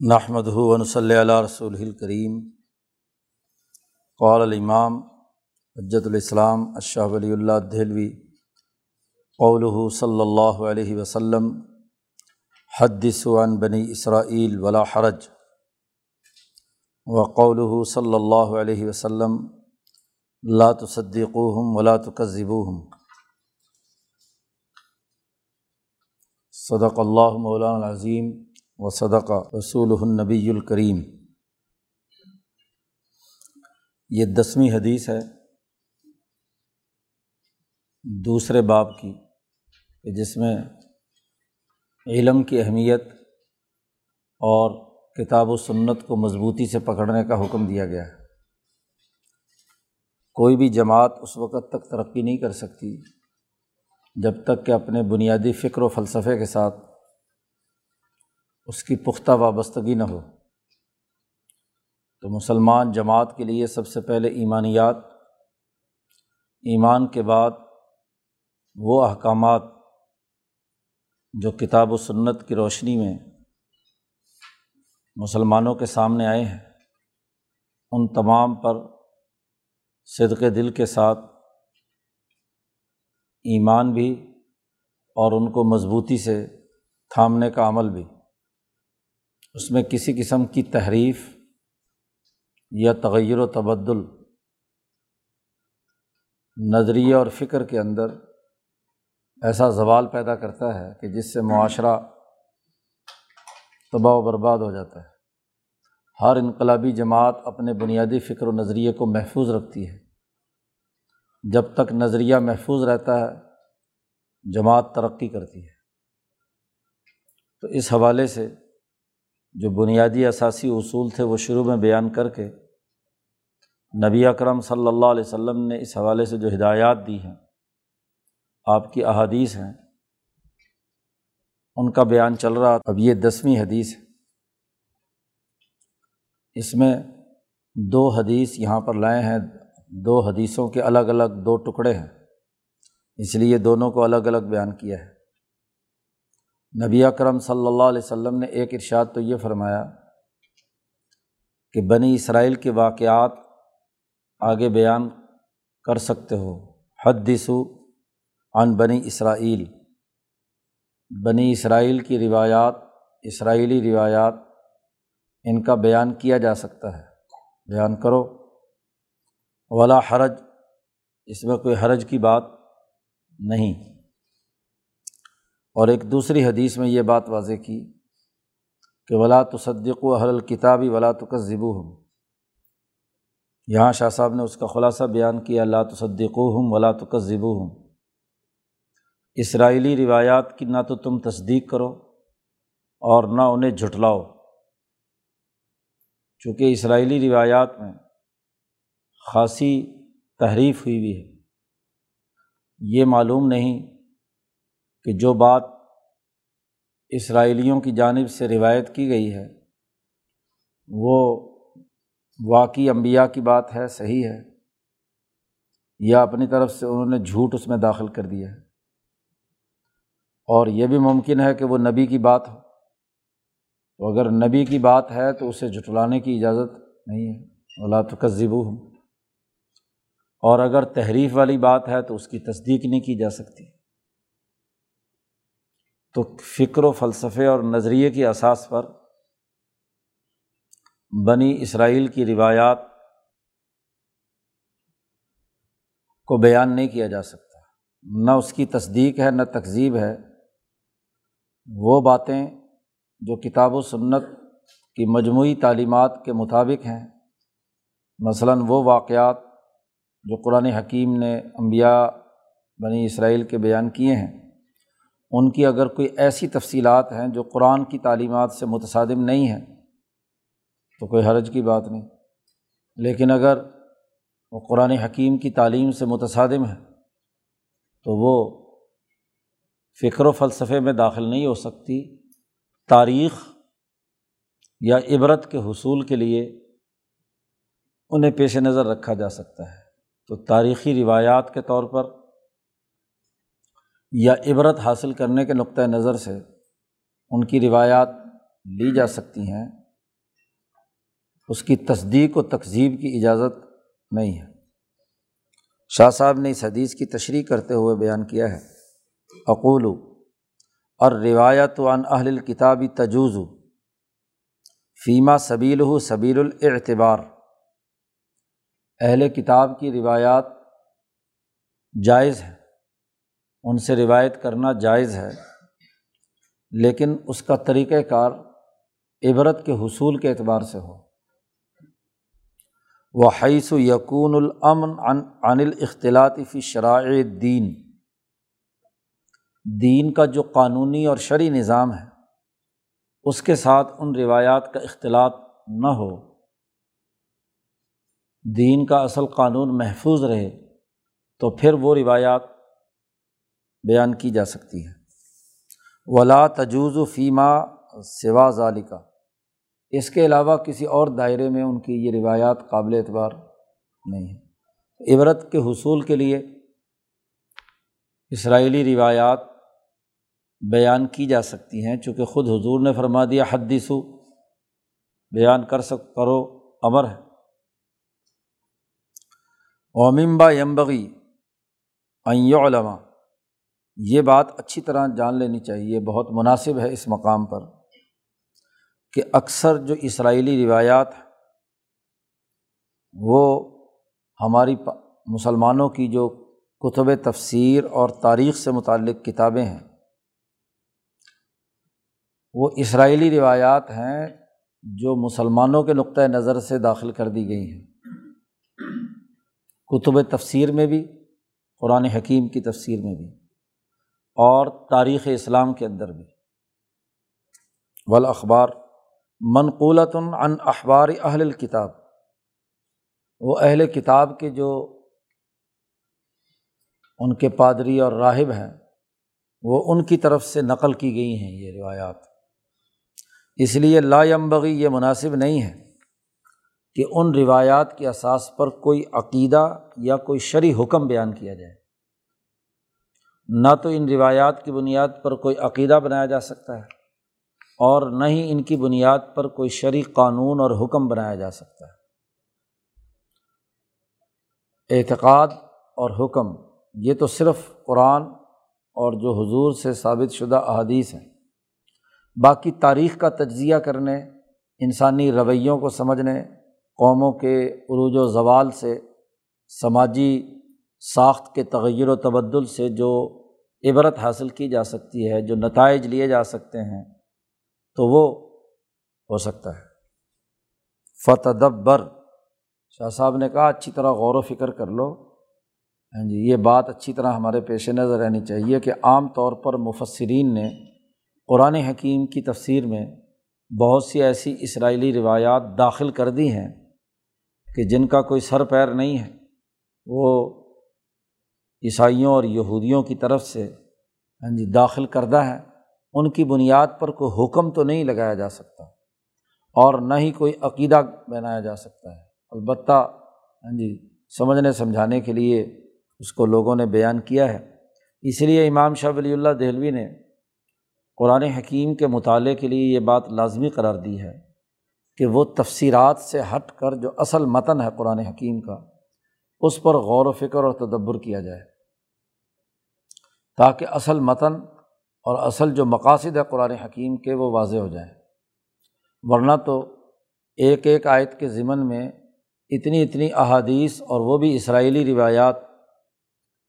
نحمد ہُون صلی اللہ رسول الکریم قال الامام حجت الاسلام اشہ ولی اللہ دہلوی قول صلی اللہ علیہ وسلم حدث عن بنی اسرائیل ولا حرج. و قول صلی اللہ علیہ وسلم لا تصدقوہم ولا تکذبوہم صدق اللہ مولانا العظیم و صدقہ رسول النبی الکریم۔ یہ دسویں حدیث ہے۔ دوسرے باب کی کہ جس میں علم کی اہمیت اور کتاب و سنت کو مضبوطی سے پکڑنے کا حکم دیا گیا ہے۔ کوئی بھی جماعت اس وقت تک ترقی نہیں کر سکتی جب تک کہ اپنے بنیادی فکر و فلسفے کے ساتھ اس کی پختہ وابستگی نہ ہو۔ تو مسلمان جماعت کے لیے سب سے پہلے ایمانیات، ایمان کے بعد وہ احکامات جو کتاب و سنت کی روشنی میں مسلمانوں کے سامنے آئے ہیں، ان تمام پر صدق دل کے ساتھ ایمان بھی اور ان کو مضبوطی سے تھامنے کا عمل بھی۔ اس میں کسی قسم کی تحریف یا تغیر و تبدل نظریے اور فکر کے اندر ایسا زوال پیدا کرتا ہے کہ جس سے معاشرہ تباہ و برباد ہو جاتا ہے۔ ہر انقلابی جماعت اپنے بنیادی فکر و نظریے کو محفوظ رکھتی ہے۔ جب تک نظریہ محفوظ رہتا ہے، جماعت ترقی کرتی ہے۔ تو اس حوالے سے جو بنیادی اثاثی اصول تھے وہ شروع میں بیان کر کے نبی اکرم صلی اللہ علیہ وسلم نے اس حوالے سے جو ہدایات دی ہیں، آپ کی احادیث ہیں، ان کا بیان چل رہا اب یہ دسویں حدیث ہے۔ اس میں دو حدیث یہاں پر لائے ہیں۔ دو حدیثوں کے الگ الگ دو ٹکڑے ہیں۔ اس لیے دونوں کو الگ الگ بیان کیا ہے۔ نبی اکرم صلی اللہ علیہ وسلم نے ایک ارشاد تو یہ فرمایا کہ بنی اسرائیل کے واقعات آگے بیان کر سکتے ہو۔ حد دسو عن بنی اسرائیل۔ بنی اسرائیل کی روایات، اسرائیلی روایات، ان کا بیان کیا جا سکتا ہے۔ بیان کرو۔ ولا حرج، اس میں کوئی حرج کی بات نہیں۔ اور ایک دوسری حدیث میں یہ بات واضح کی کہ ولا تصدق و حل الکتابی ولا ذبو ہم یہاں شاہ صاحب نے اس کا خلاصہ بیان کیا اللہ تصدق ہم ولا ذبو ہم اسرائیلی روایات کی نہ تو تم تصدیق کرو اور نہ انہیں جھٹلاؤ۔ چونکہ اسرائیلی روایات میں خاصی تحریف ہوئی ہوئی ہے۔ یہ معلوم نہیں کہ جو بات اسرائیلیوں کی جانب سے روایت کی گئی ہے، وہ واقعی امبیا کی بات ہے، صحیح ہے، یا اپنی طرف سے انہوں نے جھوٹ اس میں داخل کر دیا ہے۔ اور یہ بھی ممکن ہے کہ وہ نبی کی بات ہو۔ تو اگر نبی کی بات ہے تو اسے جھٹلانے کی اجازت نہیں ہے۔ اللہ تو کذبو ہوں اور اگر تحریف والی بات ہے تو اس کی تصدیق نہیں کی جا سکتی۔ تو فکر و فلسفے اور نظریے کی اساس پر بنی اسرائیل کی روایات کو بیان نہیں کیا جا سکتا۔ نہ اس کی تصدیق ہے، نہ تقزیب ہے۔ وہ باتیں جو کتاب و سنت کی مجموعی تعلیمات کے مطابق ہیں، مثلاً وہ واقعات جو قرآن حکیم نے امبیا بنی اسرائیل کے بیان کیے ہیں۔ ان کی اگر کوئی ایسی تفصیلات ہیں جو قرآن کی تعلیمات سے متصادم نہیں ہیں، تو کوئی حرج کی بات نہیں۔ لیکن اگر وہ قرآن حکیم کی تعلیم سے متصادم ہے تو وہ فکر و فلسفے میں داخل نہیں ہو سکتی۔ تاریخ یا عبرت کے حصول کے لیے انہیں پیش نظر رکھا جا سکتا ہے۔ تو تاریخی روایات کے طور پر یا عبرت حاصل کرنے کے نقطۂ نظر سے ان کی روایات لی جا سکتی ہیں، اس کی تصدیق و تقزیب کی اجازت نہیں ہے۔ شاہ صاحب نے اس حدیث کی تشریح کرتے ہوئے بیان کیا ہے، اقول اور روایت عن اہل الکتابی تجوز فیمہ سبیل ہو سبیل الاعتبار۔ اہل کتاب کی روایات جائز ہے ان سے روایت کرنا جائز ہے، لیکن اس کا طریقۂ کار عبرت کے حصول کے اعتبار سے ہو۔ وہ حیث و یقون الامن عن الاختلاط فی شرائع دین دین کا جو قانونی اور شرعی نظام ہے، اس کے ساتھ ان روایات کا اختلاط نہ ہو۔ دین کا اصل قانون محفوظ رہے تو پھر وہ روایات بیان کی جا سکتی ہے۔ ولا تجوز و فیمہ سوا ظالقہ اس کے علاوہ کسی اور دائرے میں ان کی یہ روایات قابل اعتبار نہیں ہے عبرت کے حصول کے لیے اسرائیلی روایات بیان کی جا سکتی ہیں، چونکہ خود حضور نے فرما دیا، حدیثو، بیان کر سک، کرو، امر ہے۔ اوممبا یمبغی علما یہ بات اچھی طرح جان لینی چاہیے، بہت مناسب ہے اس مقام پر کہ اکثر جو اسرائیلی روایات وہ ہماری مسلمانوں کی جو کتب تفسیر اور تاریخ سے متعلق کتابیں ہیں، وہ اسرائیلی روایات ہیں جو مسلمانوں کے نقطۂ نظر سے داخل کر دی گئی ہیں۔ کتب تفسیر میں بھی، قرآن حکیم کی تفسیر میں بھی۔ اور تاریخ اسلام کے اندر بھی۔ ولاخبار منقولت عن اخبار اہل الکتاب وہ اہل کتاب کے جو ان کے پادری اور راہب ہیں، وہ ان کی طرف سے نقل کی گئی ہیں یہ روایات۔ اس لیے لا یمبغی یہ مناسب نہیں ہے کہ ان روایات کے اساس پر کوئی عقیدہ یا کوئی شرعی حکم بیان کیا جائے۔ نہ تو ان روایات کی بنیاد پر کوئی عقیدہ بنایا جا سکتا ہے اور نہ ہی ان کی بنیاد پر کوئی شرعی قانون اور حکم بنایا جا سکتا ہے۔ اعتقاد اور حکم، یہ تو صرف قرآن اور جو حضور سے ثابت شدہ احادیث ہیں۔ باقی تاریخ کا تجزیہ کرنے، انسانی رویوں کو سمجھنے، قوموں کے عروج و زوال سے، سماجی ساخت کے تغیر و تبدل سے جو عبرت حاصل کی جا سکتی ہے، جو نتائج لیے جا سکتے ہیں، تو وہ ہو سکتا ہے۔ فتدبر۔ شاہ صاحب نے کہا، اچھی طرح غور و فکر کر لو۔ ہاں جی یہ بات اچھی طرح ہمارے پیش نظر رہنی چاہیے کہ عام طور پر مفسرین نے قرآن حکیم کی تفسیر میں بہت سی ایسی اسرائیلی روایات داخل کر دی ہیں کہ جن کا کوئی سر پیر نہیں ہے۔ وہ عیسائیوں اور یہودیوں کی طرف سے ہاں جی داخل کردہ ہے ان کی بنیاد پر کوئی حکم تو نہیں لگایا جا سکتا اور نہ ہی کوئی عقیدہ بنایا جا سکتا ہے۔ البتہ ہاں جی سمجھنے، سمجھانے کے لیے اس کو لوگوں نے بیان کیا ہے۔ اس لیے امام شاہ ولی اللہ دہلوی نے قرآن حکیم کے مطالعے کے لیے یہ بات لازمی قرار دی ہے کہ وہ تفصیرات سے ہٹ کر جو اصل متن ہے قرآن حکیم کا، اس پر غور و فکر اور تدبر کیا جائے۔ تاکہ اصل متن اور اصل جو مقاصد ہے قرآن حکیم کے وہ واضح ہو جائیں۔ ورنہ تو ایک ایک آیت کے ضمن میں اتنی اتنی احادیث اور وہ بھی اسرائیلی روایات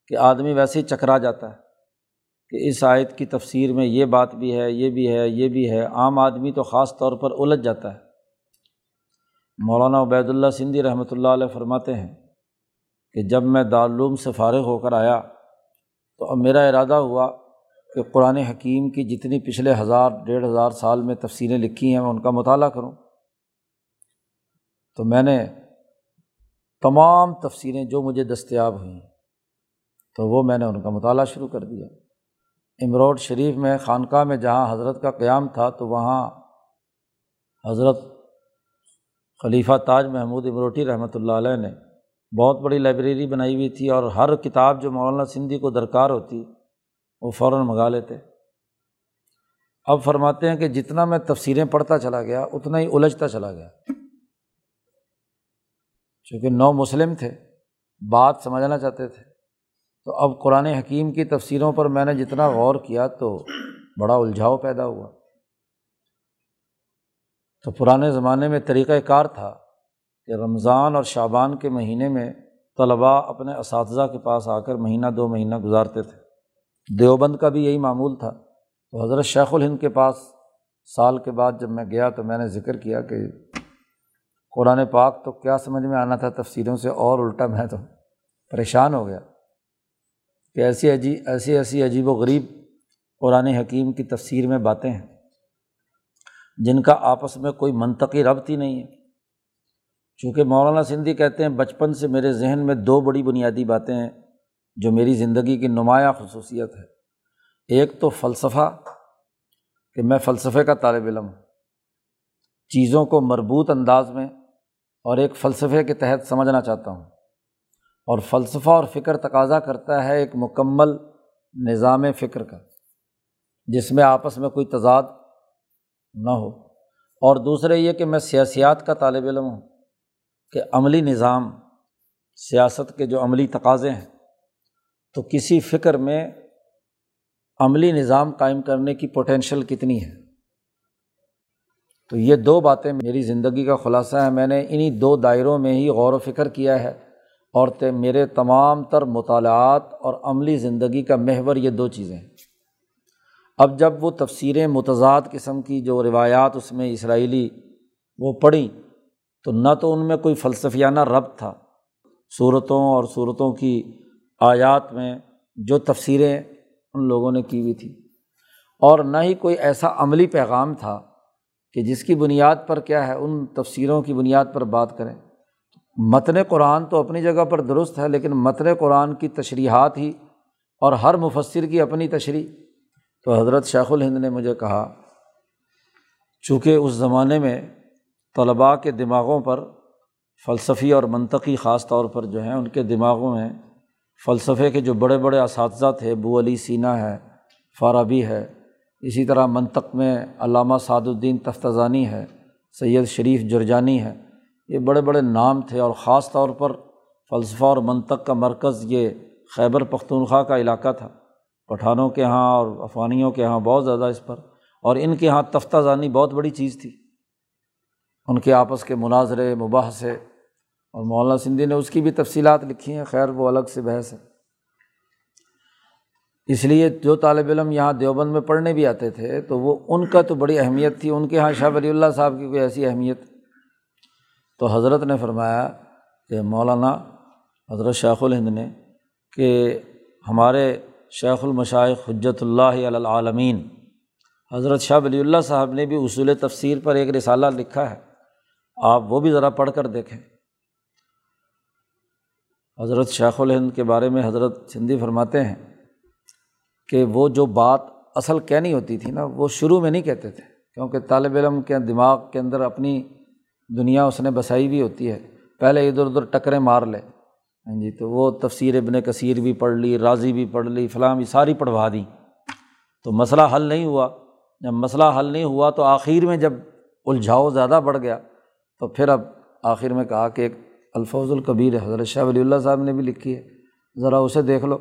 کہ آدمی ویسے ہی چکرا جاتا ہے کہ اس آیت کی تفسیر میں یہ بات بھی ہے، یہ بھی ہے، یہ بھی ہے۔ عام آدمی تو خاص طور پر الجھ جاتا ہے۔ مولانا عبید اللہ سندھی رحمۃ اللہ علیہ فرماتے ہیں کہ جب میں دارالعلوم سے فارغ ہو کر آیا تو اب میرا ارادہ ہوا کہ قرآن حکیم کی جتنی پچھلے ہزار، ڈیڑھ ہزار سال میں تفصیلیں لکھی ہیں، میں ان کا مطالعہ کروں۔ تو میں نے تمام تفصیلیں جو مجھے دستیاب ہوئیں، تو وہ میں نے ان کا مطالعہ شروع کر دیا۔ امروڈ شریف میں، خانقاہ میں جہاں حضرت کا قیام تھا، تو وہاں حضرت خلیفہ تاج محمود امروٹی رحمۃ اللہ علیہ نے بہت بڑی لائبریری بنائی ہوئی تھی اور ہر کتاب جو مولانا سندھی کو درکار ہوتی وہ فوراً منگا لیتے۔ اب فرماتے ہیں کہ جتنا میں تفسیریں پڑھتا چلا گیا، اتنا ہی الجھتا چلا گیا۔ چونکہ نو مسلم تھے، بات سمجھنا چاہتے تھے۔ تو اب قرآن حکیم کی تفسیروں پر میں نے جتنا غور کیا تو بڑا الجھاؤ پیدا ہوا۔ تو پرانے زمانے میں طریقۂ کار تھا۔ کہ رمضان اور شعبان کے مہینے میں طلباء اپنے اساتذہ کے پاس آ کر مہینہ دو مہینہ گزارتے تھے۔ دیوبند کا بھی یہی معمول تھا۔ تو حضرت شیخ الہند کے پاس سال کے بعد جب میں گیا تو میں نے ذکر کیا کہ قرآن پاک تو کیا سمجھ میں آنا تھا تفصیلوں سے اور الٹا میں تو پریشان ہو گیا کہ ایسی عجیب ایسی ایسی عجیب و غریب قرآن حکیم کی تفسیر میں باتیں ہیں جن کا آپس میں کوئی منطقی ربط ہی نہیں ہے۔ چونکہ مولانا سندھی کہتے ہیں، بچپن سے میرے ذہن میں دو بڑی بنیادی باتیں ہیں جو میری زندگی کی نمایاں خصوصیت ہے ایک تو فلسفہ، کہ میں فلسفے کا طالب علم ہوں۔ چیزوں کو مربوط انداز میں اور ایک فلسفے کے تحت سمجھنا چاہتا ہوں۔ اور فلسفہ اور فکر تقاضا کرتا ہے ایک مکمل نظام فکر کا، جس میں آپس میں کوئی تضاد نہ ہو۔ اور دوسرے یہ کہ میں سیاسیات کا طالب علم ہوں۔ کہ عملی نظام، سیاست کے جو عملی تقاضے ہیں، تو کسی فکر میں عملی نظام قائم کرنے کی پوٹینشیل کتنی ہے؟ تو یہ دو باتیں میری زندگی کا خلاصہ ہے میں نے انہیں دو دائروں میں ہی غور و فکر کیا ہے۔ اور میرے تمام تر مطالعات اور عملی زندگی کا محور یہ دو چیزیں ہیں۔ اب جب وہ تفسیریں متضاد قسم کی جو روایات اس میں اسرائیلی وہ پڑھیں تو نہ تو ان میں کوئی فلسفیانہ ربط تھا۔ صورتوں اور صورتوں کی آیات میں جو تفسیریں ان لوگوں نے کی ہوئی تھیں۔ اور نہ ہی کوئی ایسا عملی پیغام تھا کہ جس کی بنیاد پر کیا ہے، ان تفسیروں کی بنیاد پر بات کریں۔ متن قرآن تو اپنی جگہ پر درست ہے، لیکن متن قرآن کی تشریحات ہی اور ہر مفصر کی اپنی تشریح۔ تو حضرت شیخ الہند نے مجھے کہا، چونکہ اس زمانے میں طلباء کے دماغوں پر فلسفی اور منطقی خاص طور پر جو ہیں، ان کے دماغوں میں فلسفے کے جو بڑے بڑے اساتذہ تھے، بو علی سینا ہے، فارابی ہے، اسی طرح منطق میں علامہ سعد الدین تفتانی ہے، سید شریف جرجانی ہے، یہ بڑے بڑے نام تھے اور خاص طور پر فلسفہ اور منطق کا مرکز یہ خیبر پختونخوا کا علاقہ تھا۔ پٹھانوں کے یہاں اور افغانیوں کے یہاں بہت زیادہ اس پر، اور ان کے یہاں تفتہ زانی بہت بڑی چیز تھی۔ ان کے آپس کے مناظرے، مباحثے اور مولانا سندھی نے اس کی بھی تفصیلات لکھی ہیں۔ خیر، وہ الگ سے بحث ہے۔ اس لیے جو طالب علم یہاں دیوبند میں پڑھنے بھی آتے تھے، تو وہ ان کا تو بڑی اہمیت تھی۔ ان کے یہاں شاہ ولی اللہ صاحب کی کوئی ایسی اہمیت۔ تو حضرت نے فرمایا کہ مولانا حضرت شیخ الہند نے کہ ہمارے شیخ المشائق حجت اللہ علامین حضرت شاہ ولی اللہ صاحب نے بھی اصول تفسیر پر ایک رسالہ لکھا ہے۔ آپ وہ بھی ذرا پڑھ کر دیکھیں۔ حضرت شیخ الہند کے بارے میں حضرت سندھی فرماتے ہیں کہ وہ جو بات اصل کہنی ہوتی تھی نا، وہ شروع میں نہیں کہتے تھے۔ کیونکہ طالب علم کے دماغ کے اندر اپنی دنیا اس نے بسائی بھی ہوتی ہے۔ پہلے ادھر ادھر ٹکریں مار لے۔ ہاں جی تو وہ تفسیر ابن کثیر بھی پڑھ لی، راضی بھی پڑھ لی، فلاں بھی ساری پڑھوا دی تو مسئلہ حل نہیں ہوا۔ جب مسئلہ حل نہیں ہوا تو آخر میں جب الجھاؤ زیادہ بڑھ گیا۔ تو پھر اب آخر میں کہا کہ ایک الفوظ القبیر حضرت شاہ ولی اللہ صاحب نے بھی لکھی ہے۔ ذرا اسے دیکھ لو۔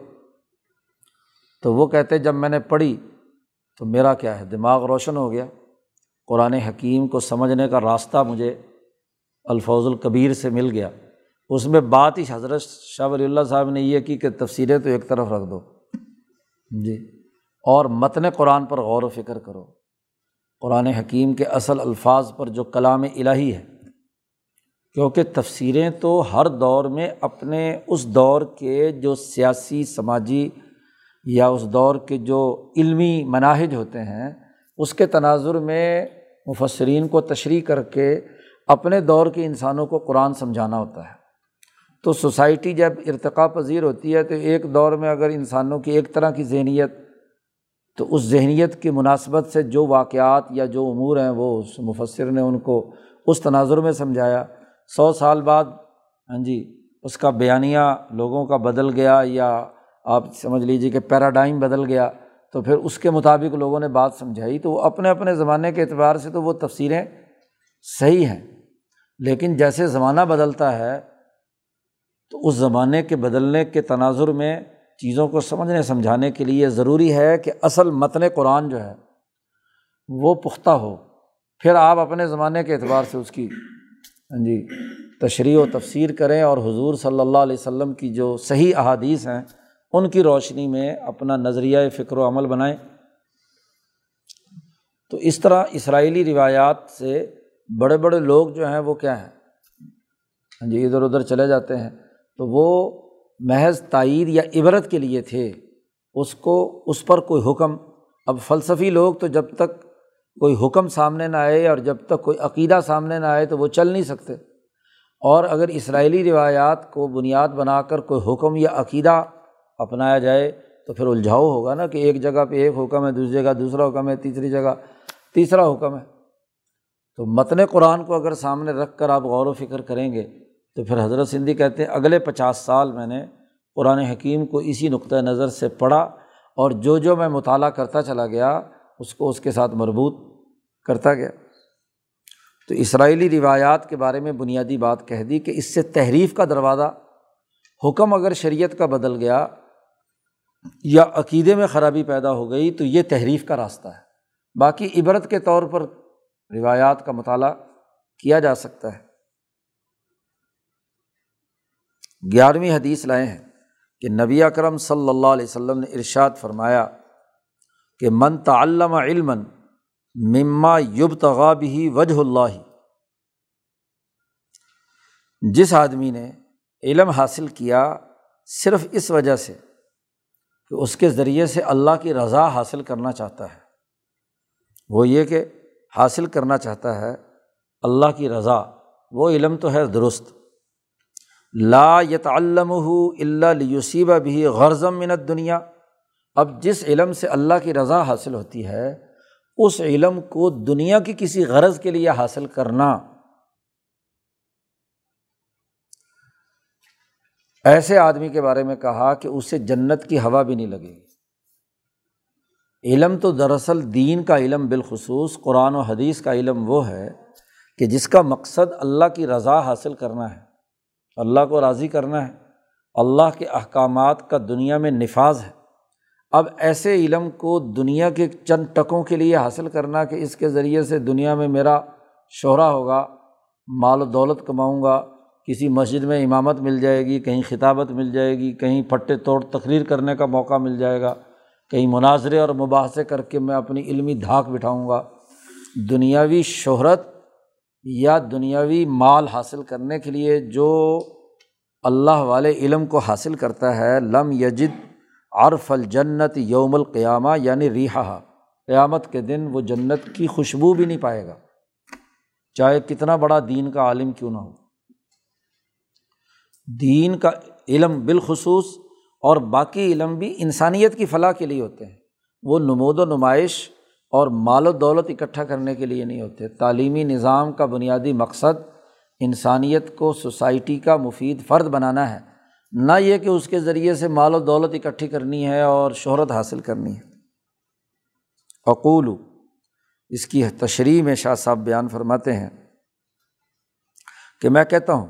تو وہ کہتے جب میں نے پڑھی تو میرا کیا ہے؟ دماغ روشن ہو گیا۔ قرآن حکیم کو سمجھنے کا راستہ مجھے الفوظ القبیر سے مل گیا۔ اس میں بات ہی حضرت شاہ ولی اللہ صاحب نے یہ کی کہ تفصیلیں تو ایک طرف رکھ دو۔ جی۔ اور متن قرآن پر غور و فکر کرو۔ قرآن حکیم کے اصل الفاظ پر جو کلام الہی ہے کیونکہ تفسیریں تو ہر دور میں اپنے اس دور کے جو سیاسی، سماجی یا اس دور کے جو علمی مناہج ہوتے ہیں، اس کے تناظر میں مفسرین کو تشریح کر کے اپنے دور کے انسانوں کو قرآن سمجھانا ہوتا ہے۔ تو سوسائٹی جب ارتقا پذیر ہوتی ہے تو ایک دور میں اگر انسانوں کی ایک طرح کی ذہنیت، تو اس ذہنیت کی مناسبت سے جو واقعات یا جو امور ہیں وہ اس مفسر نے ان کو اس تناظر میں سمجھایا۔ سو سال بعد ہاں جی اس کا بیانیہ لوگوں کا بدل گیا یا آپ سمجھ لیجیے کہ پیراڈائم بدل گیا، تو پھر اس کے مطابق لوگوں نے بات سمجھائی۔ تو وہ اپنے اپنے زمانے کے اعتبار سے تو وہ تفصیلیں صحیح ہیں، لیکن جیسے زمانہ بدلتا ہے، تو اس زمانے کے بدلنے کے تناظر میں چیزوں کو سمجھنے، سمجھانے کے لیے ضروری ہے کہ اصل متن قرآن جو ہے وہ پختہ ہو۔ پھر آپ اپنے زمانے کے اعتبار سے اس کی ہاں جی تشریح و تفسیر کریں اور حضور صلی اللہ علیہ وسلم کی جو صحیح احادیث ہیں، ان کی روشنی میں اپنا نظریۂ فکر و عمل بنائیں۔ تو اس طرح اسرائیلی روایات سے بڑے بڑے لوگ جو ہیں، وہ کیا ہیں؟ ہاں جی ادھر ادھر چلے جاتے ہیں۔ تو وہ محض تائید یا عبرت کے لیے تھے، اس کو، اس پر کوئی حکم۔ اب فلسفی لوگ تو جب تک کوئی حکم سامنے نہ آئے اور جب تک کوئی عقیدہ سامنے نہ آئے تو وہ چل نہیں سکتے۔ اور اگر اسرائیلی روایات کو بنیاد بنا کر کوئی حکم یا عقیدہ اپنایا جائے تو پھر الجھاؤ ہوگا نا کہ ایک جگہ پہ ایک حکم ہے، دوسری جگہ، دوسرا حکم ہے، تیسری جگہ، تیسرا حکم ہے۔ تو متن قرآن کو اگر سامنے رکھ کر آپ غور و فکر کریں گے تو پھر حضرت سندھی کہتے ہیں، اگلے پچاس سال میں نے قرآن حکیم کو اسی نقطۂ نظر سے پڑھا اور جو جو میں مطالعہ کرتا چلا گیا، اس کو اس کے ساتھ مربوط کرتا گیا۔ تو اسرائیلی روایات کے بارے میں بنیادی بات کہہ دی کہ اس سے تحریف کا دروازہ، حکم اگر شریعت کا بدل گیا یا عقیدے میں خرابی پیدا ہو گئی تو یہ تحریف کا راستہ ہے۔ باقی عبرت کے طور پر روایات کا مطالعہ کیا جا سکتا ہے۔ گیارہویں حدیث لائے ہیں کہ نبی اکرم صلی اللہ علیہ وسلم نے ارشاد فرمایا کہ من تعلم علم مما یب تغاب ہی وجہ اللہ۔ جس آدمی نے علم حاصل کیا صرف اس وجہ سے کہ اس کے ذریعے سے اللہ کی رضا حاصل کرنا چاہتا ہے۔ وہ یہ کہ حاصل کرنا چاہتا ہے اللہ کی رضا، وہ علم تو ہے درست۔ لا یتعلم اللہ یوسیبہ بھی غرضم منت دنیا اب جس علم سے اللہ کی رضا حاصل ہوتی ہے اس علم کو دنیا کی کسی غرض کے لیے حاصل کرنا۔ ایسے آدمی کے بارے میں کہا کہ اسے جنت کی ہوا بھی نہیں لگے۔ گی علم تو دراصل دین کا علم بالخصوص، قرآن و حدیث کا علم وہ ہے کہ جس کا مقصد اللہ کی رضا حاصل کرنا ہے۔ اللہ کو راضی کرنا ہے۔ اللہ کے احکامات کا دنیا میں نفاذ ہے۔ اب ایسے علم کو دنیا کے چند ٹکوں کے لیے حاصل کرنا کہ اس کے ذریعے سے دنیا میں میرا شہرا ہوگا، مال و دولت کماؤں گا، کسی مسجد میں امامت مل جائے گی، کہیں خطابت مل جائے گی، کہیں پھٹے توڑ تقریر کرنے کا موقع مل جائے گا، کہیں مناظرے اور مباحثے کر کے میں اپنی علمی دھاک بٹھاؤں گا۔ دنیاوی شہرت یا دنیاوی مال حاصل کرنے کے لیے جو اللہ والے علم کو حاصل کرتا ہے، لم یجد عرف الجنت یوم القیامہ یعنی ریحا قیامت کے دن وہ جنت کی خوشبو بھی نہیں پائے گا۔ چاہے کتنا بڑا دین کا عالم کیوں نہ ہو۔ دین کا علم بالخصوص اور باقی علم بھی انسانیت کی فلاح کے لیے ہوتے ہیں۔ وہ نمود و نمائش اور مال و دولت اکٹھا کرنے کے لیے نہیں ہوتے۔ تعلیمی نظام کا بنیادی مقصد انسانیت کو سوسائٹی کا مفید فرد بنانا ہے۔ نہ یہ کہ اس کے ذریعے سے مال و دولت اکٹھی کرنی ہے اور شہرت حاصل کرنی ہے۔ اقول اس کی تشریح میں شاہ صاحب بیان فرماتے ہیں کہ میں کہتا ہوں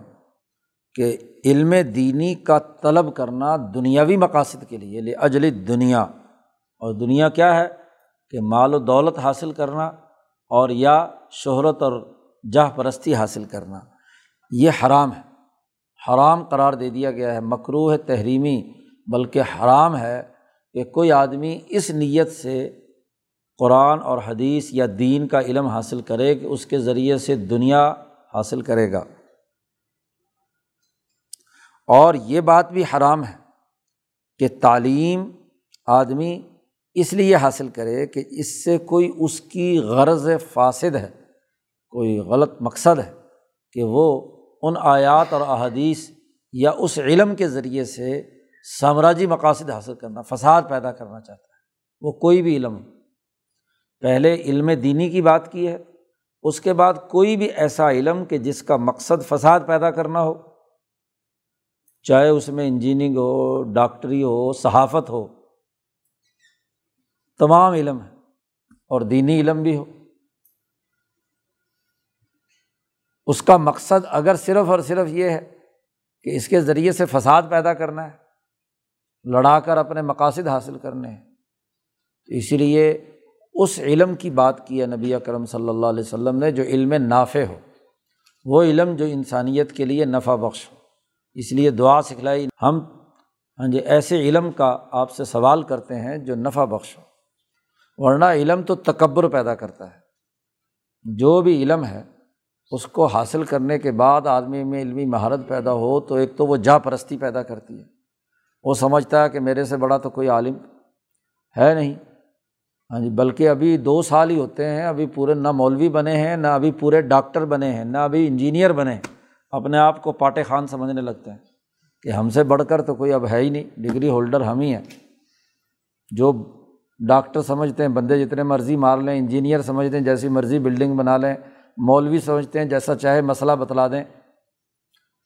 کہ علم دینی کا طلب کرنا دنیاوی مقاصد کے لیے، لے اجل دنیا اور دنیا کیا ہے؟ کہ مال و دولت حاصل کرنا اور یا شہرت اور جاہ پرستی حاصل کرنا۔ یہ حرام ہے۔ حرام قرار دے دیا گیا ہے۔ مکرو ہے تحریمی بلکہ حرام ہے کہ کوئی آدمی اس نیت سے قرآن اور حدیث یا دین کا علم حاصل کرے کہ اس کے ذریعے سے دنیا حاصل کرے گا۔ اور یہ بات بھی حرام ہے کہ تعلیم آدمی اس لیے حاصل کرے کہ اس سے کوئی اس کی غرض فاصد ہے، کوئی غلط مقصد ہے کہ وہ ان آیات اور احادیث یا اس علم کے ذریعے سے سامراجی مقاصد حاصل کرنا، فساد پیدا کرنا چاہتا ہے۔ وہ کوئی بھی علم، پہلے علم دینی کی بات کی ہے، اس کے بعد کوئی بھی ایسا علم کہ جس کا مقصد فساد پیدا کرنا ہو۔ چاہے اس میں انجینئرنگ ہو، ڈاکٹری ہو، صحافت ہو، تمام علم ہے اور دینی علم بھی ہو۔ اس کا مقصد اگر صرف اور صرف یہ ہے کہ اس کے ذریعے سے فساد پیدا کرنا ہے، لڑا کر اپنے مقاصد حاصل کرنے ہیں، تو اسی لیے اس علم کی بات کی ہے نبی اکرم صلی اللہ علیہ وسلم نے جو علم نافع ہو، وہ علم جو انسانیت کے لیے نفع بخش ہو۔ اس لیے دعا سکھلائی۔ ہم ہاں جی ایسے علم کا آپ سے سوال کرتے ہیں جو نفع بخش ہو۔ ورنہ علم تو تکبر پیدا کرتا ہے۔ جو بھی علم ہے اس کو حاصل کرنے کے بعد آدمی میں علمی مہارت پیدا ہو تو ایک تو وہ جا پرستی پیدا کرتی ہے۔ وہ سمجھتا ہے کہ میرے سے بڑا تو کوئی عالم ہے نہیں۔ ہاں جی بلکہ ابھی دو سال ہی ہوتے ہیں، ابھی پورے نہ مولوی بنے ہیں، نہ ابھی پورے ڈاکٹر بنے ہیں، نہ ابھی انجینئر بنے ہیں۔ اپنے آپ کو پاٹے خان سمجھنے لگتے ہیں کہ ہم سے بڑھ کر تو کوئی اب ہے ہی نہیں، ڈگری ہولڈر ہم ہی ہیں۔ جو ڈاکٹر سمجھتے ہیں، بندے جتنے مرضی مار لیں، انجینئر سمجھتے ہیں، جیسی مرضی بلڈنگ بنا لیں مولوی سمجھتے ہیں، جیسا چاہے مسئلہ بتلا دیں۔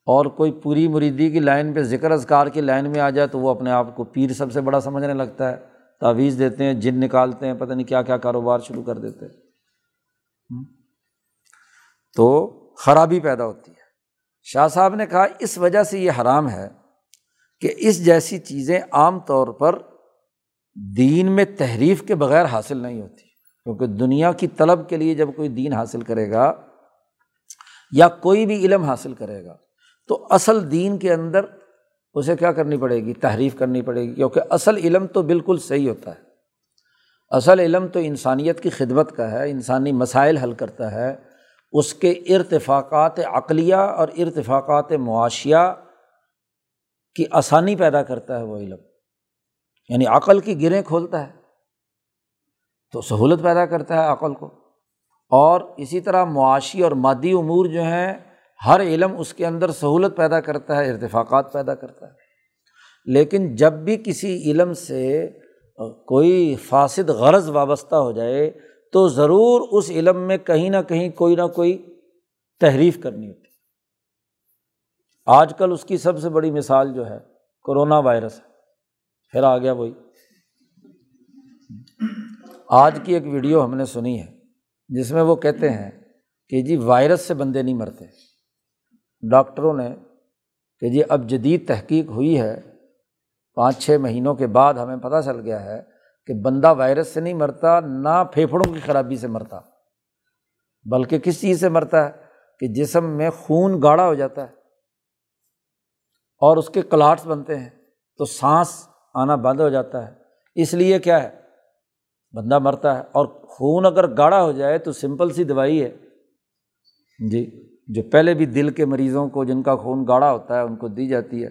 اور کوئی پوری مریدی کی لائن پہ ذکر اذکار کی لائن میں آ جائے تو وہ اپنے آپ کو پیر سب سے بڑا سمجھنے لگتا ہے۔ تعویذ دیتے ہیں، جن نکالتے ہیں، پتہ نہیں کیا کیا کاروبار شروع کر دیتے ہیں۔ تو خرابی پیدا ہوتی ہے۔ شاہ صاحب نے کہا، اس وجہ سے یہ حرام ہے کہ اس جیسی چیزیں عام طور پر دین میں تحریف کے بغیر حاصل نہیں ہوتی۔ کیونکہ دنیا کی طلب کے لیے جب کوئی دین حاصل کرے گا یا کوئی بھی علم حاصل کرے گا، تو اصل دین کے اندر اسے کیا کرنی پڑے گی؟ تحریف کرنی پڑے گی، کیونکہ اصل علم تو بالکل صحیح ہوتا ہے۔ اصل علم تو انسانیت کی خدمت کا ہے، انسانی مسائل حل کرتا ہے۔ اس کے ارتفاقات عقلیہ اور ارتفاقات معاشیہ کی آسانی پیدا کرتا ہے وہ علم۔ یعنی عقل کی گریں کھولتا ہے۔ تو سہولت پیدا کرتا ہے عقل کو۔ اور اسی طرح معاشی اور مادی امور جو ہیں، ہر علم اس کے اندر سہولت پیدا کرتا ہے، ارتفاقات پیدا کرتا ہے۔ لیکن جب بھی کسی علم سے کوئی فاسد غرض وابستہ ہو جائے، تو ضرور اس علم میں کہیں نہ کہیں کوئی نہ کوئی تحریف کرنی ہوتی آج کل اس کی سب سے بڑی مثال جو ہے، کرونا وائرس ہے۔ پھر آ گیا وہی۔ آج کی ایک ویڈیو ہم نے سنی ہے، جس میں وہ کہتے ہیں کہ جی وائرس سے بندے نہیں مرتے۔ ڈاکٹروں نے کہ جی اب جدید تحقیق ہوئی ہے، پانچ چھ مہینوں کے بعد ہمیں پتہ چل گیا ہے کہ بندہ وائرس سے نہیں مرتا، نہ پھیپھڑوں کی خرابی سے مرتا، بلکہ کس چیز سے مرتا ہے؟ کہ جسم میں خون گاڑھا ہو جاتا ہے۔ اور اس کے کلاٹس بنتے ہیں، تو سانس آنا بند ہو جاتا ہے۔ اس لیے کیا ہے؟ بندہ مرتا ہے اور خون اگر گاڑھا ہو جائے تو سمپل سی دوائی ہے۔ جی جو پہلے بھی دل کے مریضوں کو جن کا خون گاڑھا ہوتا ہے ان کو دی جاتی ہے۔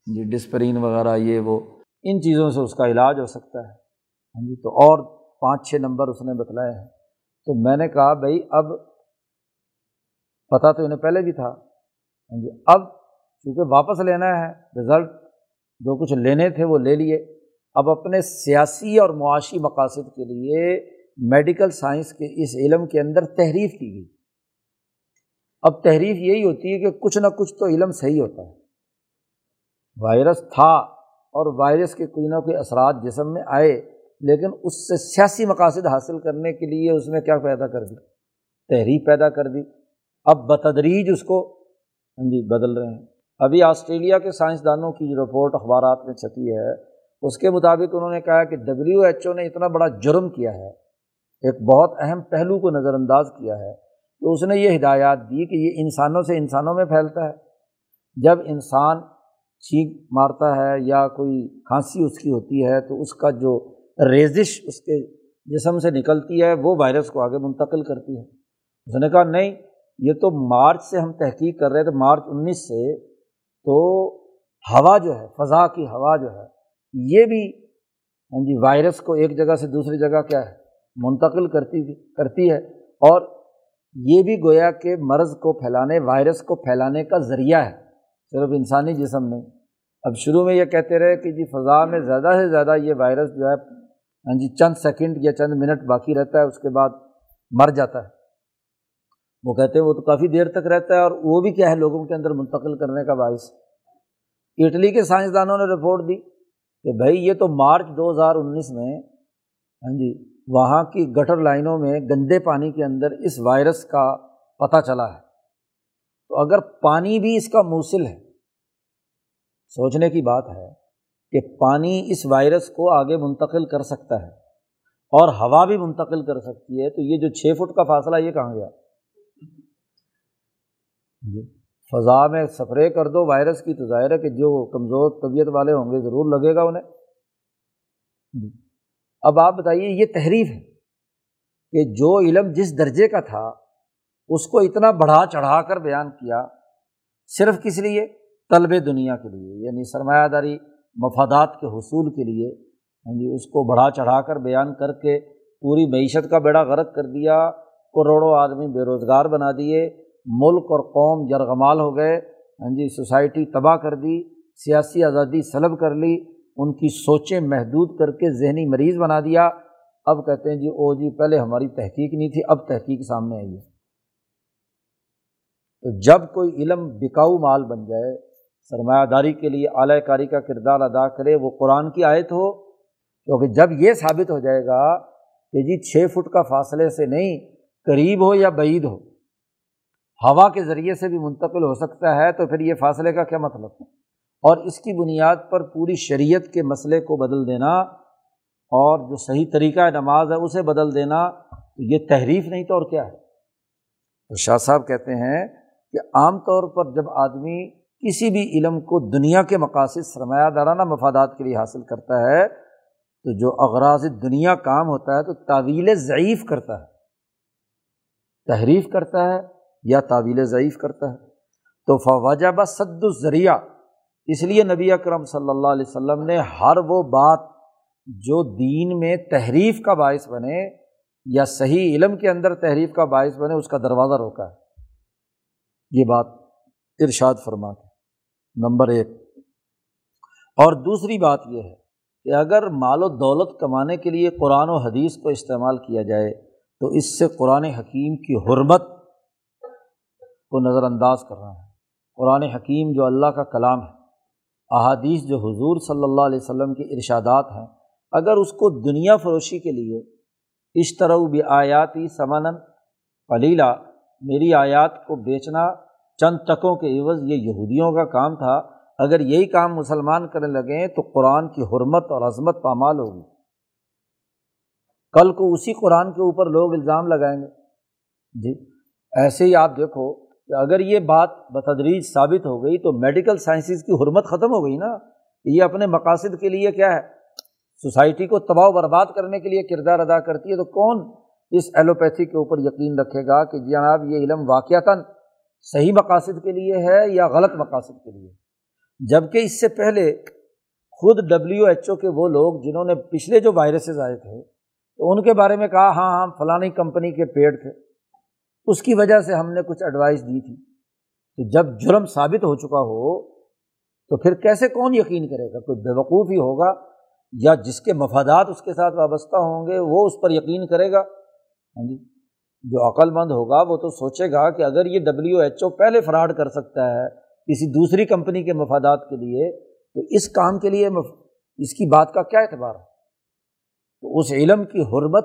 جی ڈسپرین وغیرہ، یہ وہ، ان چیزوں سے اس کا علاج ہو سکتا ہے۔ ہاں جی تو اور پانچ چھ نمبر اس نے بتلائے ہیں۔ تو میں نے کہا، بھائی، اب پتہ تو انہیں پہلے بھی تھا۔ ہاں جی اب چونکہ واپس لینا ہے رزلٹ جو کچھ لینے تھے وہ لے لیے۔ اب اپنے سیاسی اور معاشی مقاصد کے لیے میڈیکل سائنس کے اس علم کے اندر تحریف کی گئی۔ اب تحریف یہی ہوتی ہے کہ کچھ نہ کچھ تو علم صحیح ہوتا ہے۔ وائرس تھا اور وائرس کے کوئی نہ کوئی اثرات جسم میں آئے، لیکن اس سے سیاسی مقاصد حاصل کرنے کے لیے اس نے کیا پیدا کر دی؟ تحریک پیدا کر دی۔ اب بتدریج اس کو ہاں جی بدل رہے ہیں۔ ابھی آسٹریلیا کے سائنسدانوں کی جو رپورٹ اخبارات میں چھپی ہے اس کے مطابق انہوں نے کہا کہ ڈبلیو ایچ او نے اتنا بڑا جرم کیا ہے، ایک بہت اہم پہلو کو نظر انداز کیا ہے کہ اس نے یہ ہدایات دی کہ یہ انسانوں سے انسانوں میں پھیلتا ہے۔ جب انسان چھینک مارتا ہے یا کوئی کھانسی اس کی ہوتی ہے تو اس کا جو ریزش اس کے جسم سے نکلتی ہے، وہ وائرس کو آگے منتقل کرتی ہے۔ اس نے کہا، نہیں، یہ تو مارچ سے ہم تحقیق کر رہے تھے مارچ انیس سے تو ہوا جو ہے، فضا کی ہوا جو ہے یہ بھی ہاں جی وائرس کو ایک جگہ سے دوسری جگہ کیا ہے؟ منتقل کرتی کرتی ہے۔ اور یہ بھی گویا کہ مرض کو پھیلانے، وائرس کو پھیلانے کا ذریعہ ہے۔ صرف انسانی جسم نہیں۔ اب شروع میں یہ کہتے رہے کہ جی فضا میں زیادہ سے زیادہ یہ وائرس جو ہے ہاں جی چند سیکنڈ یا چند منٹ باقی رہتا ہے، اس کے بعد مر جاتا ہے۔ وہ کہتے ہیں وہ تو کافی دیر تک رہتا ہے اور وہ بھی کیا ہے، لوگوں کے اندر منتقل کرنے کا باعث۔ اٹلی کے سائنسدانوں نے رپورٹ دی۔ کہ بھائی یہ تو مارچ دو ہزار انیس میں ہاں جی وہاں کی گٹر لائنوں میں گندے پانی کے اندر اس وائرس کا پتہ چلا ہے۔ تو اگر پانی بھی اس کا موصل ہے، سوچنے کی بات ہے کہ پانی اس وائرس کو آگے منتقل کر سکتا ہے اور ہوا بھی منتقل کر سکتی ہے، تو یہ جو چھ فٹ کا فاصلہ یہ کہاں گیا؟ جی۔ فضا میں سپرے کر دو وائرس کی، تو ظاہر ہے کہ جو کمزور طبیعت والے ہوں گے ضرور لگے گا انہیں۔ جی۔ اب آپ بتائیے، یہ تحریف ہے کہ جو علم جس درجے کا تھا، اس کو اتنا بڑھا چڑھا کر بیان کیا صرف کس لیے؟ طلب دنیا کے لیے یعنی سرمایہ داری مفادات کے حصول کے لیے۔ ہاں جی اس کو بڑھا چڑھا کر بیان کر کے پوری معیشت کا بیڑا غرق کر دیا، کروڑوں آدمی بے روزگار بنا دیے۔ ملک اور قوم یرغمال ہو گئے۔ ہاں جی سوسائٹی تباہ کر دی، سیاسی آزادی سلب کر لی، ان کی سوچیں محدود کر کے ذہنی مریض بنا دیا۔ اب کہتے ہیں جی او جی پہلے ہماری تحقیق نہیں تھی، اب تحقیق سامنے آئی ہے۔ تو جب کوئی علم بکاؤ مال بن جائے، سرمایہ داری کے لیے اعلی کاری کا کردار ادا کرے، وہ قرآن کی آیت ہو، کیونکہ جب یہ ثابت ہو جائے گا کہ جی چھ فٹ کا فاصلے سے نہیں، قریب ہو یا بعید ہو ہوا کے ذریعے سے بھی منتقل ہو سکتا ہے، تو پھر یہ فاصلے کا کیا مطلب؟ ہے اور اس کی بنیاد پر پوری شریعت کے مسئلے کو بدل دینا اور جو صحیح طریقہ نماز ہے اسے بدل دینا، تو یہ تحریف نہیں تو اور کیا ہے؟ تو شاہ صاحب کہتے ہیں کہ عام طور پر جب آدمی کسی بھی علم کو دنیا کے مقاصد، سرمایہ دارانہ مفادات کے لیے حاصل کرتا ہے، تو جو اغراض دنیا کام ہوتا ہے تو تعویل ضعیف کرتا ہے۔ تحریف کرتا ہے یا تعویل ضعیف کرتا ہے۔ تو فواجہ بہ الذریعہ۔ اس لیے نبی اکرم صلی اللہ علیہ وسلم نے ہر وہ بات جو دین میں تحریف کا باعث بنے یا صحیح علم کے اندر تحریف کا باعث بنے، اس کا دروازہ روکا ہے۔ یہ بات ارشاد فرما کے نمبر ایک۔ اور دوسری بات یہ ہے کہ اگر مال و دولت کمانے کے لیے قرآن و حدیث کو استعمال کیا جائے، تو اس سے قرآن حکیم کی حرمت کو نظر انداز کر رہا ہے۔ قرآن حکیم جو اللہ کا کلام ہے، احادیث جو حضور صلی اللہ علیہ وسلم کے ارشادات ہیں، اگر اس کو دنیا فروشی کے لیے اشترو بھی آیاتی سمن پلیلا میری آیات کو بیچنا چند ٹکوں کے عوض یہ یہودیوں کا کام تھا، اگر یہی کام مسلمان کرنے لگیں تو قرآن کی حرمت اور عظمت پامال ہوگی۔ کل کو اسی قرآن کے اوپر لوگ الزام لگائیں گے۔ جی ایسے ہی آپ دیکھو کہ اگر یہ بات بتدریج ثابت ہو گئی تو میڈیکل سائنسز کی حرمت ختم ہو گئی نا یہ اپنے مقاصد کے لیے کیا ہے؟ سوسائٹی کو تباہ و برباد کرنے کے لیے کردار ادا کرتی ہے تو کون اس ایلوپیتھی کے اوپر یقین رکھے گا کہ جناب یہ علم واقعتاً صحیح مقاصد کے لیے ہے یا غلط مقاصد کے لیے؟ جبکہ اس سے پہلے خود ڈبلیو ایچ او کے وہ لوگ جنہوں نے پچھلے جو وائرسز آئے تھے، تو ان کے بارے میں کہا ہاں ہاں فلانی کمپنی کے پیڑ تھے۔ اس کی وجہ سے ہم نے کچھ ایڈوائس دی تھی۔ تو جب جرم ثابت ہو چکا ہو، تو پھر کیسے کون یقین کرے گا؟ کوئی بیوقوف ہی ہوگا یا جس کے مفادات اس کے ساتھ وابستہ ہوں گے، وہ اس پر یقین کرے گا؟ ہاں جی جو عقل مند ہوگا، وہ تو سوچے گا کہ اگر یہ ڈبلیو ایچ او پہلے فراڈ کر سکتا ہے کسی دوسری کمپنی کے مفادات کے لیے، تو اس کام کے لیے اس کی بات کا کیا اعتبار ہے؟ تو اس علم کی حرمت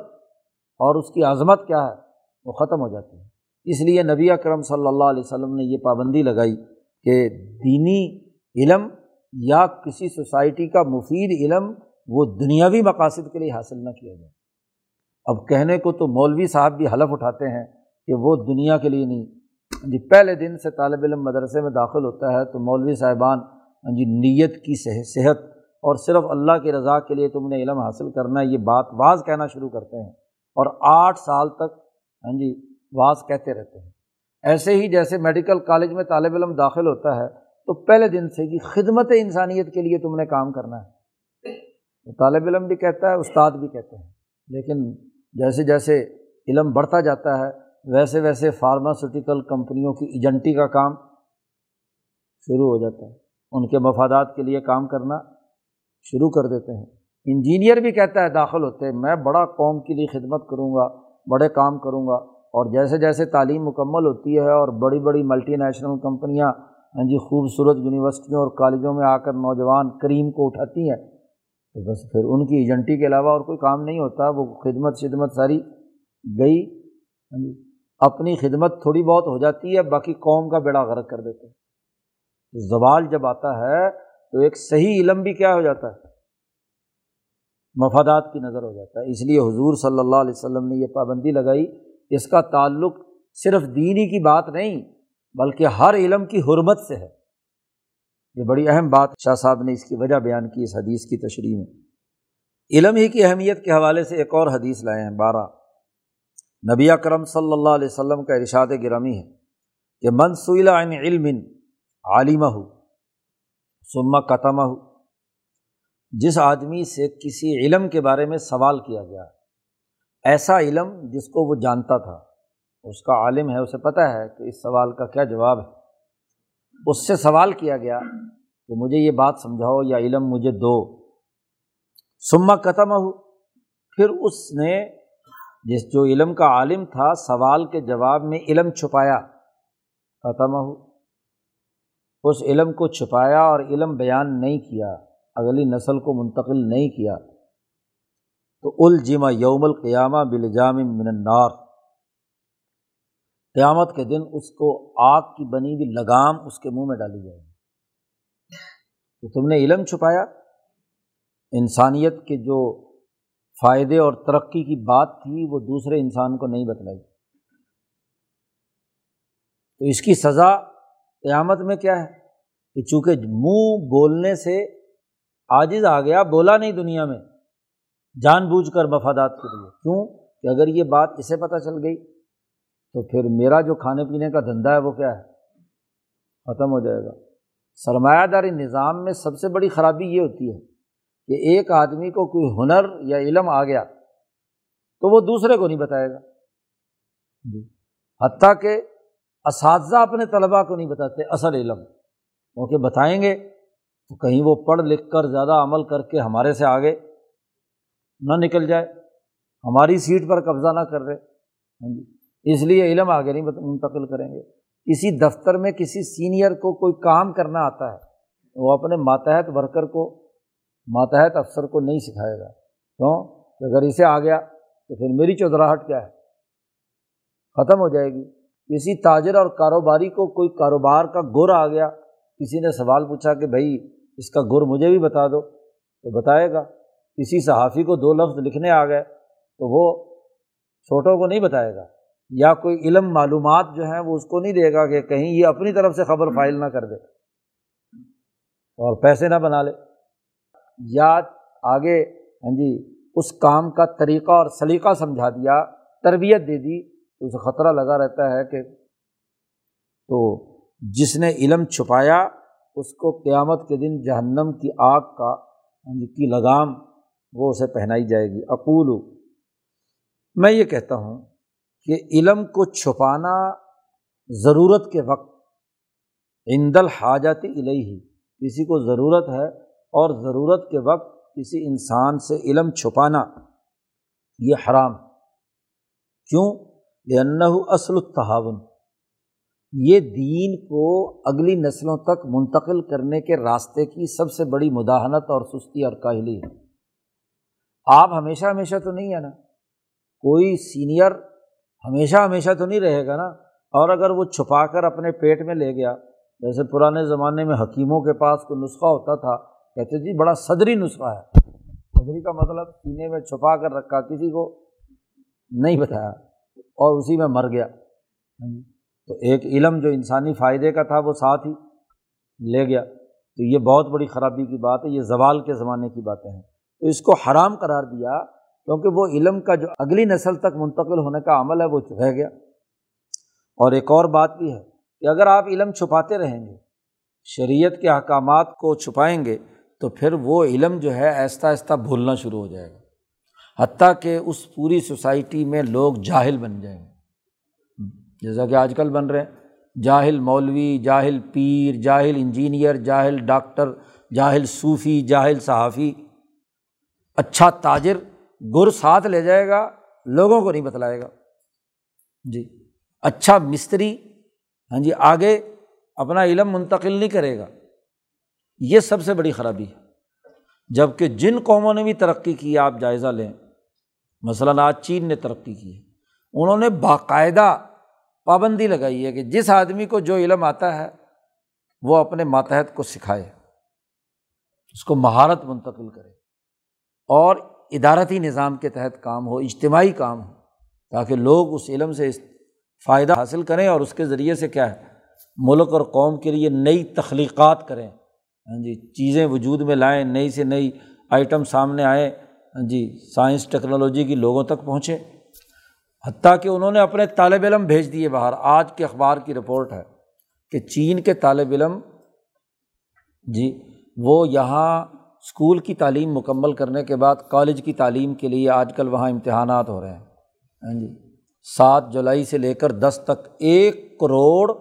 اور اس کی عظمت کیا ہے؟ وہ ختم ہو جاتی ہے اس لیے نبی اکرم صلی اللہ علیہ وسلم نے یہ پابندی لگائی کہ دینی علم یا کسی سوسائٹی کا مفید علم وہ دنیاوی مقاصد کے لیے حاصل نہ کیا جائے۔ اب کہنے کو تو مولوی صاحب بھی حلف اٹھاتے ہیں کہ وہ دنیا کے لیے نہیں۔ ہاں جی پہلے دن سے طالب علم مدرسے میں داخل ہوتا ہے تو مولوی صاحبان ہاں جی نیت کی صحت اور صرف اللہ کی رضا کے لیے تم نے علم حاصل کرنا ہے، یہ بات بعض کہنا شروع کرتے ہیں۔ اور آٹھ سال تک ہاں جی بعض کہتے رہتے ہیں۔ ایسے ہی جیسے میڈیکل کالج میں طالب علم داخل ہوتا ہے، تو پہلے دن سے کہ خدمت انسانیت کے لیے تم نے کام کرنا ہے۔ طالب علم بھی کہتا ہے، استاد بھی کہتے ہیں۔ لیکن جیسے جیسے علم بڑھتا جاتا ہے، ویسے ویسے فارماسوٹیکل کمپنیوں کی ایجنٹی کا کام شروع ہو جاتا ہے۔ ان کے مفادات کے لیے کام کرنا شروع کر دیتے ہیں۔ انجینئر بھی کہتا ہے، داخل ہوتے ہیں، میں بڑا قوم کے لیے خدمت کروں گا۔ بڑے کام کروں گا۔ اور جیسے جیسے تعلیم مکمل ہوتی ہے اور بڑی بڑی ملٹی نیشنل کمپنیاں ہاں جی خوبصورت یونیورسٹیوں اور کالجوں میں آ کر نوجوان کریم کو اٹھاتی ہیں، تو بس پھر ان کی ایجنٹی کے علاوہ اور کوئی کام نہیں ہوتا۔ وہ خدمت شدمت ساری گئی ہاں جی اپنی خدمت تھوڑی بہت ہو جاتی ہے، باقی قوم کا بیڑا غرق کر دیتے ہیں۔ زوال جب آتا ہے تو ایک صحیح علم بھی کیا ہو جاتا ہے؟ مفادات کی نظر ہو جاتا ہے۔ اس لیے حضور صلی اللہ علیہ وسلم نے یہ پابندی لگائی، اس کا تعلق صرف دینی کی بات نہیں، بلکہ ہر علم کی حرمت سے ہے۔ یہ بڑی اہم بات شاہ صاحب نے اس کی وجہ بیان کی اس حدیث کی تشریح میں۔ علم ہی کی اہمیت کے حوالے سے ایک اور حدیث لائے ہیں، بارہ۔ نبی کرم صلی اللہ علیہ وسلم کا ارشاد گرامی ہے کہ منصول عن علم عالمہ ہو سما قتمہ ہو جس آدمی سے کسی علم کے بارے میں سوال کیا گیا، ایسا علم جس کو وہ جانتا تھا، اس کا عالم ہے، اسے پتہ ہے کہ اس سوال کا کیا جواب ہے۔ اس سے سوال کیا گیا کہ مجھے یہ بات سمجھاؤ یا علم مجھے دو۔ سما قتم ہو پھر اس نے جس جو علم کا عالم تھا، سوال کے جواب میں علم چھپایا۔ ختم ہو اس علم کو چھپایا اور علم بیان نہیں کیا۔ اگلی نسل کو منتقل نہیں کیا، تو الجما یوم القیامہ بلجام من النار۔ قیامت کے دن اس کو آگ کی بنی ہوئی لگام اس کے منہ میں ڈالی جائے گی۔ کہ تم نے علم چھپایا؟ انسانیت کے جو فائدے اور ترقی کی بات تھی، وہ دوسرے انسان کو نہیں بتلائی۔ تو اس کی سزا قیامت میں کیا ہے؟ کہ چونکہ منہ بولنے سے عاجز آ گیا، بولا نہیں دنیا میں، جان بوجھ کر مفادات کے لیے۔ کیوں؟ کہ اگر یہ بات اسے پتہ چل گئی، تو پھر میرا جو کھانے پینے کا دھندا ہے، وہ کیا ہے؟ ختم ہو جائے گا۔ سرمایہ داری نظام میں سب سے بڑی خرابی یہ ہوتی ہے کہ ایک آدمی کو کوئی ہنر یا علم آ گیا، تو وہ دوسرے کو نہیں بتائے گا۔ جی۔ حتیٰ کہ اساتذہ اپنے طلباء کو نہیں بتاتے، اصل علم۔ کیونکہ بتائیں گے تو کہیں وہ پڑھ لکھ کر زیادہ عمل کر کے ہمارے سے آگے نہ نکل جائے، ہماری سیٹ پر قبضہ نہ کر رہے ہاں جی اس لیے علم آگے نہیں منتقل کریں گے۔ کسی دفتر میں کسی سینئر کو کوئی کام کرنا آتا ہے، وہ اپنے ماتحت ورکر کو، ماتحت افسر کو نہیں سکھائے گا۔ کیوں؟ کہ اگر اسے آ گیا تو پھر میری چودراہٹ کیا ہے؟ ختم ہو جائے گی۔ کسی تاجر اور کاروباری کو کوئی کاروبار کا گر آ گیا کسی نے سوال پوچھا کہ بھائی اس کا گر مجھے بھی بتا دو تو بتائے گا۔ کسی صحافی کو دو لفظ لکھنے آ گئے تو وہ چھوٹوں کو نہیں بتائے گا۔ یا کوئی علم معلومات جو ہیں وہ اس کو نہیں دے گا کہ کہیں یہ اپنی طرف سے خبر فائل نہ کر دے اور پیسے نہ بنا لے۔ یا آگے ہاں جی اس کام کا طریقہ اور سلیقہ سمجھا دیا تربیت دے دی تو اسے خطرہ لگا رہتا ہے کہ تو جس نے علم چھپایا، اس کو قیامت کے دن جہنم کی آگ کا ہاں جی، کی لگام، وہ اسے پہنائی جائے گی۔ اقول، میں یہ کہتا ہوں کہ علم کو چھپانا ضرورت کے وقت، عند حاجات الہی کسی کو ضرورت ہے اور ضرورت کے وقت کسی انسان سے علم چھپانا، یہ حرام۔ کیوں؟ یہ اصل التحاون یہ دین کو اگلی نسلوں تک منتقل کرنے کے راستے کی سب سے بڑی مداحنت اور سستی اور کاہلی ہے۔ آپ ہمیشہ ہمیشہ تو نہیں ہے نا؟ کوئی سینئر ہمیشہ ہمیشہ تو نہیں رہے گا نا؟ اور اگر وہ چھپا کر اپنے پیٹ میں لے گیا، جیسے پرانے زمانے میں حکیموں کے پاس کوئی نسخہ ہوتا تھا، کہتے جی بڑا صدری نسخہ ہے۔ صدری کا مطلب سینے میں چھپا کر رکھا، کسی کو نہیں بتایا اور اسی میں مر گیا۔ تو ایک علم جو انسانی فائدے کا تھا وہ ساتھ ہی لے گیا۔ تو یہ بہت بڑی خرابی کی بات ہے، یہ زوال کے زمانے کی باتیں ہیں۔ تو اس کو حرام قرار دیا کیونکہ وہ علم کا جو اگلی نسل تک منتقل ہونے کا عمل ہے وہ رہ گیا۔ اور ایک اور بات بھی ہے کہ اگر آپ علم چھپاتے رہیں گے، شریعت کے احکامات کو چھپائیں گے، تو پھر وہ علم جو ہے آہستہ آہستہ بھولنا شروع ہو جائے گا۔ حتیٰ کہ اس پوری سوسائٹی میں لوگ جاہل بن جائیں۔ گے جیسا کہ آج کل بن رہے ہیں۔ جاہل مولوی، جاہل پیر، جاہل انجینئر، جاہل ڈاکٹر، جاہل صوفی، جاہل صحافی۔ اچھا تاجر گر ساتھ لے جائے گا، لوگوں کو نہیں بتلائے گا۔ جی۔ اچھا مستری ہاں جی آگے اپنا علم منتقل نہیں کرے گا۔ یہ سب سے بڑی خرابی ہے۔ جبکہ جن قوموں نے بھی ترقی کی، آپ جائزہ لیں۔ مثلاً آج چین نے ترقی کی۔ ہے انہوں نے باقاعدہ پابندی لگائی ہے کہ جس آدمی کو جو علم آتا ہے، وہ اپنے ماتحت کو سکھائے، اس کو مہارت منتقل کرے اور ادارتی نظام کے تحت کام ہو، اجتماعی کام ہو، تاکہ لوگ اس علم سے فائدہ حاصل کریں اور اس کے ذریعے سے کیا ہے، ملک اور قوم کے لیے نئی تخلیقات کریں۔ ہاں جی چیزیں وجود میں لائیں، نئی سے نئی آئٹم سامنے آئیں۔ ہاں جی سائنس، ٹیکنالوجی کی لوگوں تک پہنچے۔ حتیٰ کہ انہوں نے اپنے طالب علم بھیج دیے باہر۔ آج کے اخبار کی رپورٹ ہے کہ چین کے طالب علم جی وہ یہاں اسکول کی تعلیم مکمل کرنے کے بعد کالج کی تعلیم کے لیے آج کل وہاں امتحانات ہو رہے ہیں۔ ہاں جی سات جولائی سے لے کر دس تک ایک کروڑ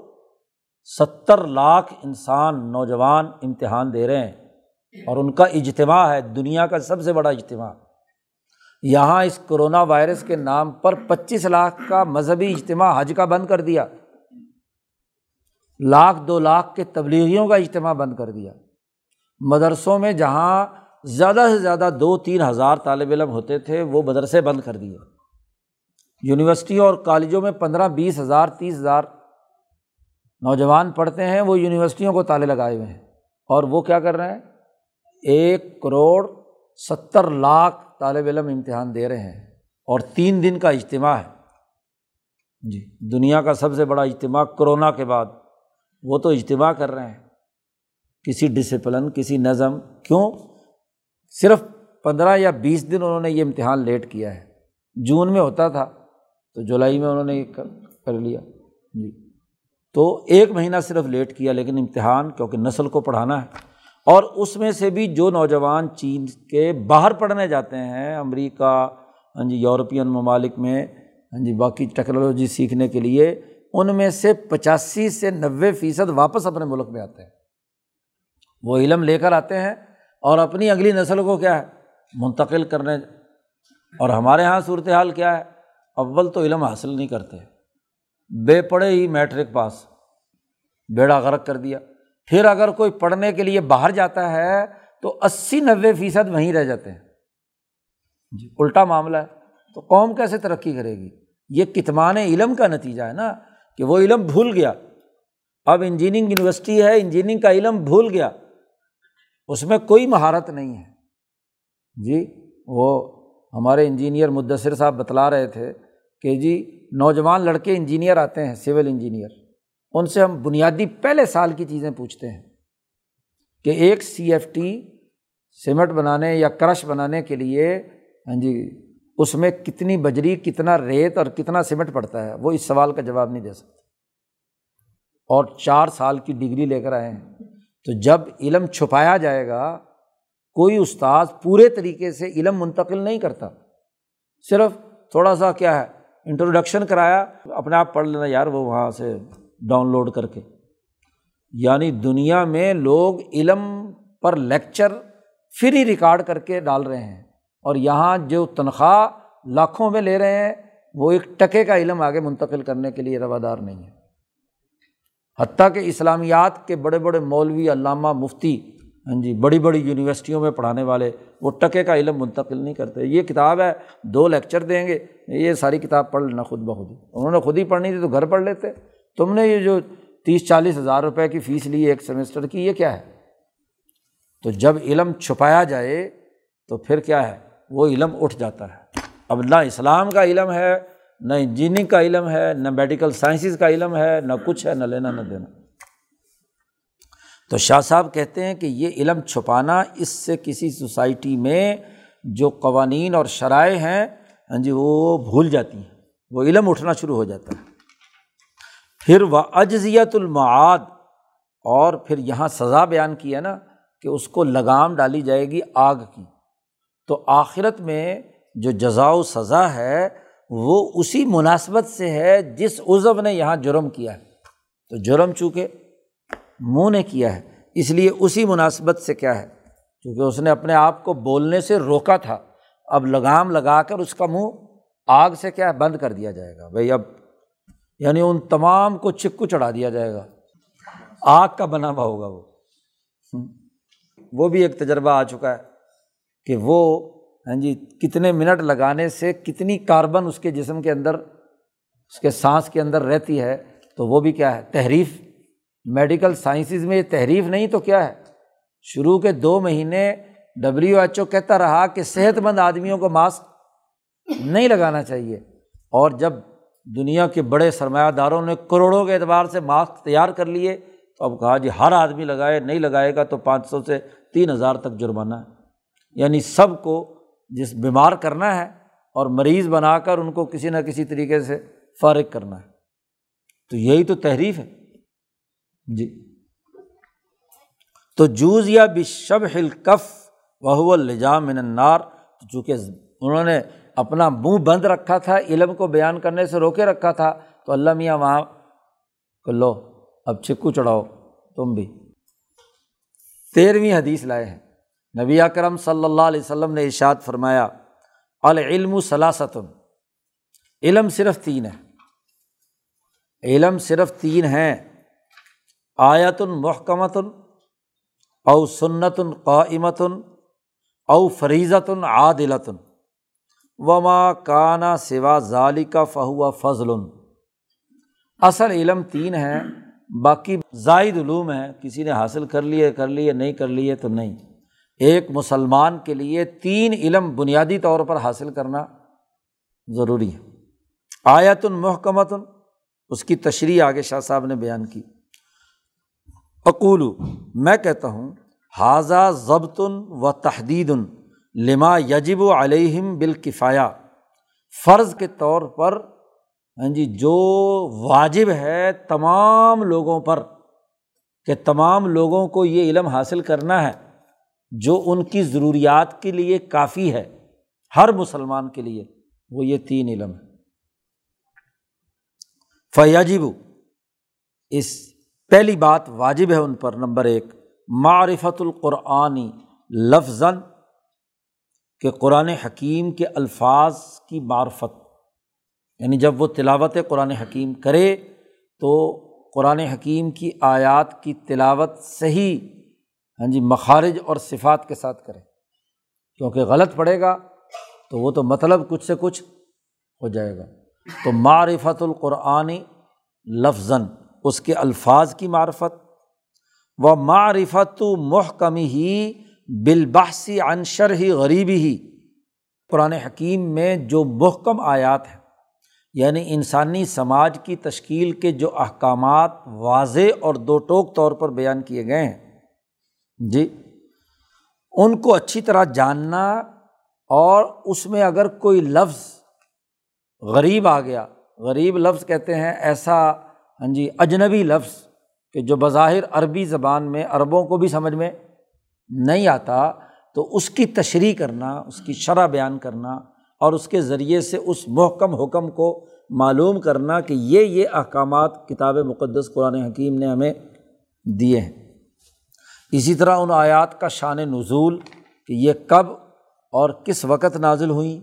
ستر لاکھ انسان نوجوان امتحان دے رہے ہیں اور ان کا اجتماع ہے، دنیا کا سب سے بڑا اجتماع۔ یہاں اس کرونا وائرس کے نام پر پچیس لاکھ کا مذہبی اجتماع حج کا بند کر دیا۔ لاکھ دو لاکھ کے تبلیغیوں کا اجتماع بند کر دیا۔ مدرسوں میں جہاں زیادہ سے زیادہ دو تین ہزار طالب علم ہوتے تھے، وہ مدرسے بند کر دیے۔ یونیورسٹیوں اور کالجوں میں پندرہ، بیس ہزار، تیس ہزار نوجوان پڑھتے ہیں، وہ یونیورسٹیوں کو تالے لگائے ہوئے ہیں۔ اور وہ کیا کر رہے ہیں؟ ایک کروڑ ستر لاکھ طالب علم امتحان دے رہے ہیں اور تین دن کا اجتماع ہے۔ جی دنیا کا سب سے بڑا اجتماع کرونا کے بعد۔ وہ تو اجتماع کر رہے ہیں۔ کسی ڈسپلن کسی نظم، کیوں؟ صرف پندرہ یا بیس دن انہوں نے یہ امتحان لیٹ کیا ہے۔ جون میں ہوتا تھا، تو جولائی میں انہوں نے یہ کر لیا۔ جی۔ تو ایک مہینہ صرف لیٹ کیا، لیکن امتحان، کیونکہ نسل کو پڑھانا ہے اور اس میں سے بھی جو نوجوان چین کے باہر پڑھنے جاتے ہیں، امریکہ ہاں جی یورپین ممالک میں ہاں جی باقی ٹیکنالوجی سیکھنے کے لیے، ان میں سے پچاسی سے نوے فیصد واپس اپنے ملک میں آتے ہیں۔ وہ علم لے کر آتے ہیں اور اپنی اگلی نسل کو کیا ہے؟ منتقل کرنے۔ اور ہمارے یہاں صورت حال کیا ہے؟ اول تو علم حاصل نہیں کرتے۔ بے پڑھے ہی میٹرک پاس۔ بیڑا غرق کر دیا۔ پھر اگر کوئی پڑھنے کے لیے باہر جاتا ہے تو اسی نوے فیصد وہیں رہ جاتے ہیں۔ جی۔ الٹا معاملہ ہے۔ تو قوم کیسے ترقی کرے گی؟ یہ کتمان علم کا نتیجہ ہے نا کہ وہ علم بھول گیا۔ اب انجینئرنگ یونیورسٹی ہے انجینئرنگ کا علم بھول گیا۔ اس میں کوئی مہارت نہیں ہے۔ جی وہ ہمارے انجینئر مدثر صاحب بتلا رہے تھے کہ جی نوجوان لڑکے انجینئر آتے ہیں سول انجینئر۔ ان سے ہم بنیادی پہلے سال کی چیزیں پوچھتے ہیں کہ ایک سی ایف ٹی سیمنٹ بنانے یا کرش بنانے کے لیے ہاں جی اس میں کتنی بجری، کتنا ریت اور کتنا سیمنٹ پڑتا ہے؟ وہ اس سوال کا جواب نہیں دے سکتے۔ اور چار سال کی ڈگری لے کر آئے ہیں۔ تو جب علم چھپایا جائے گا، کوئی استاذ پورے طریقے سے علم منتقل نہیں کرتا۔ صرف تھوڑا سا کیا ہے انٹروڈکشن کرایا، اپنے آپ پڑھ لینا، یار وہ وہاں سے ڈاؤن لوڈ کر کے۔ یعنی دنیا میں لوگ علم پر لیکچر فری ریکارڈ کر کے ڈال رہے ہیں۔ اور یہاں جو تنخواہ لاکھوں میں لے رہے ہیں، وہ ایک ٹکے کا علم آگے منتقل کرنے کے لیے روادار نہیں ہے۔ حتیٰ کہ اسلامیات کے بڑے بڑے مولوی، علامہ، مفتی ہاں جی بڑی بڑی یونیورسٹیوں میں پڑھانے والے، وہ ٹکے کا علم منتقل نہیں کرتے۔ یہ کتاب ہے، دو لیکچر دیں گے، یہ ساری کتاب پڑھ لینا خود بخود ہی۔ انہوں نے خود ہی پڑھنی تھی تو گھر پڑھ لیتے۔ تم نے یہ جو تیس چالیس ہزار روپے کی فیس لی ایک سیمسٹر کی، یہ کیا ہے؟ تو جب علم چھپایا جائے تو پھر کیا ہے؟ وہ علم اٹھ جاتا ہے۔ اب نہ اسلام کا علم ہے، نہ انجینئرنگ کا علم ہے، نہ میڈیکل سائنسز کا علم ہے، نہ کچھ ہے، نہ لینا، نہ دینا۔ تو شاہ صاحب کہتے ہیں کہ یہ علم چھپانا اس سے کسی سوسائٹی میں جو قوانین اور شرائع ہیں ہاں جی وہ بھول جاتی ہیں۔ وہ علم اٹھنا شروع ہو جاتا ہے۔ پھر وہ اجزیت المعاد اور پھر یہاں سزا بیان کی ہے نا کہ اس کو لگام ڈالی جائے گی آگ کی۔ تو آخرت میں جو جزا و سزا ہے وہ اسی مناسبت سے ہے جس عزب نے یہاں جرم کیا ہے۔ تو جرم چونکہ منہ نے کیا ہے، اس لیے اسی مناسبت سے کیا ہے۔ کیونکہ اس نے اپنے آپ کو بولنے سے روکا تھا۔ اب لگام لگا کر اس کا منہ آگ سے کیا ہے، بند کر دیا جائے گا۔ بھائی اب یعنی ان تمام کو چکو چڑھا دیا جائے گا۔ آگ کا بنا ہوا ہوگا وہ۔ وہ بھی ایک تجربہ آ چکا ہے کہ وہ ہاں جی کتنے منٹ لگانے سے کتنی کاربن اس کے جسم کے اندر، اس کے سانس کے اندر رہتی ہے، تو وہ بھی کیا ہے؟ تحریف۔ میڈیکل سائنسز میں یہ تحریف نہیں تو کیا ہے؟ شروع کے دو مہینے ڈبلیو ایچ او کہتا رہا کہ صحت مند آدمیوں کو ماسک نہیں لگانا چاہیے۔ اور جب دنیا کے بڑے سرمایہ داروں نے کروڑوں کے اعتبار سے ماسک تیار کر لیے، تو اب کہا جی ہر آدمی لگائے، نہیں لگائے گا تو پانچ سو سے تین ہزار تک جرمانہ ہے۔ یعنی سب کو جس بیمار کرنا ہے اور مریض بنا کر ان کو کسی نہ کسی طریقے سے فارغ کرنا ہے۔ تو یہی تو تحریف ہے۔ جی۔ تو جوز یا بشب ہلکف وہ الجام النار چونکہ انہوں نے اپنا منہ بند رکھا تھا، علم کو بیان کرنے سے روکے رکھا تھا، تو اللہ میاں وہاں کو لو، اب چکو چڑھاؤ، تم بھی۔ تیرہویں حدیث لائے ہیں۔ نبی اکرم صلی اللہ علیہ وسلم نے ارشاد فرمایا، العلم ثلاثتن۔ علم صرف تین ہے۔ علم صرف تین ہیں۔ آیت محکمتن، او سنت قائمتن، او فریضتن عادلتن۔ وما کانا سوا ظالی کا فہو فضل۔ اصل علم تین ہے، باقی زائد علوم ہے کسی نے حاصل کر لیے کر لیے، نہیں کر لیے تو نہیں۔ ایک مسلمان کے لیے تین علم بنیادی طور پر حاصل کرنا ضروری ہے۔ آیت المحکمت اس کی تشریح آگے شاہ صاحب نے بیان کی۔ اقول میں کہتا ہوں حاضہ ضبطن و تحدید۔ لما یجب و علیہم بالکفایا فرض کے طور پر ہاں جی جو واجب ہے تمام لوگوں پر، کہ تمام لوگوں کو یہ علم حاصل کرنا ہے، جو ان کی ضروریات کے لیے کافی ہے، ہر مسلمان کے لیے، وہ یہ تین علم ہے فیاجب اس پہلی بات واجب ہے ان پر، نمبر ایک، معرفت القرآنی لفظ کہ قرآن حکیم کے الفاظ کی معرفت یعنی جب وہ تلاوت قرآن حکیم کرے تو قرآن حکیم کی آیات کی تلاوت صحیح ہاں جی مخارج اور صفات کے ساتھ کرے۔ کیونکہ غلط پڑے گا تو وہ تو مطلب کچھ سے کچھ ہو جائے گا۔ تو معرفت القرآنی لفظ اس کے الفاظ کی معرفت۔ و معرفت محکمی ہی بالباسی عنشر ہی غریبی ہی قرآن حکیم میں جو محکم آیات ہیں یعنی انسانی سماج کی تشکیل کے جو احکامات واضح اور دو ٹوک طور پر بیان کیے گئے ہیں۔ جی ان کو اچھی طرح جاننا اور اس میں اگر کوئی لفظ غریب آ گیا، غریب لفظ کہتے ہیں، ایسا ہاں جی اجنبی لفظ کہ جو بظاہر عربی زبان میں، عربوں کو بھی سمجھ میں نہیں آتا، تو اس کی تشریح کرنا، اس کی شرح بیان کرنا اور اس کے ذریعے سے اس محکم حکم کو معلوم کرنا کہ یہ یہ احکامات کتاب مقدس قرآن حکیم نے ہمیں دیے ہیں۔ اسی طرح ان آیات کا شان نزول کہ یہ کب اور کس وقت نازل ہوئیں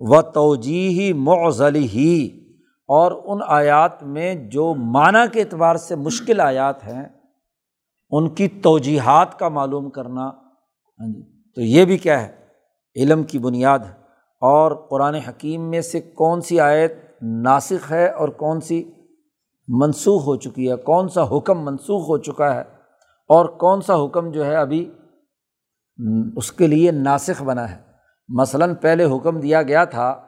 و توجیحی معضلی ہی اور ان آیات میں جو معنیٰ کے اعتبار سے مشکل آیات ہیں ان کی توجیحات کا معلوم کرنا۔ ہاں جی تو یہ بھی کیا ہے؟ علم کی بنیاد ہے۔ اور قرآن حکیم میں سے کون سی آیت ناسخ ہے اور کون سی منسوخ ہو چکی ہے؟ کون سا حکم منسوخ ہو چکا ہے؟ اور کون سا حکم جو ہے ابھی اس کے لیے ناسخ بنا ہے؟ مثلاً پہلے حکم دیا گیا تھا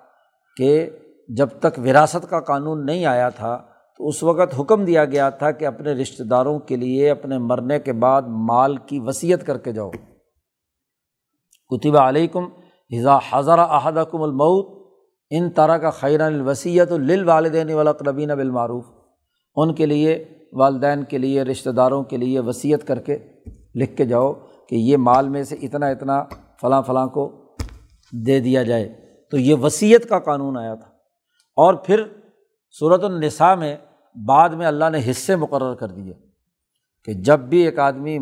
کہ جب تک وراثت کا قانون نہیں آیا تھا تو اس وقت حکم دیا گیا تھا کہ اپنے رشتہ داروں کے لیے اپنے مرنے کے بعد مال کی وصیت کر کے جاؤ۔ کتبہ علیکم حضا حضر احدکم المعود ان طرح کا خیرن الوسیت الل والدین والاقربین بالمعروف۔ ان کے لیے، والدین کے لیے، رشتہ داروں کے لیے وصیت کر کے لکھ کے جاؤ کہ یہ مال میں سے اتنا اتنا فلاں فلاں کو دے دیا جائے۔ تو یہ وصیت کا قانون آیا تھا۔ اور پھر صورت النساء میں بعد میں اللہ نے حصے مقرر کر دیے کہ جب بھی ایک آدمی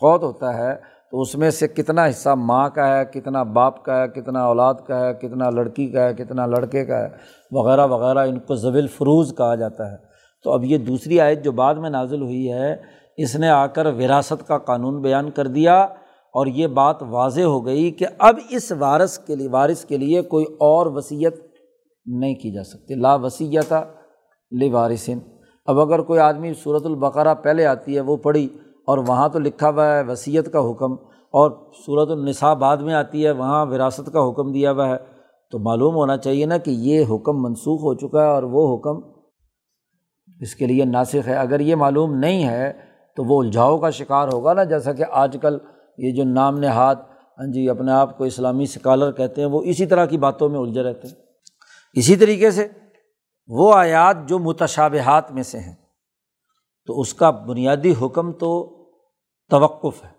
فوت ہوتا ہے تو اس میں سے کتنا حصہ ماں کا ہے، کتنا باپ کا ہے، کتنا اولاد کا ہے، کتنا لڑکی کا ہے، کتنا لڑکے کا ہے، وغیرہ وغیرہ ان کو زویل فروز کہا جاتا ہے۔ تو اب یہ دوسری آیت جو بعد میں نازل ہوئی ہے، اس نے آ کر وراثت کا قانون بیان کر دیا اور یہ بات واضح ہو گئی کہ اب اس وارث کے لیے، وارث کے لیے کوئی اور وصیت نہیں کی جا سکتی۔ لا وسیعت ل وارثن اب اگر کوئی آدمی صورت البقرہ پہلے آتی ہے، وہ پڑھی اور وہاں تو لکھا ہوا ہے وصیت کا حکم، اور صورت النساء بعد میں آتی ہے، وہاں وراثت کا حکم دیا ہوا ہے، تو معلوم ہونا چاہیے نا کہ یہ حکم منسوخ ہو چکا ہے اور وہ حکم اس کے لیے ناسخ ہے۔ اگر یہ معلوم نہیں ہے، تو وہ الجھاؤ کا شکار ہوگا نا، جیسا کہ آج کل یہ جو نام نہاد ہاں جی اپنے آپ کو اسلامی سکالر کہتے ہیں، وہ اسی طرح کی باتوں میں الجھے رہتے ہیں۔ اسی طریقے سے وہ آیات جو متشابہات میں سے ہیں۔ تو اس کا بنیادی حکم تو توقف ہے۔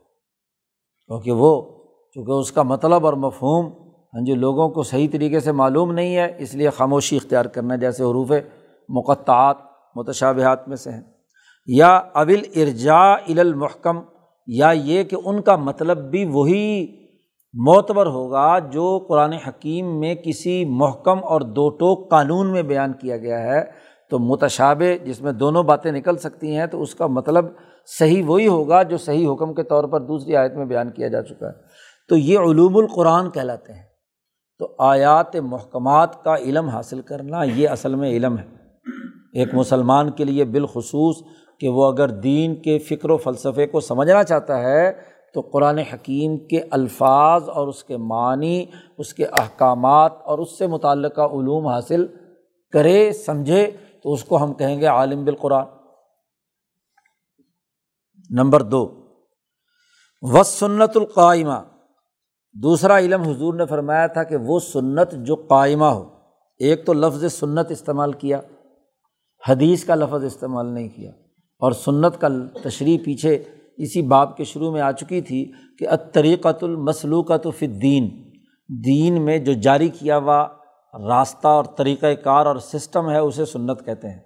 کیونکہ وہ، چونکہ اس کا مطلب اور مفہوم ہاں جی لوگوں کو صحیح طریقے سے معلوم نہیں ہے، اس لیے خاموشی اختیار کرنا جیسے حروف مقطعات، متشابہات میں سے ہیں۔ یا اول ارجا المحکم، یا یہ کہ ان کا مطلب بھی وہی معتبر ہوگا جو قرآن حکیم میں کسی محکم اور دو ٹوک قانون میں بیان کیا گیا ہے۔ تو متشابہ جس میں دونوں باتیں نکل سکتی ہیں تو اس کا مطلب صحیح وہی ہوگا جو صحیح حکم کے طور پر دوسری آیت میں بیان کیا جا چکا ہے۔ تو یہ علوم القرآن کہلاتے ہیں۔ تو آیات محکمات کا علم حاصل کرنا یہ اصل میں علم ہے۔ ایک مسلمان کے لیے بالخصوص کہ وہ اگر دین کے فکر و فلسفے کو سمجھنا چاہتا ہے تو قرآن حکیم کے الفاظ اور اس کے معنی، اس کے احکامات اور اس سے متعلقہ علوم حاصل کرے، سمجھے، تو اس کو ہم کہیں گے عالم بالقرآن۔ نمبر دو و سنت القائمہ دوسرا علم حضور نے فرمایا تھا کہ وہ سنت جو قائمہ ہو۔ ایک تو لفظ سنت استعمال کیا، حدیث کا لفظ استعمال نہیں کیا، اور سنت کا تشریح پیچھے اسی باب کے شروع میں آ چکی تھی کہ اطریقۃ المسلوقۃ فدین دین میں جو جاری کیا ہوا راستہ اور طریقۂ کار اور سسٹم ہے اسے سنت کہتے ہیں۔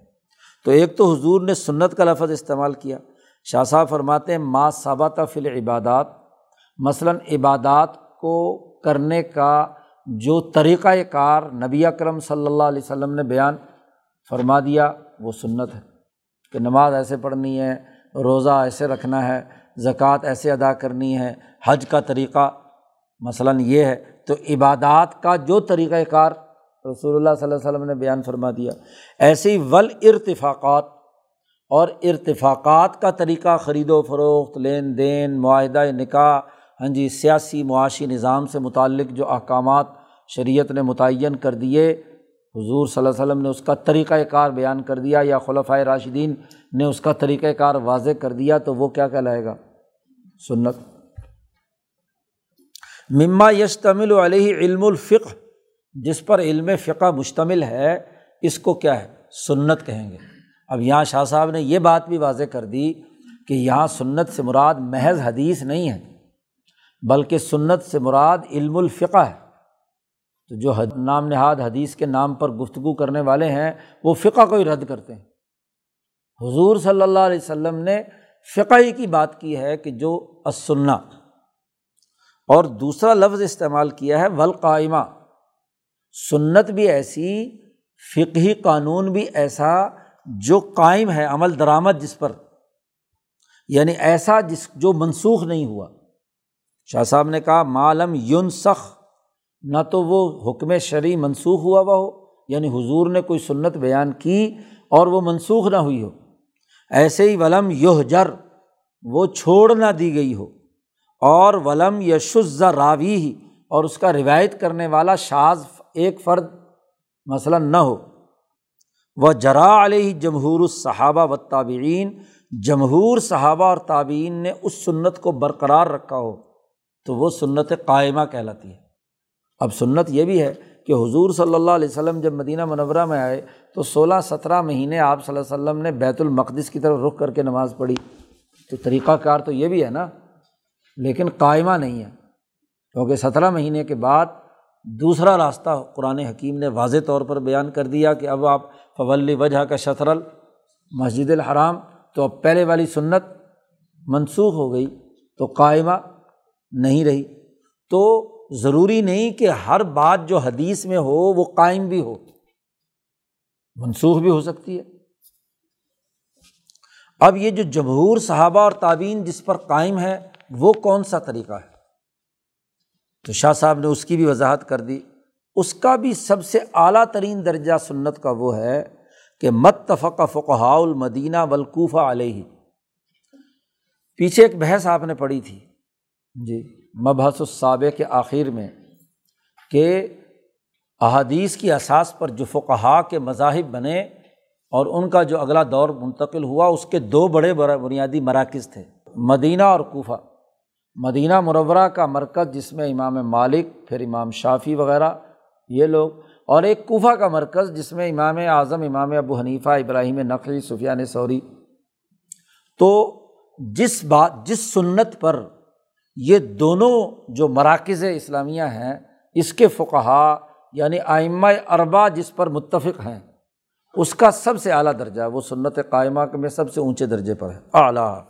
تو ایک تو حضور نے سنت کا لفظ استعمال کیا۔ شاہ صاحب فرماتے ہیں، ما ثابت فل عبادات مثلاً عبادات کو کرنے کا جو طریقۂ کار نبی اکرم صلی اللہ علیہ وسلم نے بیان فرما دیا، وہ سنت ہے کہ نماز ایسے پڑھنی ہے روزہ ایسے رکھنا ہے، زکوٰۃ ایسے ادا کرنی ہے، حج کا طریقہ مثلاً یہ ہے۔ تو عبادات کا جو طریقۂ کار رسول اللہ صلی اللہ علیہ وسلم نے بیان فرما دیا ایسے ہی ول ارتفاقات اور ارتفاقات کا طریقہ خرید و فروخت، لین دین، معاہدہ نکاح ہاں جی سیاسی معاشی نظام سے متعلق جو احکامات شریعت نے متعین کر دیے حضور صلی اللہ علیہ وسلم نے اس کا طریقۂ کار بیان کر دیا یا خلفۂ راشدین نے اس کا طریقۂ کار واضح کر دیا تو وہ کیا کہلائے گا؟ سنت۔ مما یشتمل علیہ علم الفق جس پر علم فقہ مشتمل ہے، اس کو کیا ہے؟ سنت کہیں گے۔ اب یہاں شاہ صاحب نے یہ بات بھی واضح کر دی کہ یہاں سنت سے مراد محض حدیث نہیں ہے، بلکہ سنت سے مراد علم الفقہ ہے۔ تو جو نام نہاد حدیث کے نام پر گفتگو کرنے والے ہیں، وہ فقہ کو ہی رد کرتے ہیں۔ حضور صلی اللہ علیہ وسلم نے فقہ ہی کی بات کی ہے کہ جو اسنا اور دوسرا لفظ استعمال کیا ہے ولقائمہ سنت بھی ایسی، فقہی قانون بھی ایسا جو قائم ہے، عمل درآمد جس پر۔ یعنی ایسا جس جو منسوخ نہیں ہوا۔ شاہ صاحب نے کہا معلوم یون سخ نہ تو وہ حکم شرعی منسوخ ہوا ہوا ہو یعنی حضور نے کوئی سنت بیان کی اور وہ منسوخ نہ ہوئی ہو۔ ایسے ہی ولم یوہ جر وہ چھوڑ نہ دی گئی ہو۔ اور ولم یشز راوی ہی اور اس کا روایت کرنے والا شاز ایک فرد مثلاً نہ ہو۔ وہ جرا علیہ جمہور الصحابہ و تابعین جمہور صحابہ اور تعبین نے اس سنت کو برقرار رکھا ہو، تو وہ سنت قائمہ کہلاتی ہے۔ اب سنت یہ بھی ہے کہ حضور صلی اللہ علیہ وسلم جب مدینہ منورہ میں آئے تو سولہ سترہ مہینے آپ صلی اللہ علیہ وسلم نے بیت المقدس کی طرف رخ کر کے نماز پڑھی۔ تو طریقہ کار تو یہ بھی ہے نا، لیکن قائمہ نہیں ہے۔ کیونکہ سترہ مہینے کے بعد دوسرا راستہ قرآن حکیم نے واضح طور پر بیان کر دیا کہ اب آپ فول وجہ کا شطرل مسجد الحرام، تو اب پہلے والی سنت منسوخ ہو گئی تو قائمہ نہیں رہی۔ تو ضروری نہیں کہ ہر بات جو حدیث میں ہو وہ قائم بھی ہو۔ منسوخ بھی ہو سکتی ہے۔ اب یہ جو جمہور صحابہ اور تعبین جس پر قائم ہے، وہ کون سا طریقہ ہے؟ تو شاہ صاحب نے اس کی بھی وضاحت کر دی۔ اس کا بھی سب سے اعلیٰ ترین درجہ سنت کا وہ ہے کہ متفق فقہ المدینہ ولقوفہ علیہ۔ پیچھے ایک بحث آپ نے پڑھی تھی۔ جی۔ مبحث الصابع کے آخر میں کہ احادیث کی اساس پر جو فقہا کے مذاہب بنے اور ان کا جو اگلا دور منتقل ہوا، اس کے دو بڑے بنیادی مراکز تھے، مدینہ اور کوفہ۔ مدینہ مرورہ کا مرکز جس میں امام مالک، پھر امام شافی وغیرہ، یہ لوگ، اور ایک کوفہ کا مرکز جس میں امام اعظم، امام ابو حنیفہ، ابراہیم نقلی سفیان سوری تو جس بات جس سنت پر یہ دونوں جو مراکز اسلامیہ ہیں، اس کے فقہا یعنی آئمہ اربا جس پر متفق ہیں، اس کا سب سے اعلیٰ درجہ وہ سنت قائمہ میں سب سے اونچے درجے پر ہے، اعلیٰ۔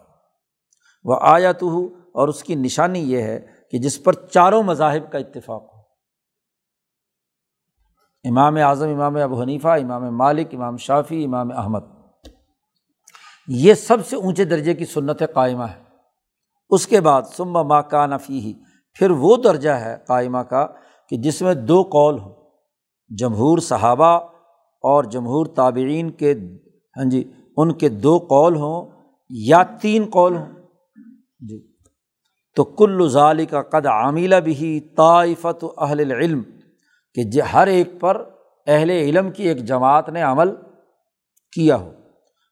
وہ آیا تو اور اس کی نشانی یہ ہے کہ جس پر چاروں مذاہب کا اتفاق ہو۔ امام اعظم، امام ابو حنیفہ، امام مالک، امام شافی امام احمد۔ یہ سب سے اونچے درجے کی سنت قائمہ ہے۔ اس کے بعد سما ماں کا نفی ہی پھر وہ درجہ ہے قائمہ کا کہ جس میں دو قول ہوں، جمہور صحابہ اور جمہور تابعین کے ہاں جی ان کے دو قول ہوں یا تین قول ہوں۔ جی۔ تو کل ظالی کا قد عاملہ بھی طائفت اہل علم کہ جی، ہر ایک پر اہل علم کی ایک جماعت نے عمل کیا ہو۔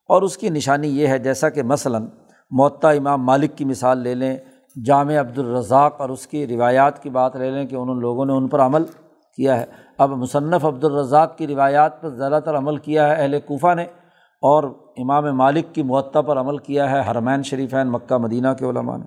اور اس کی نشانی یہ ہے، جیسا کہ مثلاً معطا امام مالک کی مثال لے لیں، جامع عبدالرزاق اور اس کی روایات کی بات لے لیں کہ ان لوگوں نے ان پر عمل کیا ہے۔ اب مصنف عبدالرزاق کی روایات پر زیادہ تر عمل کیا ہے اہل کوفہ نے اور امام مالک کی معطا پر عمل کیا ہے حرمین شریفین مکہ مدینہ کے علماء نے۔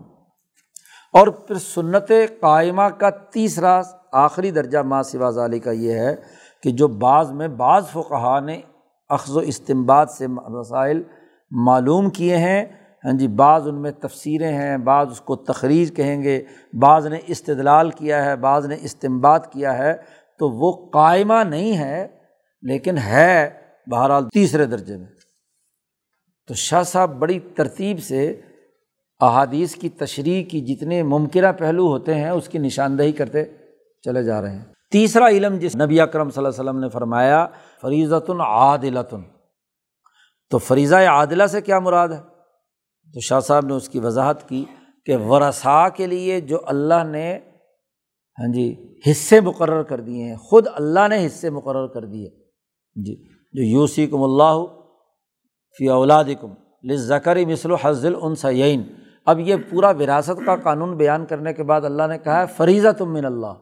اور پھر سنت قائمہ کا تیسرا آخری درجہ ماں سواز علی کا یہ ہے کہ جو بعض میں بعض فقہ نے اخذ و استمباد سے مسائل معلوم کیے ہیں۔ ہاں جی بعض ان میں تفسیریں ہیں، بعض اس کو تخریج کہیں گے، بعض نے استدلال کیا ہے، بعض نے استمباد کیا ہے، تو وہ قائمہ نہیں ہے، لیکن ہے بہرحال تیسرے درجے میں۔ تو شاہ صاحب بڑی ترتیب سے احادیث کی تشریح کی جتنے ممکنہ پہلو ہوتے ہیں، اس کی نشاندہی کرتے چلے جا رہے ہیں۔ تیسرا علم جس نبی اکرم صلی اللہ علیہ وسلم نے فرمایا، فریضۃ عادلتن تو فریضہ عادلہ سے کیا مراد ہے؟ تو شاہ صاحب نے اس کی وضاحت کی کہ ورثا کے لیے جو اللہ نے ہاں جی حصے مقرر کر دیے ہیں، خود اللہ نے حصے مقرر کر دیے جی جو یوسی کم اللہ فی اولاد کم ذکر مثل و حضل سعین اب یہ پورا وراثت کا قانون بیان کرنے کے بعد اللہ نے کہا ہے فریضہ تم من اللہ۔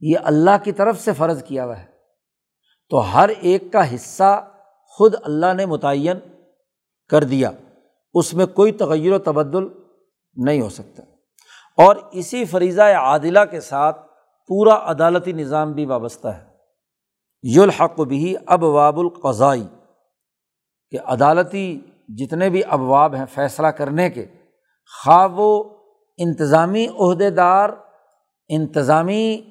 یہ اللہ کی طرف سے فرض کیا ہوا ہے۔ تو ہر ایک کا حصہ خود اللہ نے متعین کر دیا۔ اس میں کوئی تغیر و تبدل نہیں ہو سکتا۔ اور اسی فریضہ عادلہ کے ساتھ پورا عدالتی نظام بھی وابستہ ہے۔ یلحق بھی اب واب القضائی، کہ عدالتی جتنے بھی ابواب ہیں فیصلہ کرنے کے، خواہ وہ انتظامی عہدے دار، انتظامی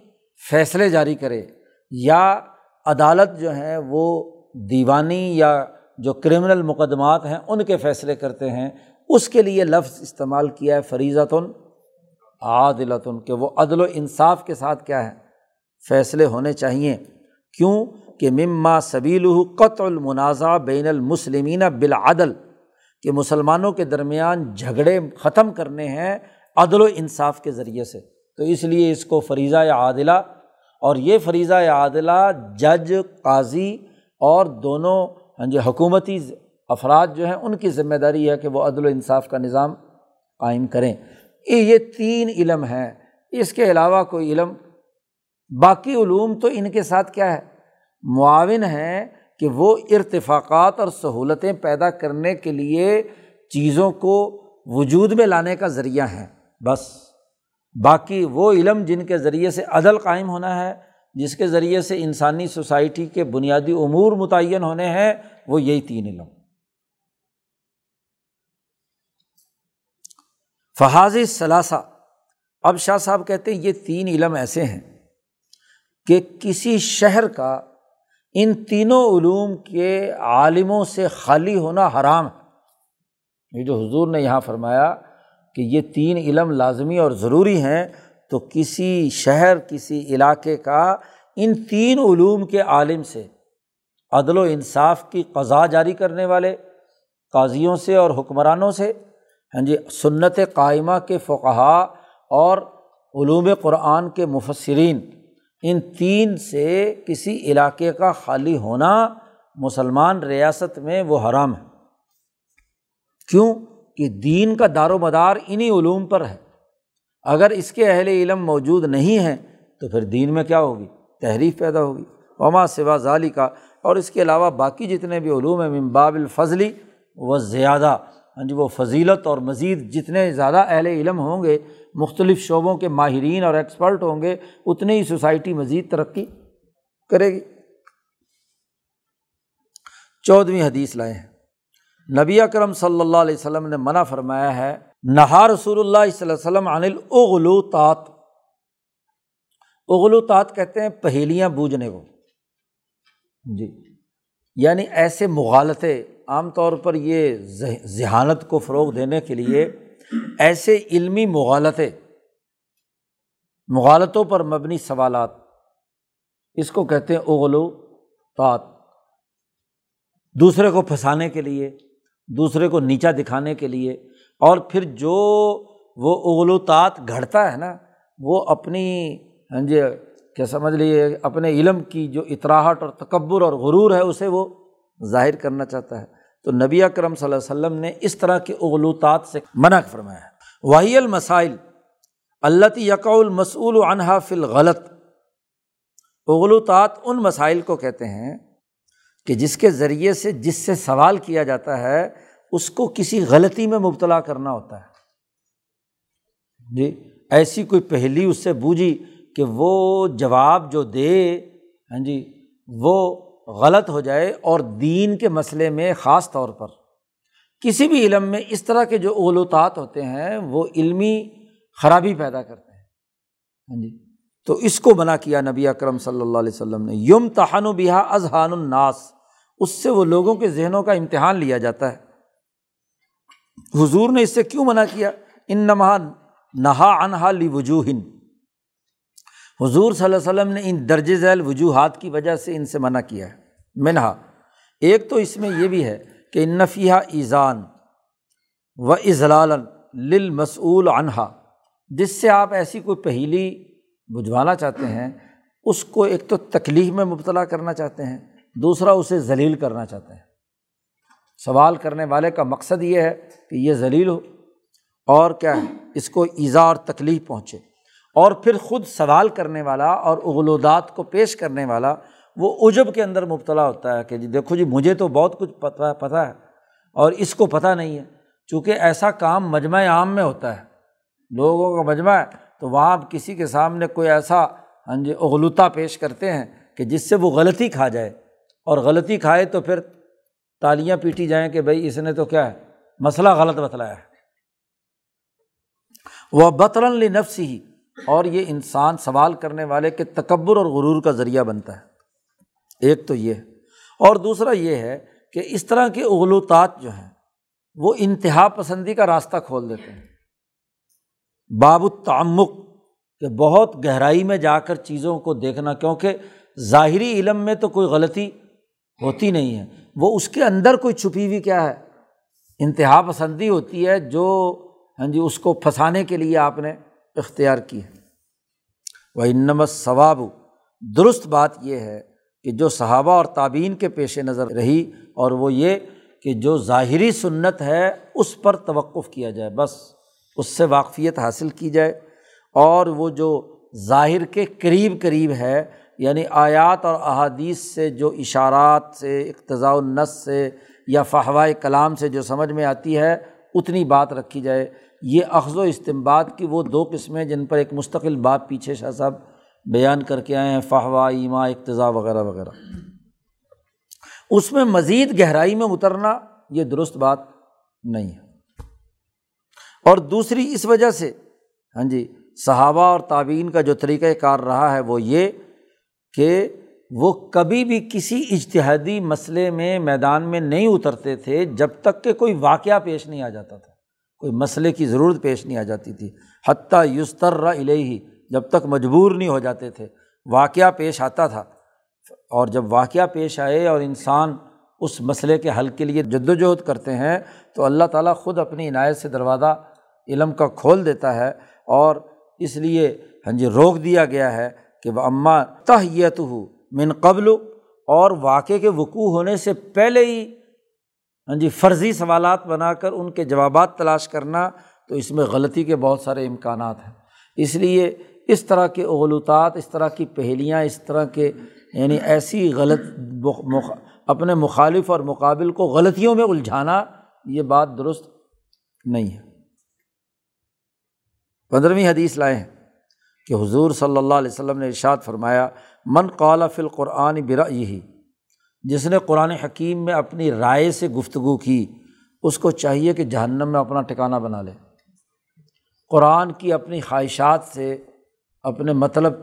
فیصلے جاری کرے، یا عدالت جو ہے وہ دیوانی یا جو کرمنل مقدمات ہیں، ان کے فیصلے کرتے ہیں۔ اس کے لیے لفظ استعمال کیا ہے فریضتاً عادلتن، کہ وہ عدل و انصاف کے ساتھ کیا ہے؟ فیصلے ہونے چاہئیں کیوں؟ کہ مما سبیل قط المنازع بین المسلمین بالعدل، کہ مسلمانوں کے درمیان جھگڑے ختم کرنے ہیں عدل و انصاف کے ذریعے سے۔ تو اس لیے اس کو فریضہ یا عادلہ، اور یہ فریضہ یا عادلہ جج، قاضی اور دونوں ہاں جی حکومتی افراد جو ہیں، ان کی ذمہ داری ہے کہ وہ عدل و انصاف کا نظام قائم کریں۔ یہ تین علم ہیں۔ اس کے علاوہ کوئی علم باقی علوم تو ان کے ساتھ کیا ہے؟ معاون ہیں کہ وہ ارتفاقات اور سہولتیں پیدا کرنے کے لیے چیزوں کو وجود میں لانے کا ذریعہ ہیں۔ بس، باقی وہ علم جن کے ذریعے سے عدل قائم ہونا ہے جس کے ذریعے سے انسانی سوسائٹی کے بنیادی امور متعین ہونے ہیں، وہ یہی تین علم۔ فحاظ ثلاثہ۔ اب شاہ صاحب کہتے ہیں، یہ تین علم ایسے ہیں کہ کسی شہر کا ان تینوں علوم کے عالموں سے خالی ہونا حرام ہے۔ یہ جو حضور نے یہاں فرمایا کہ یہ تین علم لازمی اور ضروری ہیں تو کسی شہر، کسی علاقے کا ان تین علوم کے عالم سے عدل و انصاف کی قضا جاری کرنے والے، قاضیوں سے اور حکمرانوں سے ہاں جی سنت قائمہ کے فقہا اور علوم قرآن کے مفسرین، ان تین سے کسی علاقے کا خالی ہونا مسلمان ریاست میں وہ حرام ہے۔ کیوں؟ کہ دین کا دار و مدار انہیں علوم پر ہے۔ اگر اس کے اہل علم موجود نہیں ہیں تو پھر دین میں کیا ہوگی؟ تحریف پیدا ہوگی۔ وما سوا ظالی کا اور اس کے علاوہ باقی جتنے بھی علوم ہیں ممباب الفضلی و زیادہ ہاں جی وہ فضیلت اور مزید جتنے زیادہ اہل علم ہوں گے، مختلف شعبوں کے ماہرین اور ایکسپرٹ ہوں گے اتنے ہی سوسائٹی مزید ترقی کرے گی۔ چودھویں حدیث لائے ہیں۔ نبی اکرم صلی اللہ علیہ وسلم نے منع فرمایا ہے نہا رسول اللہ صلی اللہ علیہ وسلم انل اغلو طاط اغلو طاط کہتے ہیں پہیلیاں بوجھنے کو جی۔ یعنی ایسے مغالطے، عام طور پر یہ ذہانت کو فروغ دینے کے لیے ایسے علمی مغالطے۔ مغالطوں پر مبنی سوالات۔ اس کو کہتے ہیں اغلو طاط دوسرے کو پھنسانے کے لیے، دوسرے کو نیچا دکھانے کے لیے اور پھر جو وہ اغلوطات گھڑتا ہے نا، وہ اپنی ہاں جی کیا سمجھ لیے اپنے علم کی جو اطراہٹ اور تکبر اور غرور ہے، اسے وہ ظاہر کرنا چاہتا ہے۔ تو نبی اکرم صلی اللہ علیہ وسلم نے اس طرح کے اغلوطات سے منع فرمایا ہے۔ وہی المسائل اللہ یق المسول عنہا فل غلط اغلوطات ان مسائل کو کہتے ہیں کہ جس کے ذریعے سے، جس سے سوال کیا جاتا ہے اس کو کسی غلطی میں مبتلا کرنا ہوتا ہے۔ جی ایسی کوئی پہلی اس سے بوجھی کہ وہ جواب جو دے ہاں جی وہ غلط ہو جائے اور دین کے مسئلے میں خاص طور پر۔ کسی بھی علم میں اس طرح کے جو اولوطات ہوتے ہیں، وہ علمی خرابی پیدا کرتے ہیں۔ ہاں جی تو اس کو منع کیا نبی اکرم صلی اللہ علیہ وسلم نے۔ یم تہان و بیہا اذہان الناس۔ اس سے وہ لوگوں کے ذہنوں کا امتحان لیا جاتا ہے۔ حضور نے اس سے کیوں منع کیا؟ ان نمہ نہا انہا لی وجوہن حضور صلی اللہ علیہ وسلم نے ان درج ذیل وجوہات کی وجہ سے ان سے منع کیا ہے۔ منہا، ایک تو اس میں یہ بھی ہے کہ ان نفیہ ایزان و اضلال للمسول انہا جس سے آپ ایسی کوئی پہیلی بجھوانا چاہتے ہیں، اس کو ایک تو تکلیف میں مبتلا کرنا چاہتے ہیں، دوسرا اسے ذلیل کرنا چاہتے ہیں۔ سوال کرنے والے کا مقصد یہ ہے کہ یہ ذلیل ہو اور کیا ہے؟ اس کو ایزا اور تکلیف پہنچے۔ اور پھر خود سوال کرنے والا اور اغلودات کو پیش کرنے والا وہ عجب کے اندر مبتلا ہوتا ہے کہ جی دیکھو جی مجھے تو بہت کچھ پتہ پتہ ہے اور اس کو پتہ نہیں ہے۔ چونکہ ایسا کام مجمع عام میں ہوتا ہے۔ لوگوں کا مجمع ہے۔ تو وہاں کسی کے سامنے کوئی ایسا ہاں جی اغلوطہ پیش کرتے ہیں کہ جس سے وہ غلطی کھا جائے۔ اور غلطی کھائے تو پھر تالیاں پیٹی جائیں کہ بھائی اس نے تو کیا ہے، مسئلہ غلط بتلایا ہے۔ وہ بطرن نفس ہی، اور یہ انسان سوال کرنے والے کے تکبر اور غرور کا ذریعہ بنتا ہے۔ ایک تو یہ، اور دوسرا یہ ہے کہ اس طرح کے اغلوطات جو ہیں، وہ انتہا پسندی کا راستہ کھول دیتے ہیں۔ باب التعمق، کہ بہت گہرائی میں جا کر چیزوں کو دیکھنا، کیونکہ ظاہری علم میں تو کوئی غلطی ہوتی نہیں ہے۔ وہ اس کے اندر کوئی چھپی ہوئی کیا ہے؟ انتہا پسندی ہوتی ہے جو ہاں جی اس کو پھنسانے کے لیے آپ نے اختیار کی ہے۔ وہ انمت ثواب درست بات یہ ہے کہ جو صحابہ اور تعبین کے پیش نظر رہی اور وہ یہ کہ جو ظاہری سنت ہے، اس پر توقف کیا جائے۔ بس اس سے واقفیت حاصل کی جائے۔ اور وہ جو ظاہر کے قریب قریب ہے یعنی آیات اور احادیث سے جو اشارات سے، اقتضاء النس سے یا فہوائے کلام سے جو سمجھ میں آتی ہے، اتنی بات رکھی جائے۔ یہ اخذ و استمباد کی وہ دو قسمیں جن پر ایک مستقل بات پیچھے شاہ صاحب بیان کر کے آئے ہیں فہوا ایما، اقتضاء وغیرہ وغیرہ۔ اس میں مزید گہرائی میں اترنا یہ درست بات نہیں ہے۔ اور دوسری اس وجہ سے ہاں جی صحابہ اور تعبین کا جو طریقۂ کار رہا ہے وہ یہ کہ وہ کبھی بھی کسی اجتہادی مسئلے میں میدان میں نہیں اترتے تھے جب تک کہ کوئی واقعہ پیش نہیں آ جاتا تھا، کوئی مسئلے کی ضرورت پیش نہیں آ جاتی تھی۔ حتیٰ یستر ہی جب تک مجبور نہیں ہو جاتے تھے، واقعہ پیش آتا تھا۔ اور جب واقعہ پیش آئے اور انسان اس مسئلے کے حل کے لیے جد وجہد کرتے ہیں، تو اللہ تعالیٰ خود اپنی عنایت سے دروازہ علم کا کھول دیتا ہے اور اس لیے ہاں جی روک دیا گیا ہے۔ کہ وہ اماں تہیت ہو من قبل، اور واقعے کے وقوع ہونے سے پہلے ہی ہاں جی فرضی سوالات بنا کر ان کے جوابات تلاش کرنا تو اس میں غلطی کے بہت سارے امکانات ہیں۔ اس لیے اس طرح کے اغلوطات اس طرح کی پہیلیاں، اس طرح کے یعنی ایسی غلط اپنے مخالف اور مقابل کو غلطیوں میں الجھانا، یہ بات درست نہیں ہے۔ پندرہویں حدیث لائے ہیں۔ کہ حضور صلی اللہ علیہ وسلم نے ارشاد فرمایا، من قال فی القرآن برا یہی جس نے قرآن حکیم میں اپنی رائے سے گفتگو کی، اس کو چاہیے کہ جہنم میں اپنا ٹکانہ بنا لے۔ قرآن کی اپنی خواہشات سے اپنے مطلب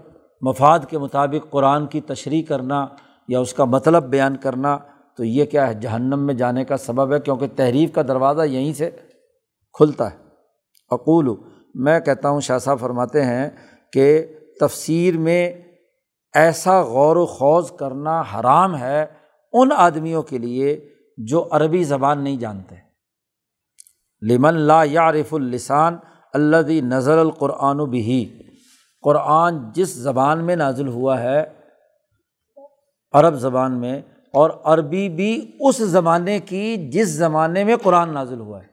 مفاد کے مطابق قرآن کی تشریح کرنا یا اس کا مطلب بیان کرنا، تو یہ کیا ہے، جہنم میں جانے کا سبب ہے، کیونکہ تحریف کا دروازہ یہیں سے کھلتا ہے۔ اقول، میں کہتا ہوں، شاہ صاحب فرماتے ہیں کہ تفسیر میں ایسا غور و خوض کرنا حرام ہے ان آدمیوں کے لیے جو عربی زبان نہیں جانتے۔ لمن لا یارف السان اللہ نظر القرآن و بھی قرآن جس زبان میں نازل ہوا ہے، عرب زبان میں، اور عربی بھی اس زمانے کی جس زمانے میں قرآن نازل ہوا ہے۔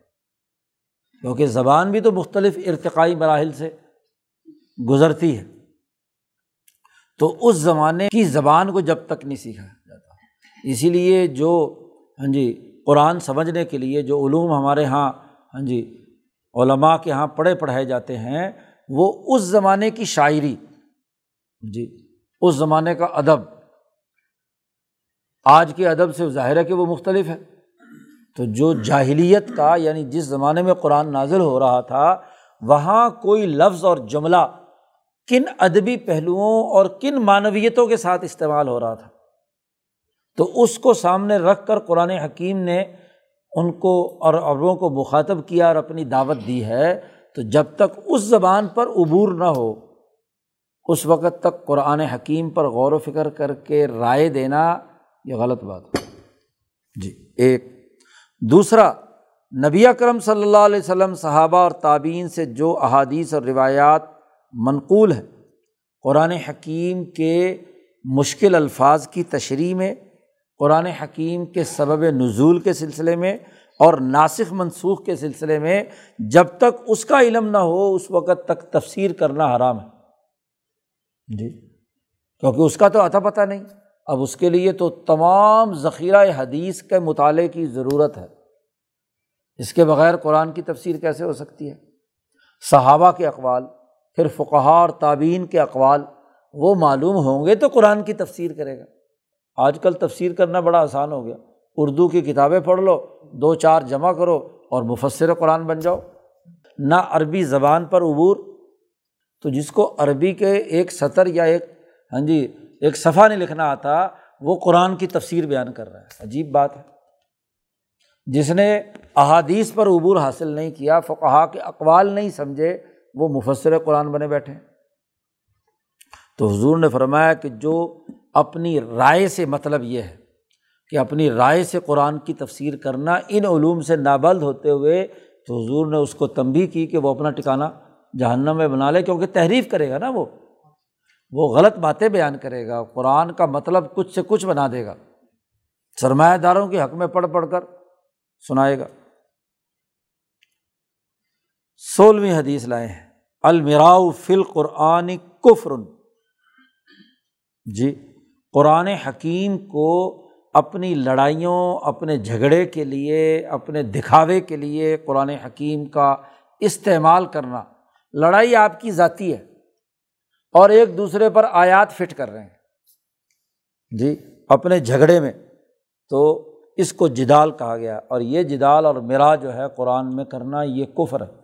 کیونکہ زبان بھی تو مختلف ارتقائی مراحل سے۔ گزرتی ہے۔ تو اس زمانے کی زبان کو جب تک نہیں سیکھا جاتا۔ اسی لیے جو ہاں جی قرآن سمجھنے کے لیے جو علوم ہمارے یہاں ہاں جی علماء کے یہاں پڑھے پڑھائے جاتے ہیں، وہ اس زمانے کی شاعری جی اس زمانے کا ادب۔ آج کے ادب سے ظاہر ہے کہ وہ مختلف ہے۔ تو جو جاہلیت کا یعنی جس زمانے میں قرآن نازل ہو رہا تھا، وہاں کوئی لفظ اور جملہ کن ادبی پہلوؤں اور کن معنویتوں کے ساتھ استعمال ہو رہا تھا۔ تو اس کو سامنے رکھ کر قرآن حکیم نے ان کو اور عربوں کو مخاطب کیا اور اپنی دعوت دی ہے، تو جب تک اس زبان پر عبور نہ ہو، اس وقت تک قرآن حکیم پر غور و فکر کر کے رائے دینا یہ غلط بات ہے۔ جی ایک۔ دوسرا، نبی اکرم صلی اللہ علیہ وسلم صحابہ اور تعبین سے جو احادیث اور روایات منقول ہیں قرآن حکیم کے مشکل الفاظ کی تشریح میں، قرآن حکیم کے سبب نزول کے سلسلے میں اور ناسخ منسوخ کے سلسلے میں جب تک اس کا علم نہ ہو، اس وقت تک تفسیر کرنا حرام ہے۔ جی کیونکہ اس کا تو عطا پتہ نہیں۔ اب اس کے لیے تو تمام ذخیرہ حدیث کے مطالعے کی ضرورت ہے۔ اس کے بغیر قرآن کی تفسیر کیسے ہو سکتی ہے؟ صحابہ کے اقوال پھر فقہار تعبین کے اقوال وہ معلوم ہوں گے تو قرآن کی تفسیر کرے گا۔ آج کل تفسیر کرنا بڑا آسان ہو گیا۔ اردو کی کتابیں پڑھ لو، دو چار جمع کرو اور مفصر قرآن بن جاؤ۔ نہ عربی زبان پر عبور، تو جس کو عربی کے ایک سطر یا ایک ہاں جی ایک صفحہ نہیں لکھنا آتا، وہ قرآن کی تفسیر بیان کر رہا ہے۔ عجیب بات ہے۔ جس نے احادیث پر عبور حاصل نہیں کیا فقہ کے اقوال نہیں سمجھے وہ مفصر قرآن بنے بیٹھے تو حضور نے فرمایا کہ جو اپنی رائے سے مطلب یہ ہے کہ اپنی رائے سے قرآن کی تفسیر کرنا ان علوم سے نابلد ہوتے ہوئے، تو حضور نے اس کو تنبی کی کہ وہ اپنا ٹکانا جہنم میں بنا لے، کیونکہ تحریف کرے گا نا وہ۔ وہ غلط باتیں بیان کرے گا، قرآن کا مطلب کچھ سے کچھ بنا دے گا۔ سرمایہ داروں کے حق میں پڑھ پڑھ کر سنائے گا۔ سولہویں حدیث لائے ہیں۔ المراؤ فل قرآن کفرن۔ جی قرآن حکیم کو اپنی لڑائیوں، اپنے جھگڑے کے لیے، اپنے دکھاوے کے لیے قرآن حکیم کا استعمال کرنا۔ لڑائی آپ کی ذاتی ہے اور ایک دوسرے پر آیات فٹ کر رہے ہیں۔ جی اپنے جھگڑے میں۔ تو اس کو جدال کہا گیا اور یہ جدال اور میرا جو ہے قرآن میں کرنا یہ کفر ہے۔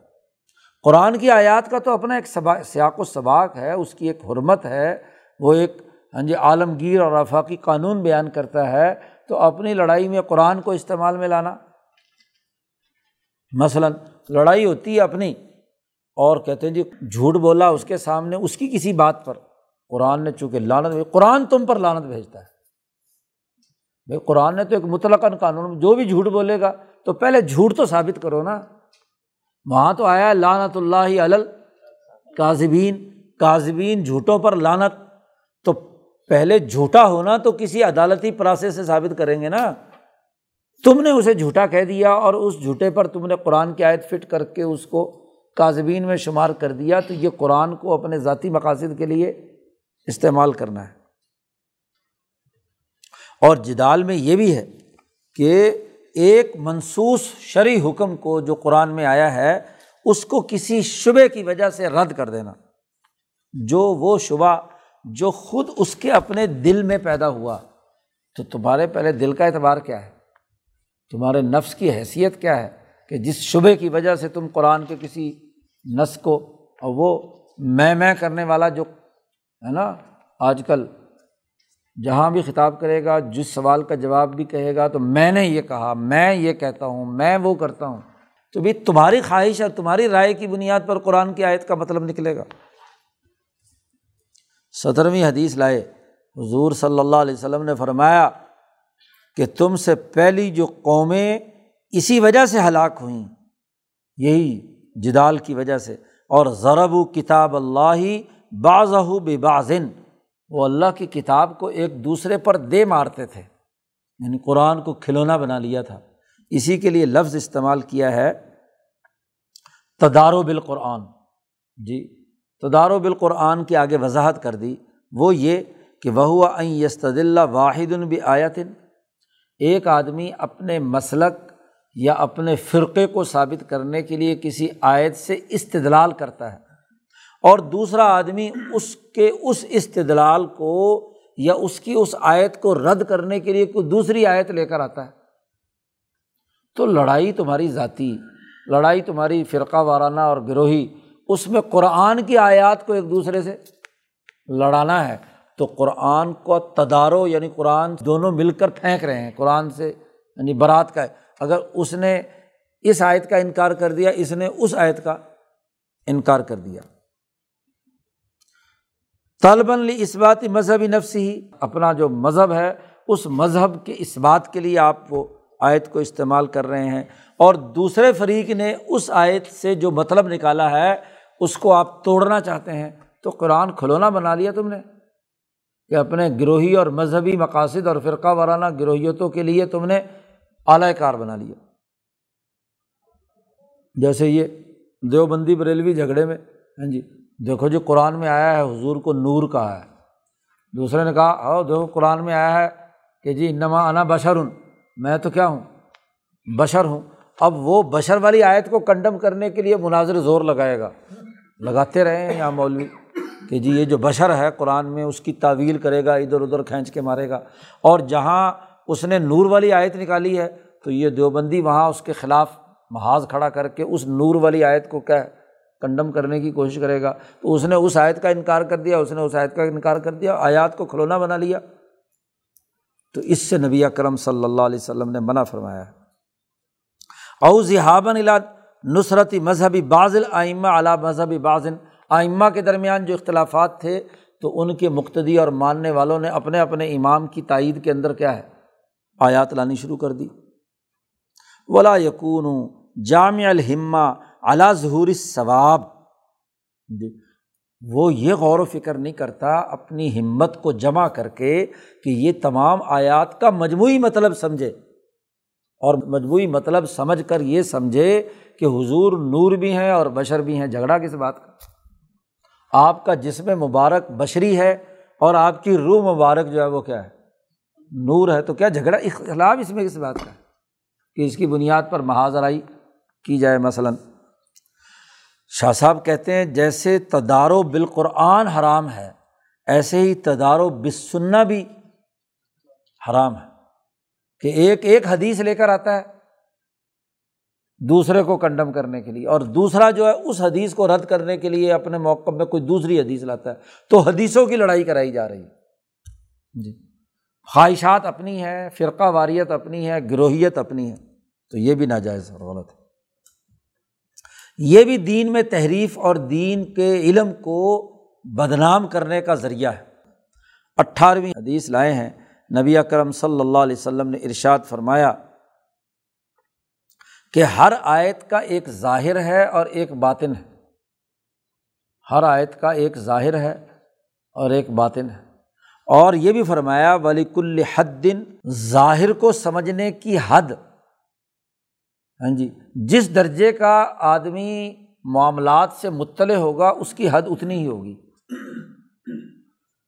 قرآن کی آیات کا تو اپنا ایک سیاق و سباق ہے، اس کی ایک حرمت ہے، وہ ایک ہاں جی عالمگیر اور آفاقی قانون بیان کرتا ہے، تو اپنی لڑائی میں قرآن کو استعمال میں لانا۔ مثلاً، لڑائی ہوتی ہے اپنی، اور کہتے ہیں جی جھوٹ بولا اس کے سامنے، اس کی کسی بات پر۔ قرآن نے چونکہ لانت بھیج، قرآن تم پر لانت بھیجتا ہے۔ بھائی، قرآن نے تو ایک مطلق قانون، جو بھی جھوٹ بولے گا، تو پہلے جھوٹ تو ثابت کرو نا۔ وہاں تو آیا لانت اللہ علل کاظبین کاظبین جھوٹوں پر لانت تو پہلے جھوٹا ہونا تو کسی عدالتی پراسے سے ثابت کریں گے نا۔ تم نے اسے جھوٹا کہہ دیا اور اس جھوٹے پر تم نے قرآن کی آیت فٹ کر کے اس کو کاظبین میں شمار کر دیا۔ تو یہ قرآن کو اپنے ذاتی مقاصد کے لیے استعمال کرنا ہے۔ اور جدال میں یہ بھی ہے کہ ایک منسوس شرعی حکم کو جو قرآن میں آیا ہے، اس کو کسی شبے کی وجہ سے رد کر دینا۔ جو وہ شبہ جو خود اس کے اپنے دل میں پیدا ہوا، تو تمہارے پہلے دل کا اعتبار کیا ہے؟ تمہارے نفس کی حیثیت کیا ہے کہ جس شبے کی وجہ سے تم قرآن کے کسی نس کو، اور وہ میں میں کرنے والا جو ہے نا، آج کل جہاں بھی خطاب کرے گا، جس سوال کا جواب بھی کہے گا، تو میں نے یہ کہا، میں یہ کہتا ہوں، میں وہ کرتا ہوں۔ تو بھائی تمہاری خواہش اور تمہاری رائے کی بنیاد پر قرآن کی آیت کا مطلب نکلے گا۔ سترویں حدیث لائے۔ حضور صلی اللہ علیہ وسلم نے فرمایا کہ تم سے پہلی جو قومیں اسی وجہ سے ہلاک ہوئیں، یہی جدال کی وجہ سے۔ اور ضرب و کتاب اللہ باز بے بازن وہ اللہ کی کتاب کو ایک دوسرے پر دے مارتے تھے۔ یعنی قرآن کو کھلونا بنا لیا تھا۔ اسی کے لیے لفظ استعمال کیا ہے تدار و بالقرآن۔ جی تدار و بالقرآن کی آگے وضاحت کر دی۔ وہ یہ کہ وہ یستد اللہ واحد الب آیتن ایک آدمی اپنے مسلک یا اپنے فرقے کو ثابت کرنے کے لیے کسی آیت سے استدلال کرتا ہے۔ اور دوسرا آدمی اس کے اس استدلال کو یا اس کی اس آیت کو رد کرنے کے لیے کوئی دوسری آیت لے کر آتا ہے۔ تو لڑائی تمہاری ذاتی، لڑائی تمہاری فرقہ وارانہ اور گروہی، اس میں قرآن کی آیات کو ایک دوسرے سے لڑانا ہے۔ تو قرآن کو تدارو یعنی قرآن دونوں مل کر پھینک رہے ہیں، قرآن سے یعنی برات کا ہے۔ اگر اس نے اس آیت کا انکار کر دیا، اس نے اس آیت کا انکار کر دیا۔ طالباً لی اس بات مذہبی نفس ہی اپنا جو مذہب ہے، اس مذہب کے اس بات کے لیے آپ وہ آیت کو استعمال کر رہے ہیں۔ اور دوسرے فریق نے اس آیت سے جو مطلب نکالا ہے، اس کو آپ توڑنا چاہتے ہیں۔ تو قرآن کھلونا بنا لیا تم نے کہ اپنے گروہی اور مذہبی مقاصد اور فرقہ وارانہ گروہیتوں کے لیے تم نے اعلی کار بنا لیا۔ جیسے یہ دیوبندی بریلوی جھگڑے میں ہاں جی دیکھو جو قرآن میں آیا ہے، حضور کو نور کہا ہے۔ دوسرے نے کہا او دیکھو، قرآن میں آیا ہے کہ جی انما انا بشر ہوں میں تو کیا ہوں؟ بشر ہوں۔ اب وہ بشر والی آیت کو کنڈم کرنے کے لیے مناظر زور لگائے گا۔ لگاتے رہے ہیں یہاں مولوی کہ جی یہ جو بشر ہے، قرآن میں اس کی تعویل کرے گا، ادھر ادھر کھینچ کے مارے گا۔ اور جہاں اس نے نور والی آیت نکالی ہے، تو یہ دیوبندی وہاں اس کے خلاف محاذ کھڑا کر کے اس نور والی آیت کو کیا کنڈم کرنے کی کوشش کرے گا۔ تو اس نے اس آیت کا انکار کر دیا، اس نے اس آیت کا انکار کر دیا، آیات کو کھلونا بنا لیا۔ تو اس سے نبی اکرم صلی اللہ علیہ وسلم نے منع فرمایا۔ ہے او ذہابن الا نصرتی مذہبی بازل آئمہ علا مذہبی بازن آئمہ کے درمیان جو اختلافات تھے، تو ان کے مقتدی اور ماننے والوں نے اپنے اپنے امام کی تائید کے اندر کیا ہے؟ آیات لانی شروع کر دی۔ ولا یقون جامع الحمہ اعلیٰ ظہور ثواب وہ یہ غور و فکر نہیں کرتا، اپنی ہمت کو جمع کر کے کہ یہ تمام آیات کا مجموعی مطلب سمجھے۔ اور مجموعی مطلب سمجھ کر یہ سمجھے کہ حضور نور بھی ہیں اور بشر بھی ہیں۔ جھگڑا کس بات کا؟ آپ کا جسم مبارک بشری ہے اور آپ کی روح مبارک جو ہے وہ کیا ہے؟ نور ہے۔ تو کیا جھگڑا اختلاف اس میں کس بات کا ہے؟ کہ اس کی بنیاد پر محاذرائی کی جائے مثلاً۔ شاہ صاحب کہتے ہیں، جیسے تدار و بالقرآن حرام ہے، ایسے ہی تدار و بھی حرام ہے۔ کہ ایک ایک حدیث لے کر آتا ہے دوسرے کو کنڈم کرنے کے لیے، اور دوسرا جو ہے اس حدیث کو رد کرنے کے لیے اپنے موقع میں کوئی دوسری حدیث لاتا ہے۔ تو حدیثوں کی لڑائی کرائی جا رہی ہے۔ جی۔ خواہشات اپنی ہے فرقہ واریت اپنی ہے، گروہیت اپنی ہے، تو یہ بھی ناجائز اور غلط ہے۔ یہ بھی دین میں تحریف اور دین کے علم کو بدنام کرنے کا ذریعہ ہے۔ اٹھارہویں حدیث لائے ہیں۔ نبی اکرم صلی اللہ علیہ وسلم نے ارشاد فرمایا کہ ہر آیت کا ایک ظاہر ہے اور ایک باطن ہے۔ ہر آیت کا ایک ظاہر ہے اور ایک باطن ہے۔ اور یہ بھی فرمایا ولی کل دن ظاہر کو سمجھنے کی حد ہاں جی جس درجے کا آدمی معاملات سے مطلع ہوگا، اس کی حد اتنی ہی ہوگی۔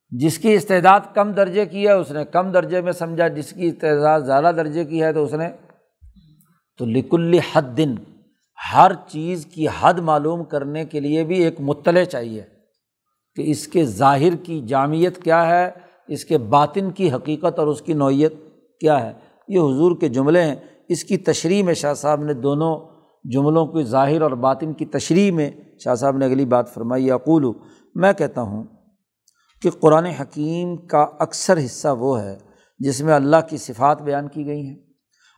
جس کی استعداد کم درجے کی ہے، اس نے کم درجے میں سمجھا، جس کی استعداد زیادہ درجے کی ہے تو اس نے۔ تو لکل حد دن ہر چیز کی حد معلوم کرنے کے لیے بھی ایک مطلع چاہیے کہ اس کے ظاہر کی جامعت کیا ہے، اس کے باطن کی حقیقت اور اس کی نوعیت کیا ہے۔ یہ حضور کے جملے ہیں۔ اس کی تشریح میں شاہ صاحب نے دونوں جملوں کی ظاہر اور باطن کی تشریح میں شاہ صاحب نے اگلی بات فرمائی اقول میں کہتا ہوں کہ قرآن حکیم کا اکثر حصہ وہ ہے جس میں اللہ کی صفات بیان کی گئی ہیں۔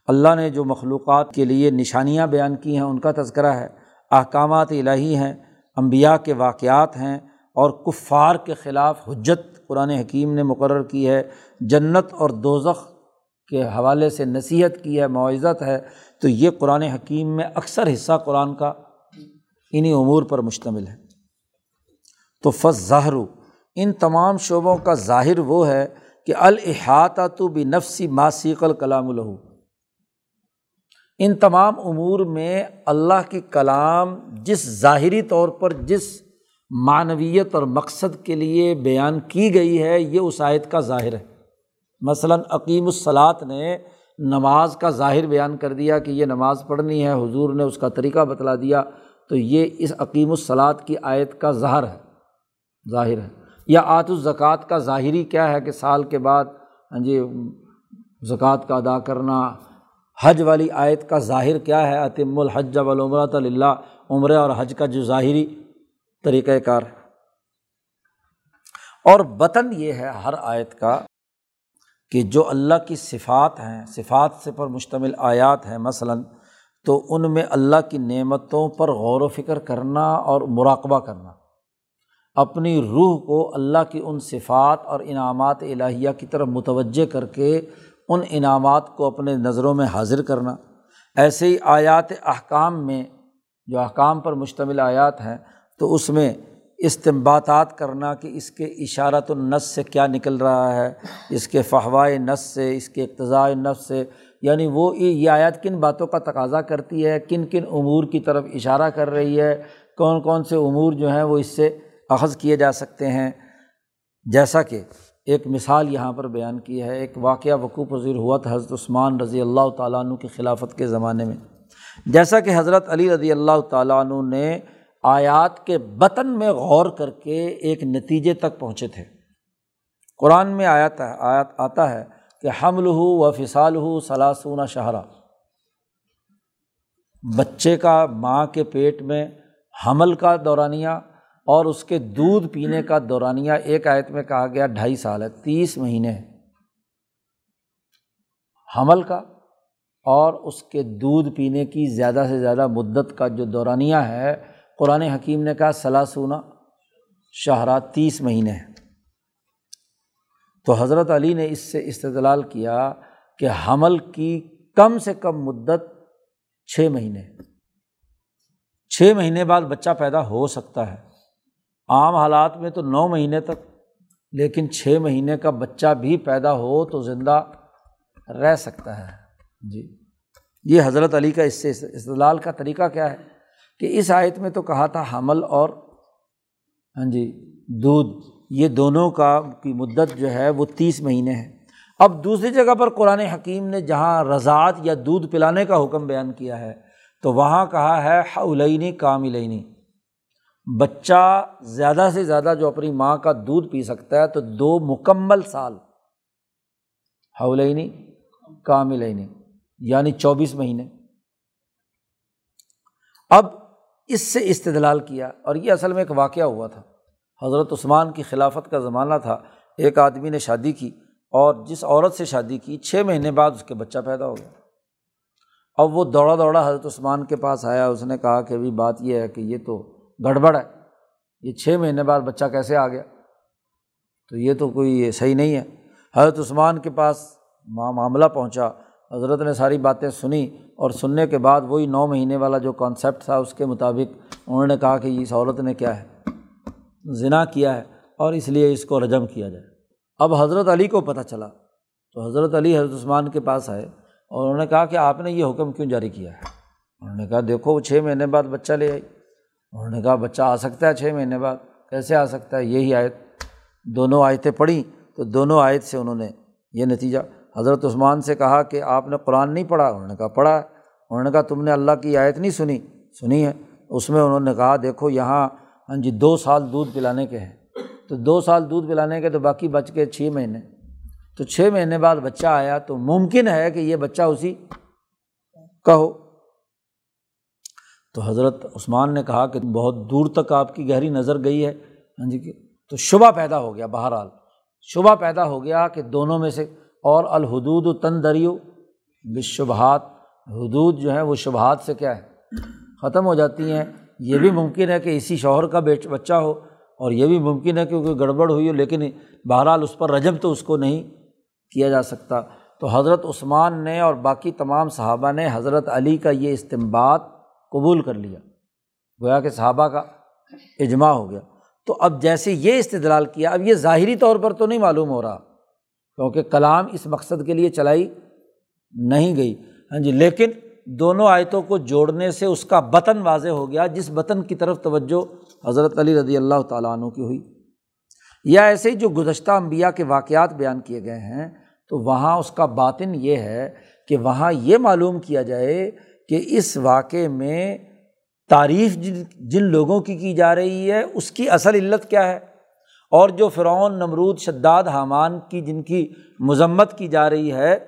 اللہ نے جو مخلوقات کے لیے نشانیاں بیان کی ہیں، ان کا تذکرہ ہے۔ احکامات الہی ہیں امبیا کے واقعات ہیں اور کفار کے خلاف حجت قرآن حکیم نے مقرر کی ہے۔ جنت اور دوزخ کے حوالے سے نصیحت کی ہے معزت ہے، تو یہ قرآن حکیم میں اکثر حصہ قرآن کا انہیں امور پر مشتمل ہے۔ تو فض ظاہر ان تمام شعبوں کا ظاہر وہ ہے کہ الحاطہ تو بھی نفسی ماسیق الکلام الہو ان تمام امور میں اللہ کی کلام جس ظاہری طور پر، جس معنویت اور مقصد کے لیے بیان کی گئی ہے، یہ اس آیت کا ظاہر ہے۔ مثلاً عقیم الصلاط نے نماز کا ظاہر بیان کر دیا کہ یہ نماز پڑھنی ہے، حضور نے اس کا طریقہ بتلا دیا، تو یہ اس عقیم الصلاط کی آیت کا ظاہر ہے ظاہر ہے۔ یا آت الزکوٰۃ کا ظاہری کیا ہے کہ سال کے بعد ہاں جی زکوٰۃ کا ادا کرنا، حج والی آیت کا ظاہر کیا ہے؟ عتم الحج ولعمرۃ اللہ عمرے اور حج کا جو ظاہری طریقۂ کار ہے۔ اور بطن یہ ہے ہر آیت کا کہ جو اللہ کی صفات ہیں، صفات سے پر مشتمل آیات ہیں مثلاً، تو ان میں اللہ کی نعمتوں پر غور و فکر کرنا اور مراقبہ کرنا۔ اپنی روح کو اللہ کی ان صفات اور انعامات الہیہ کی طرف متوجہ کر کے ان انعامات کو اپنے نظروں میں حاضر کرنا۔ ایسے ہی آیات احکام میں، جو احکام پر مشتمل آیات ہیں، تو اس میں استمباتات کرنا کہ اس کے اشارت النس سے کیا نکل رہا ہے، اس کے فہوائے نس سے، اس کے اقتضاء نفس سے۔ یعنی وہ یہ آیات کن باتوں کا تقاضا کرتی ہے، کن کن امور کی طرف اشارہ کر رہی ہے، کون کون سے امور جو ہیں وہ اس سے اخذ کیے جا سکتے ہیں۔ جیسا کہ ایک مثال یہاں پر بیان کی ہے، ایک واقعہ وقوع پذیر ہوا تھا حضرت عثمان رضی اللہ تعالیٰ عنہ کی خلافت کے زمانے میں۔ جیسا کہ حضرت علی رضی اللہ تعالیٰ عنہ نے آیات کے بطن میں غور کر کے ایک نتیجے تک پہنچے تھے۔ قرآن میں آیات ہے آیات آتا ہے کہ حمل ہو و فصال ہو سلاسون شہرہ بچے کا ماں کے پیٹ میں حمل کا دورانیہ اور اس کے دودھ پینے کا دورانیہ، ایک آیت میں کہا گیا ڈھائی سال ہے، تیس مہینے حمل کا اور اس کے دودھ پینے کی زیادہ سے زیادہ مدت کا جو دورانیہ ہے قرآن حکیم نے کہا سلاسونا شاہراہ تیس مہینے ہیں۔ تو حضرت علی نے اس سے استدلال کیا کہ حمل کی کم سے کم مدت چھ مہینے چھ مہینے بعد بچہ پیدا ہو سکتا ہے۔ عام حالات میں تو نو مہینے تک، لیکن چھ مہینے کا بچہ بھی پیدا ہو تو زندہ رہ سکتا ہے۔ جی۔ یہ حضرت علی کا اس سے استدلال کا طریقہ کیا ہے؟ کہ اس آیت میں تو کہا تھا حمل اور ہاں جی دودھ، یہ دونوں کا کی مدت جو ہے وہ تیس مہینے ہے اب دوسری جگہ پر قرآن حکیم نے جہاں رضاعت یا دودھ پلانے کا حکم بیان کیا ہے، تو وہاں کہا ہے حلینی کاملینی بچہ زیادہ سے زیادہ جو اپنی ماں کا دودھ پی سکتا ہے، تو دو مکمل سال۔ حولینی کاملینی یعنی چوبیس مہینے۔ اب اس سے استدلال کیا اور یہ اصل میں ایک واقعہ ہوا تھا۔ حضرت عثمان کی خلافت کا زمانہ تھا۔ ایک آدمی نے شادی کی اور جس عورت سے شادی کی چھ مہینے بعد اس کے بچہ پیدا ہو گیا۔ اب وہ دوڑا دوڑا حضرت عثمان کے پاس آیا۔ اس نے کہا کہ ابھی بات یہ ہے کہ یہ تو گڑبڑ ہے۔ یہ چھ مہینے بعد بچہ کیسے آ گیا؟ تو یہ تو کوئی صحیح نہیں ہے۔ حضرت عثمان کے پاس معاملہ پہنچا۔ حضرت نے ساری باتیں سنی اور سننے کے بعد وہی نو مہینے والا جو کانسیپٹ تھا اس کے مطابق انہوں نے کہا کہ اس عورت نے کیا ہے ذنا کیا ہے اور اس لیے اس کو رجم کیا جائے۔ اب حضرت علی کو پتہ چلا۔ تو حضرت علی، حضرت عثمان کے پاس آئے اور انہوں نے کہا کہ آپ نے یہ حکم کیوں جاری کیا ہے؟ انہوں نے کہا دیکھو وہ چھ مہینے بعد بچہ لے آئی۔ انہوں نے کہا بچہ آ سکتا ہے چھ مہینے بعد؟ کیسے آ سکتا ہے؟ یہی آیت۔ دونوں آیتیں پڑھیں تو دونوں آیت سے انہوں نے یہ نتیجہ حضرت عثمان سے کہا کہ آپ نے قرآن نہیں پڑھا؟ انہوں نے کہا، پڑھا۔ ہے انہوں نے کہا، تم نے اللہ کی آیت نہیں سنی؟ سنی ہے۔ اس میں انہوں نے کہا، دیکھو یہاں ہاں جی دو سال دودھ پلانے کے ہیں۔ تو دو سال دودھ پلانے کے تو باقی بچ کے چھ مہینے۔ تو چھ مہینے بعد بچہ آیا تو ممکن ہے کہ یہ بچہ اسی کا ہو تو حضرت عثمان نے کہا کہ بہت دور تک آپ کی گہری نظر گئی ہے۔ ہاں جی تو شبہ پیدا ہو گیا بہرحال۔ شبہ پیدا ہو گیا کہ دونوں میں سے اور الحدود و تن دریو بشبہات حدود جو ہیں وہ شبہات سے کیا ہے؟ ختم ہو جاتی ہیں۔ یہ بھی ممکن ہے کہ اسی شوہر کا بیچ بچہ ہو اور یہ بھی ممکن ہے کہ گڑبڑ ہوئی ہو، لیکن بہرحال اس پر رجب تو اس کو نہیں کیا جا سکتا۔ تو حضرت عثمان نے اور باقی تمام صحابہ نے حضرت علی کا یہ استمباد قبول کر لیا۔ گویا کہ صحابہ کا اجماع ہو گیا۔ تو اب جیسے یہ استدلال کیا، اب یہ ظاہری طور پر تو نہیں معلوم ہو رہا۔ کیونکہ کلام اس مقصد کے لیے چلائی نہیں گئی۔ ہاں جی لیکن دونوں آیتوں کو جوڑنے سے اس کا بطن واضح ہو گیا، جس بطن کی طرف توجہ حضرت علی رضی اللہ تعالیٰ عنہ کی ہوئی۔ یا ایسے ہی جو گزشتہ انبیاء کے واقعات بیان کیے گئے ہیں، تو وہاں اس کا باطن یہ ہے کہ وہاں یہ معلوم کیا جائے کہ اس واقعے میں تعریف جن جن لوگوں کی کی جا رہی ہے، اس کی اصل علت کیا ہے؟ اور جو فرعون، نمرود، شداد، حامان کی جن کی مذمت کی جا رہی ہے،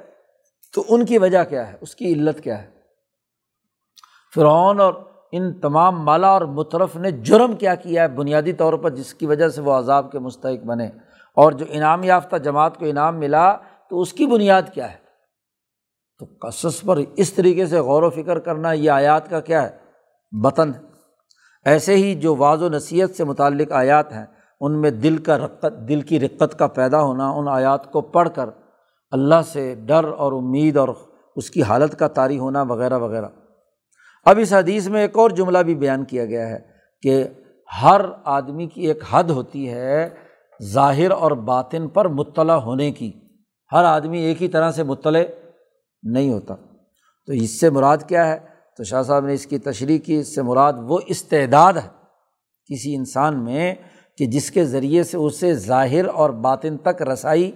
تو ان کی وجہ کیا ہے؟ اس کی علت کیا ہے؟ فرعون اور ان تمام مالا اور مترف نے جرم کیا کیا ہے بنیادی طور پر، جس کی وجہ سے وہ عذاب کے مستحق بنے۔ اور جو انعام یافتہ جماعت کو انعام ملا، تو اس کی بنیاد کیا ہے؟ تو قصص پر اس طریقے سے غور و فکر کرنا، یہ آیات کا کیا ہے؟ بطن ایسے ہی جو واض و نصیحت سے متعلق آیات ہیں ان میں دل کا رقت دل کی رقت کا پیدا ہونا، ان آیات کو پڑھ کر اللہ سے ڈر اور امید اور اس کی حالت کا طاری ہونا وغیرہ وغیرہ۔ اب اس حدیث میں ایک اور جملہ بھی بیان کیا گیا ہے کہ ہر آدمی کی ایک حد ہوتی ہے ظاہر اور باطن پر مطلع ہونے کی۔ ہر آدمی ایک ہی طرح سے مطلع نہیں ہوتا۔ تو اس سے مراد کیا ہے؟ تو شاہ صاحب نے اس کی تشریح کی۔ اس سے مراد وہ استعداد ہے۔ کسی انسان میں کہ جس کے ذریعے سے اسے ظاہر اور باطن تک رسائی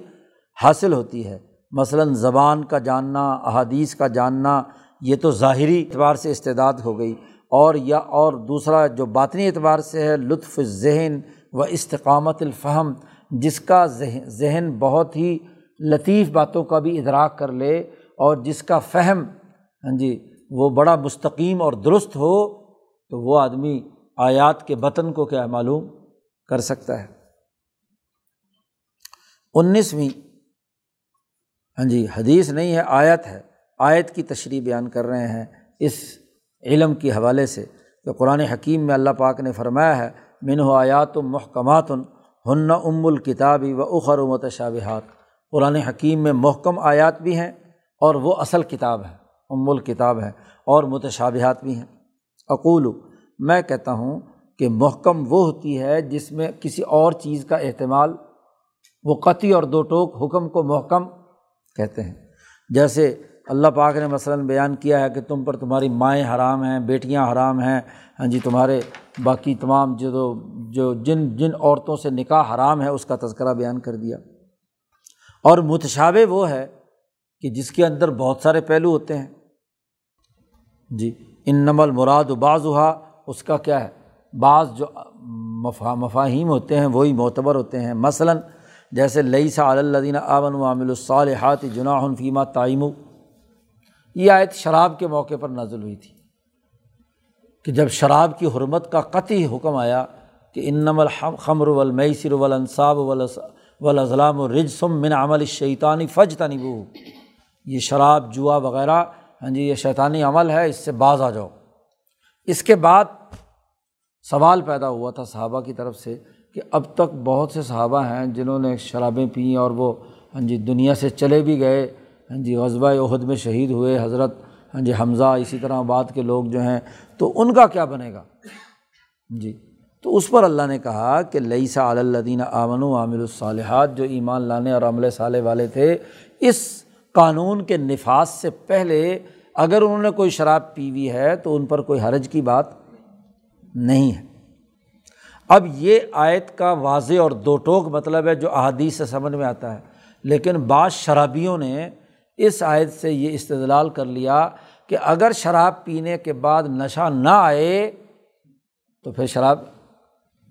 حاصل ہوتی ہے۔ مثلاً زبان کا جاننا، احادیث کا جاننا، یہ تو ظاہری اعتبار سے استعداد ہو گئی۔ اور یا اور دوسرا جو باطنی اعتبار سے ہے، لطف ذہن و استقامت الفہم، جس کا ذہن ذہن بہت ہی لطیف باتوں کا بھی ادراک کر لے اور جس کا فہم ہاں جی وہ بڑا مستقیم اور درست ہو، تو وہ آدمی آیات کے بطن کو کیا معلوم؟ کر سکتا ہے۔ انیسویں ہاں جی حدیث نہیں ہے، آیت ہے۔ آیت کی تشریح بیان کر رہے ہیں۔ اس علم کے حوالے سے کہ قرآن حکیم میں اللہ پاک نے فرمایا ہے من و آیات و محکمات ہن ام الکتابی و اخر و متشابہات۔ قرآن حکیم میں محکم آیات بھی ہیں اور وہ اصل کتاب ہے، ام الکتاب ہے، اور متشابہات بھی ہیں۔ اقول، میں کہتا ہوں کہ محکم وہ ہوتی ہے جس میں کسی اور چیز کا اہتمال وہ قطعی اور دو ٹوک حکم کو محکم کہتے ہیں۔ جیسے اللہ پاک نے مثلاً بیان کیا ہے کہ تم پر تمہاری مائیں حرام ہیں، بیٹیاں حرام ہیں ہاں جی تمہارے باقی تمام جو جو جن جن عورتوں سے نکاح حرام ہے، اس کا تذکرہ بیان کر دیا۔ اور متشابہ وہ ہے کہ جس کے اندر بہت سارے پہلو ہوتے ہیں۔ جی ان نمل مراد و بعض ہوا اس کا کیا ہے؟ بعض جو مفا مفاہیم ہوتے ہیں وہی معتبر ہوتے ہیں۔ مثلاً جیسے لئی سا اللّین آمن و عامل الصالحات جناح فیمہ تعیم یہ آیت شراب کے موقع پر نازل ہوئی تھی کہ جب شراب کی حرمت کا قطعی حکم آیا کہ ان نمل خمر والمیسر والانصاب والاضلام الرجسم من عمل الشیطانی فج تنبو یہ شراب، جوا وغیرہ ہاں جی یہ شیطانی عمل ہے، اس سے باز آ جاؤ۔ اس کے بعد سوال پیدا ہوا تھا صحابہ کی طرف سے کہ اب تک بہت سے صحابہ ہیں جنہوں نے شرابیں پئیں اور وہ ہاں جی دنیا سے چلے بھی گئے ہاں جی غذبۂ عہد میں شہید ہوئے، حضرت ہاں جی حمزہ، اسی طرح بعد کے لوگ جو ہیں، تو ان کا کیا بنے گا؟ جی تو اس پر اللہ نے کہا کہ لئی سا اللّین آمن و عامر الصالحات، جو ایمان لانے اور عمل صالح والے تھے، اس قانون کے نفاذ سے پہلے اگر انہوں نے کوئی شراب پی ہوئی ہے تو ان پر کوئی حرج کی بات نہیں ہے۔ اب یہ آیت کا واضح اور دو ٹوک مطلب ہے جو احادیث سے سمجھ میں آتا ہے۔ لیکن بعض شرابیوں نے اس آیت سے یہ استدلال کر لیا کہ اگر شراب پینے کے بعد نشہ نہ آئے تو پھر شراب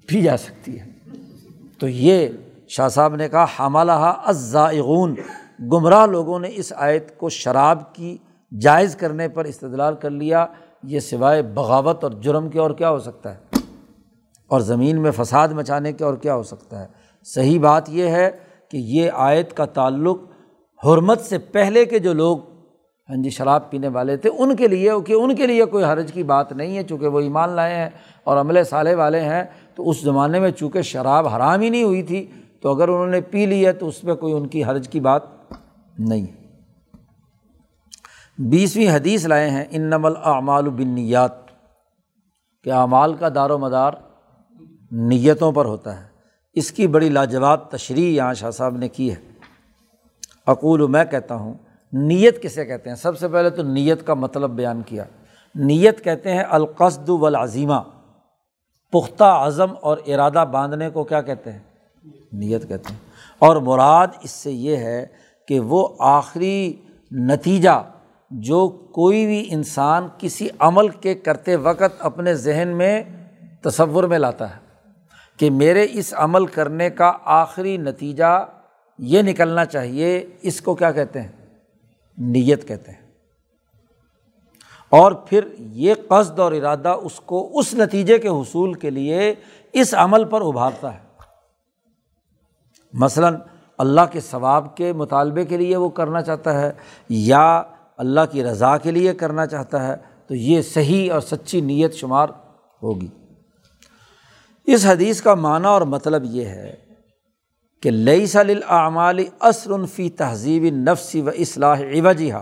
پی جا سکتی ہے۔ تو یہ شاہ صاحب نے کہا حاملہ ازائغون گمراہ لوگوں نے اس آیت کو شراب کی جائز کرنے پر استدلال کر لیا۔ یہ سوائے بغاوت اور جرم کے اور کیا ہو سکتا ہے؟ اور زمین میں فساد مچانے کے اور کیا ہو سکتا ہے؟ صحیح بات یہ ہے کہ یہ آیت کا تعلق حرمت سے پہلے کے جو لوگ ہاں جی شراب پینے والے تھے، ان کے لیے کہ ان کے لیے کوئی حرج کی بات نہیں ہے، چونکہ وہ ایمان لائے ہیں اور عملے سالے والے ہیں، تو اس زمانے میں چونکہ شراب حرام ہی نہیں ہوئی تھی، تو اگر انہوں نے پی لی ہے تو اس میں کوئی ان کی حرج کی بات نہیں۔ بیسویں حدیث لائے ہیں ان نمل اعمال بنیات کہ اعمال کا دار و مدار نیتوں پر ہوتا ہے۔ اس کی بڑی لاجواب تشریح یہاں شاہ صاحب نے کی ہے۔ اقول، میں کہتا ہوں، نیت کسے کہتے ہیں؟ سب سے پہلے تو نیت کا مطلب بیان کیا۔ نیت کہتے ہیں القصد والعظیمہ پختہ عزم اور ارادہ باندھنے کو کیا کہتے ہیں؟ نیت کہتے ہیں۔ اور مراد اس سے یہ ہے کہ وہ آخری نتیجہ جو کوئی بھی انسان کسی عمل کے کرتے وقت اپنے ذہن میں تصور میں لاتا ہے کہ میرے اس عمل کرنے کا آخری نتیجہ یہ نکلنا چاہیے، اس کو کیا کہتے ہیں؟ نیت کہتے ہیں۔ اور پھر یہ قصد اور ارادہ اس کو اس نتیجے کے حصول کے لیے اس عمل پر ابھارتا ہے۔ مثلاً اللہ کے ثواب کے مطالبے کے لیے وہ کرنا چاہتا ہے یا اللہ کی رضا کے لیے کرنا چاہتا ہے، تو یہ صحیح اور سچی نیت شمار ہوگی۔ اس حدیث کا معنی اور مطلب یہ ہے کہ لئی سل اعمال فی تہذیب نفسی و اصلاح عوجہ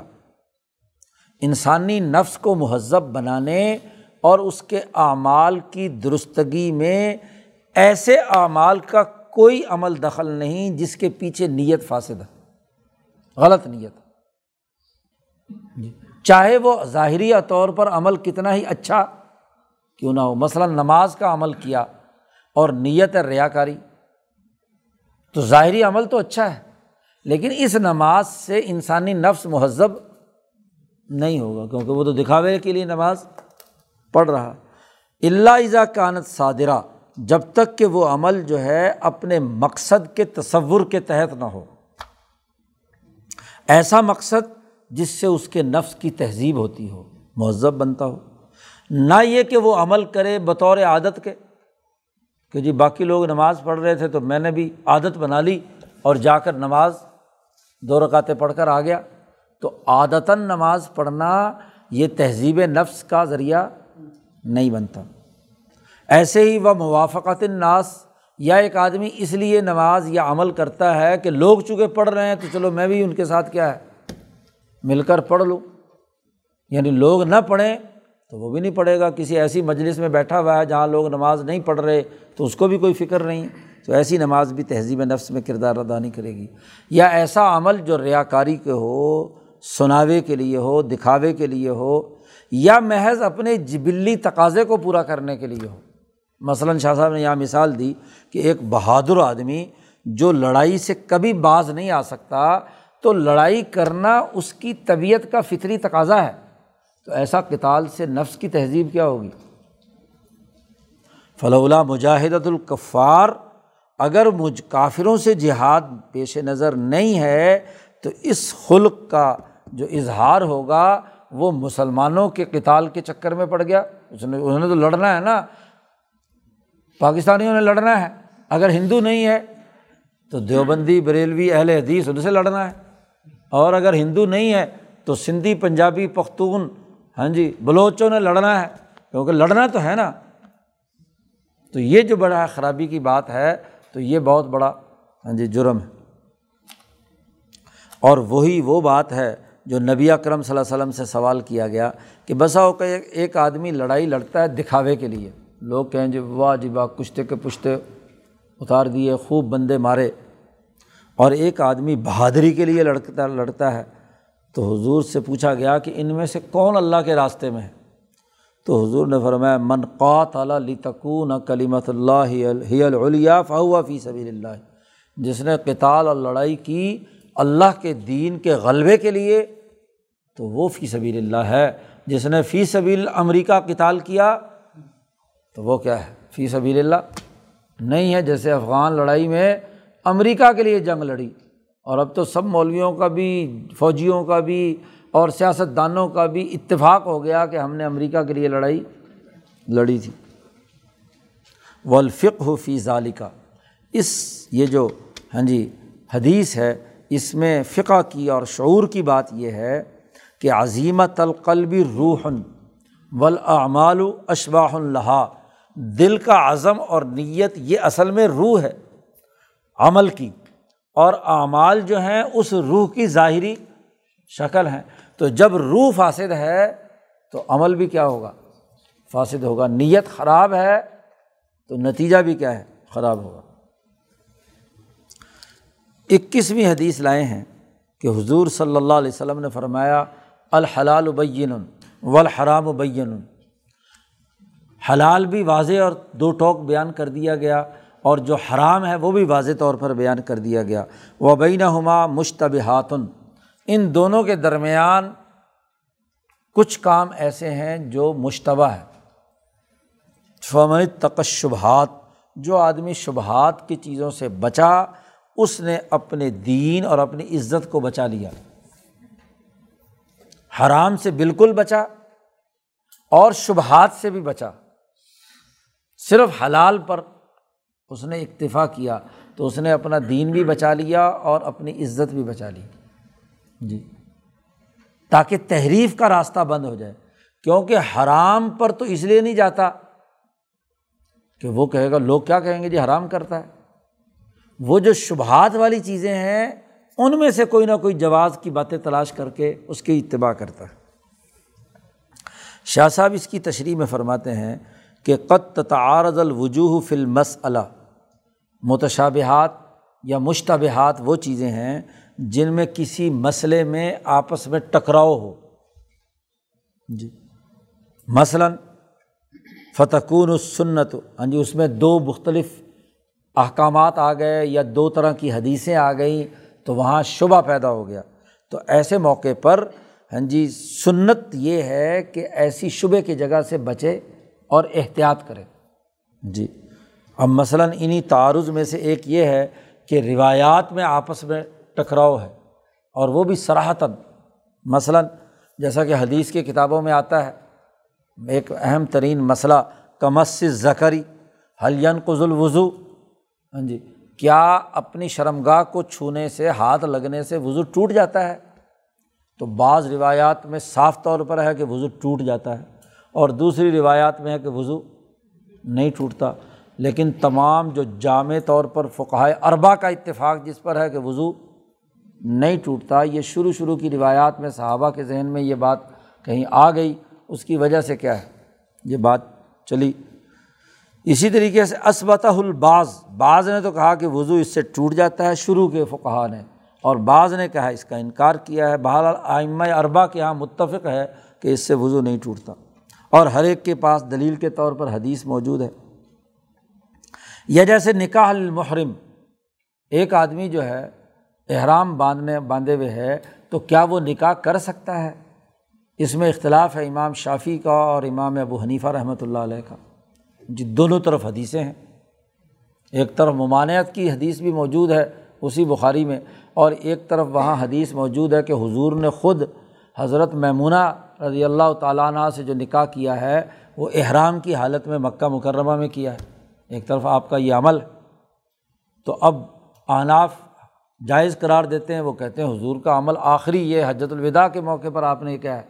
انسانی نفس کو مہذب بنانے اور اس کے اعمال کی درستگی میں ایسے اعمال کا کوئی عمل دخل نہیں جس کے پیچھے نیت فاصد ہے۔ غلط نیت۔ چاہے وہ ظاہری طور پر عمل کتنا ہی اچھا کیوں نہ ہو، مثلاً نماز کا عمل کیا اور نیت ہے ریا کاری تو ظاہری عمل تو اچھا ہے، لیکن اس نماز سے انسانی نفس مہذب نہیں ہوگا، کیونکہ وہ تو دکھاوے کے لیے نماز پڑھ رہا۔ اللہ اذا کانت صادرہ، جب تک کہ وہ عمل جو ہے اپنے مقصد کے تصور کے تحت نہ ہو۔ ایسا مقصد جس سے اس کے نفس کی تہذیب ہوتی ہو، مہذب بنتا ہو۔ نہ یہ کہ وہ عمل کرے بطور عادت کے، کہ جی باقی لوگ نماز پڑھ رہے تھے تو میں نے بھی عادت بنا لی اور جا کر نماز دو رکاتے پڑھ کر آ گیا۔ تو عادتاً نماز پڑھنا یہ تہذیب نفس کا ذریعہ نہیں بنتا۔ ایسے ہی وہ موافقت الناس، یا ایک آدمی اس لیے نماز یا عمل کرتا ہے کہ لوگ چونکہ پڑھ رہے ہیں تو چلو میں بھی ان کے ساتھ کیا ہے؟ مل کر پڑھ لوں۔ یعنی لوگ نہ پڑھیں تو وہ بھی نہیں پڑھے گا۔ کسی ایسی مجلس میں بیٹھا ہوا ہے جہاں لوگ نماز نہیں پڑھ رہے تو اس کو بھی کوئی فکر نہیں۔ تو ایسی نماز بھی تہذیب نفس میں کردار ادا نہیں کرے گی۔ یا ایسا عمل جو ریا کاری کے ہو، سناوے کے لیے ہو، دکھاوے کے لیے ہو، یا محض اپنے جبلی تقاضے کو پورا کرنے کے لیے ہو۔ مثلاً شاہ صاحب نے یہاں مثال دی کہ ایک بہادر آدمی جو لڑائی سے کبھی باز نہیں آ سکتا تو لڑائی کرنا اس کی طبیعت کا فطری تقاضا ہے۔ تو ایسا کتال سے نفس کی تہذیب کیا ہوگی؟ فلولا مجاہدت الکفار اگر مجھ کافروں سے جہاد پیش نظر نہیں ہے، تو اس خلق کا جو اظہار ہوگا، وہ مسلمانوں کے کتال کے چکر میں پڑ گیا۔ اس نے، انہوں نے تو لڑنا ہے نا۔ پاکستانیوں نے لڑنا ہے۔ اگر ہندو نہیں ہے، تو دیوبندی، بریلوی، اہل حدیث، ان سے لڑنا ہے۔ اور اگر ہندو نہیں ہے تو سندھی پنجابی پختون ہاں جی بلوچوں نے لڑنا ہے، کیونکہ لڑنا تو ہے نا۔ تو یہ جو بڑا خرابی کی بات ہے، تو یہ بہت بڑا ہاں جی جرم ہے۔ اور وہی وہ بات ہے جو نبی اکرم صلی اللہ علیہ وسلم سے سوال کیا گیا کہ بسا ہو کہ ایک آدمی لڑائی لڑتا ہے دکھاوے کے لیے۔ لوگ کہیں جی واہ جی واہ، کشتے کے پشتے اتار دیے، خوب بندے مارے۔ اور ایک آدمی بہادری کے لیے لڑکتا لڑتا ہے، تو حضور سے پوچھا گیا کہ ان میں سے کون اللہ کے راستے میں ہے؟ تو حضور نے فرمایا، من قات علی کلیمت اللہ ہی الیا فاؤ فی سبیل اللہ. جس نے کتال اور لڑائی کی اللہ کے دین کے غلبے کے لیے، تو وہ فی سبیل اللہ ہے۔ جس نے فی سبیل امریکہ کتال کیا، تو وہ کیا ہے؟ فی سبیل اللہ نہیں ہے۔ جیسے افغان لڑائی میں امریکہ کے لیے جنگ لڑی۔ اور اب تو سب مولویوں کا بھی، فوجیوں کا بھی اور سیاست دانوں کا بھی اتفاق ہو گیا کہ ہم نے امریکہ کے لیے لڑائی لڑی تھی۔ ولفق ہو فی ظالقہ اس، یہ جو ہاں جی حدیث ہے، اس میں فقہ کی اور شعور کی بات یہ ہے کہ عظیمت القلبی روحن ولاعمال اشباح الحا دل کا عزم اور نیت یہ اصل میں روح ہے۔ عمل کی اور اعمال جو ہیں اس روح کی ظاہری شکل ہیں۔ تو جب روح فاسد ہے تو عمل بھی کیا ہوگا؟ فاسد ہوگا۔ نیت خراب ہے تو نتیجہ بھی کیا ہے؟ خراب ہوگا۔ اکیسویں حدیث لائے ہیں کہ حضور صلی اللہ علیہ وسلم نے فرمایا، الحلال ابین والحرام ابین حلال بھی واضح اور دو ٹوک بیان کر دیا گیا۔ اور جو حرام ہے وہ بھی واضح طور پر بیان کر دیا گیا۔ وہ بین ہما مشتبہاتن ان دونوں کے درمیان کچھ کام ایسے ہیں جو مشتبہ ہے فمن تقشبہات جو آدمی شبہات کی چیزوں سے بچا، اس نے اپنے دین اور اپنی عزت کو بچا لیا۔ حرام سے بالکل بچا اور شبہات سے بھی بچا۔ صرف حلال پر اس نے اکتفا کیا تو اس نے اپنا دین بھی بچا لیا اور اپنی عزت بھی بچا لی۔ جی۔ تاکہ تحریف کا راستہ بند ہو جائے۔ کیونکہ حرام پر تو اس لیے نہیں جاتا کہ وہ کہے گا، لوگ کیا کہیں گے؟ جی حرام کرتا ہے۔ وہ جو شبہات والی چیزیں ہیں، ان میں سے کوئی نہ کوئی جواز کی باتیں تلاش کر کے اس کی اتباع کرتا ہے۔ شاہ صاحب اس کی تشریح میں فرماتے ہیں کہ قط تعارض الوجوہ فلمس علا متشابہات یا مشتبہات وہ چیزیں ہیں جن میں کسی مسئلے میں آپس میں ٹکراؤ ہو۔ جی۔ مثلاً فتقون السنت ہاں جی اس میں دو مختلف احکامات آ گئے یا دو طرح کی حدیثیں آ گئیں تو وہاں شبہ پیدا ہو گیا۔ تو ایسے موقع پر ہاں جی سنت یہ ہے کہ ایسی شبے کی جگہ سے بچے اور احتیاط کرے۔ جی۔ اب مثلاً انہیں تعارض میں سے ایک یہ ہے کہ روایات میں آپس میں ٹکراؤ ہے اور وہ بھی سراہتاً مثلاً جیسا کہ حدیث کی کتابوں میں آتا ہے، ایک اہم ترین مسئلہ، کمس زکری حلین قز الوضو؟ ہاں جی کیا اپنی شرمگاہ کو چھونے سے، ہاتھ لگنے سے وضو ٹوٹ جاتا ہے؟ تو بعض روایات میں صاف طور پر ہے کہ وضو ٹوٹ جاتا ہے اور دوسری روایات میں ہے کہ وضو نہیں ٹوٹتا۔ لیکن تمام جو جامع طور پر فقائے اربا کا اتفاق جس پر ہے کہ وضو نہیں ٹوٹتا، یہ شروع شروع کی روایات میں صحابہ کے ذہن میں یہ بات کہیں آ گئی۔ اس کی وجہ سے کیا ہے؟ یہ بات چلی۔ اسی طریقے سے اسبتہ الباز۔ بعض نے تو کہا کہ وضو اس سے ٹوٹ جاتا ہے، شروع کے فقہ نے۔ اور بعض نے کہا اس کا انکار کیا ہے۔ بہرحال آئمہ اربا کے یہاں متفق ہے کہ اس سے وضو نہیں ٹوٹتا۔ اور ہر ایک کے پاس دلیل کے طور پر حدیث موجود ہے۔ یا جیسے نکاح المحرم، ایک آدمی جو ہے، احرام باندھنے، باندھے ہوئے ہے، تو کیا وہ نکاح کر سکتا ہے؟ اس میں اختلاف ہے امام شافی کا اور امام ابو حنیفہ رحمۃ اللہ علیہ کا۔ جی دونوں طرف حدیثیں ہیں۔ ایک طرف ممانعت کی حدیث بھی موجود ہے اسی بخاری میں، اور ایک طرف وہاں حدیث موجود ہے کہ حضور نے خود حضرت میمونہ رضی اللہ تعالیٰ عنہ سے جو نکاح کیا ہے، وہ احرام کی حالت میں مکہ مکرمہ میں کیا ہے۔ ایک طرف آپ کا یہ عمل ہے تو اب آناف جائز قرار دیتے ہیں، وہ کہتے ہیں حضور کا عمل آخری یہ حجت الوداع کے موقع پر آپ نے کیا ہے،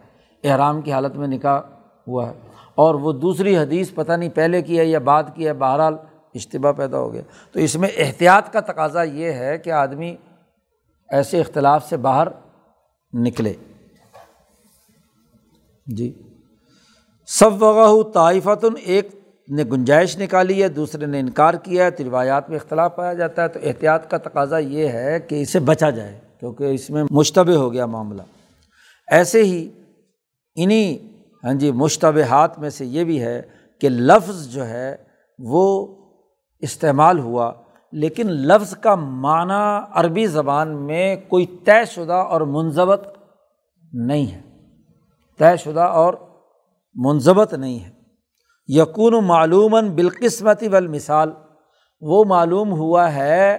احرام کی حالت میں نکاح ہوا ہے۔ اور وہ دوسری حدیث پتہ نہیں پہلے کی ہے یا بعد کی ہے، بہرحال اجتباع پیدا ہو گیا۔ تو اس میں احتیاط کا تقاضا یہ ہے کہ آدمی ایسے اختلاف سے باہر نکلے۔ جی۔ سب وغہ طائفتن ایک نے گنجائش نکالی ہے، دوسرے نے انکار کیا ہے، تو روایات میں اختلاف پایا جاتا ہے۔ تو احتیاط کا تقاضا یہ ہے کہ اسے بچا جائے، کیونکہ اس میں مشتبہ ہو گیا معاملہ۔ ایسے ہی انہیں ہاں جی مشتبہات میں سے یہ بھی ہے کہ لفظ جو ہے وہ استعمال ہوا، لیکن لفظ کا معنی عربی زبان میں کوئی طے شدہ اور منظمت نہیں ہے۔ طے شدہ اور منظمت نہیں ہے۔ یقون معلوماً بالقسمتی والمثال۔ وہ معلوم ہوا ہے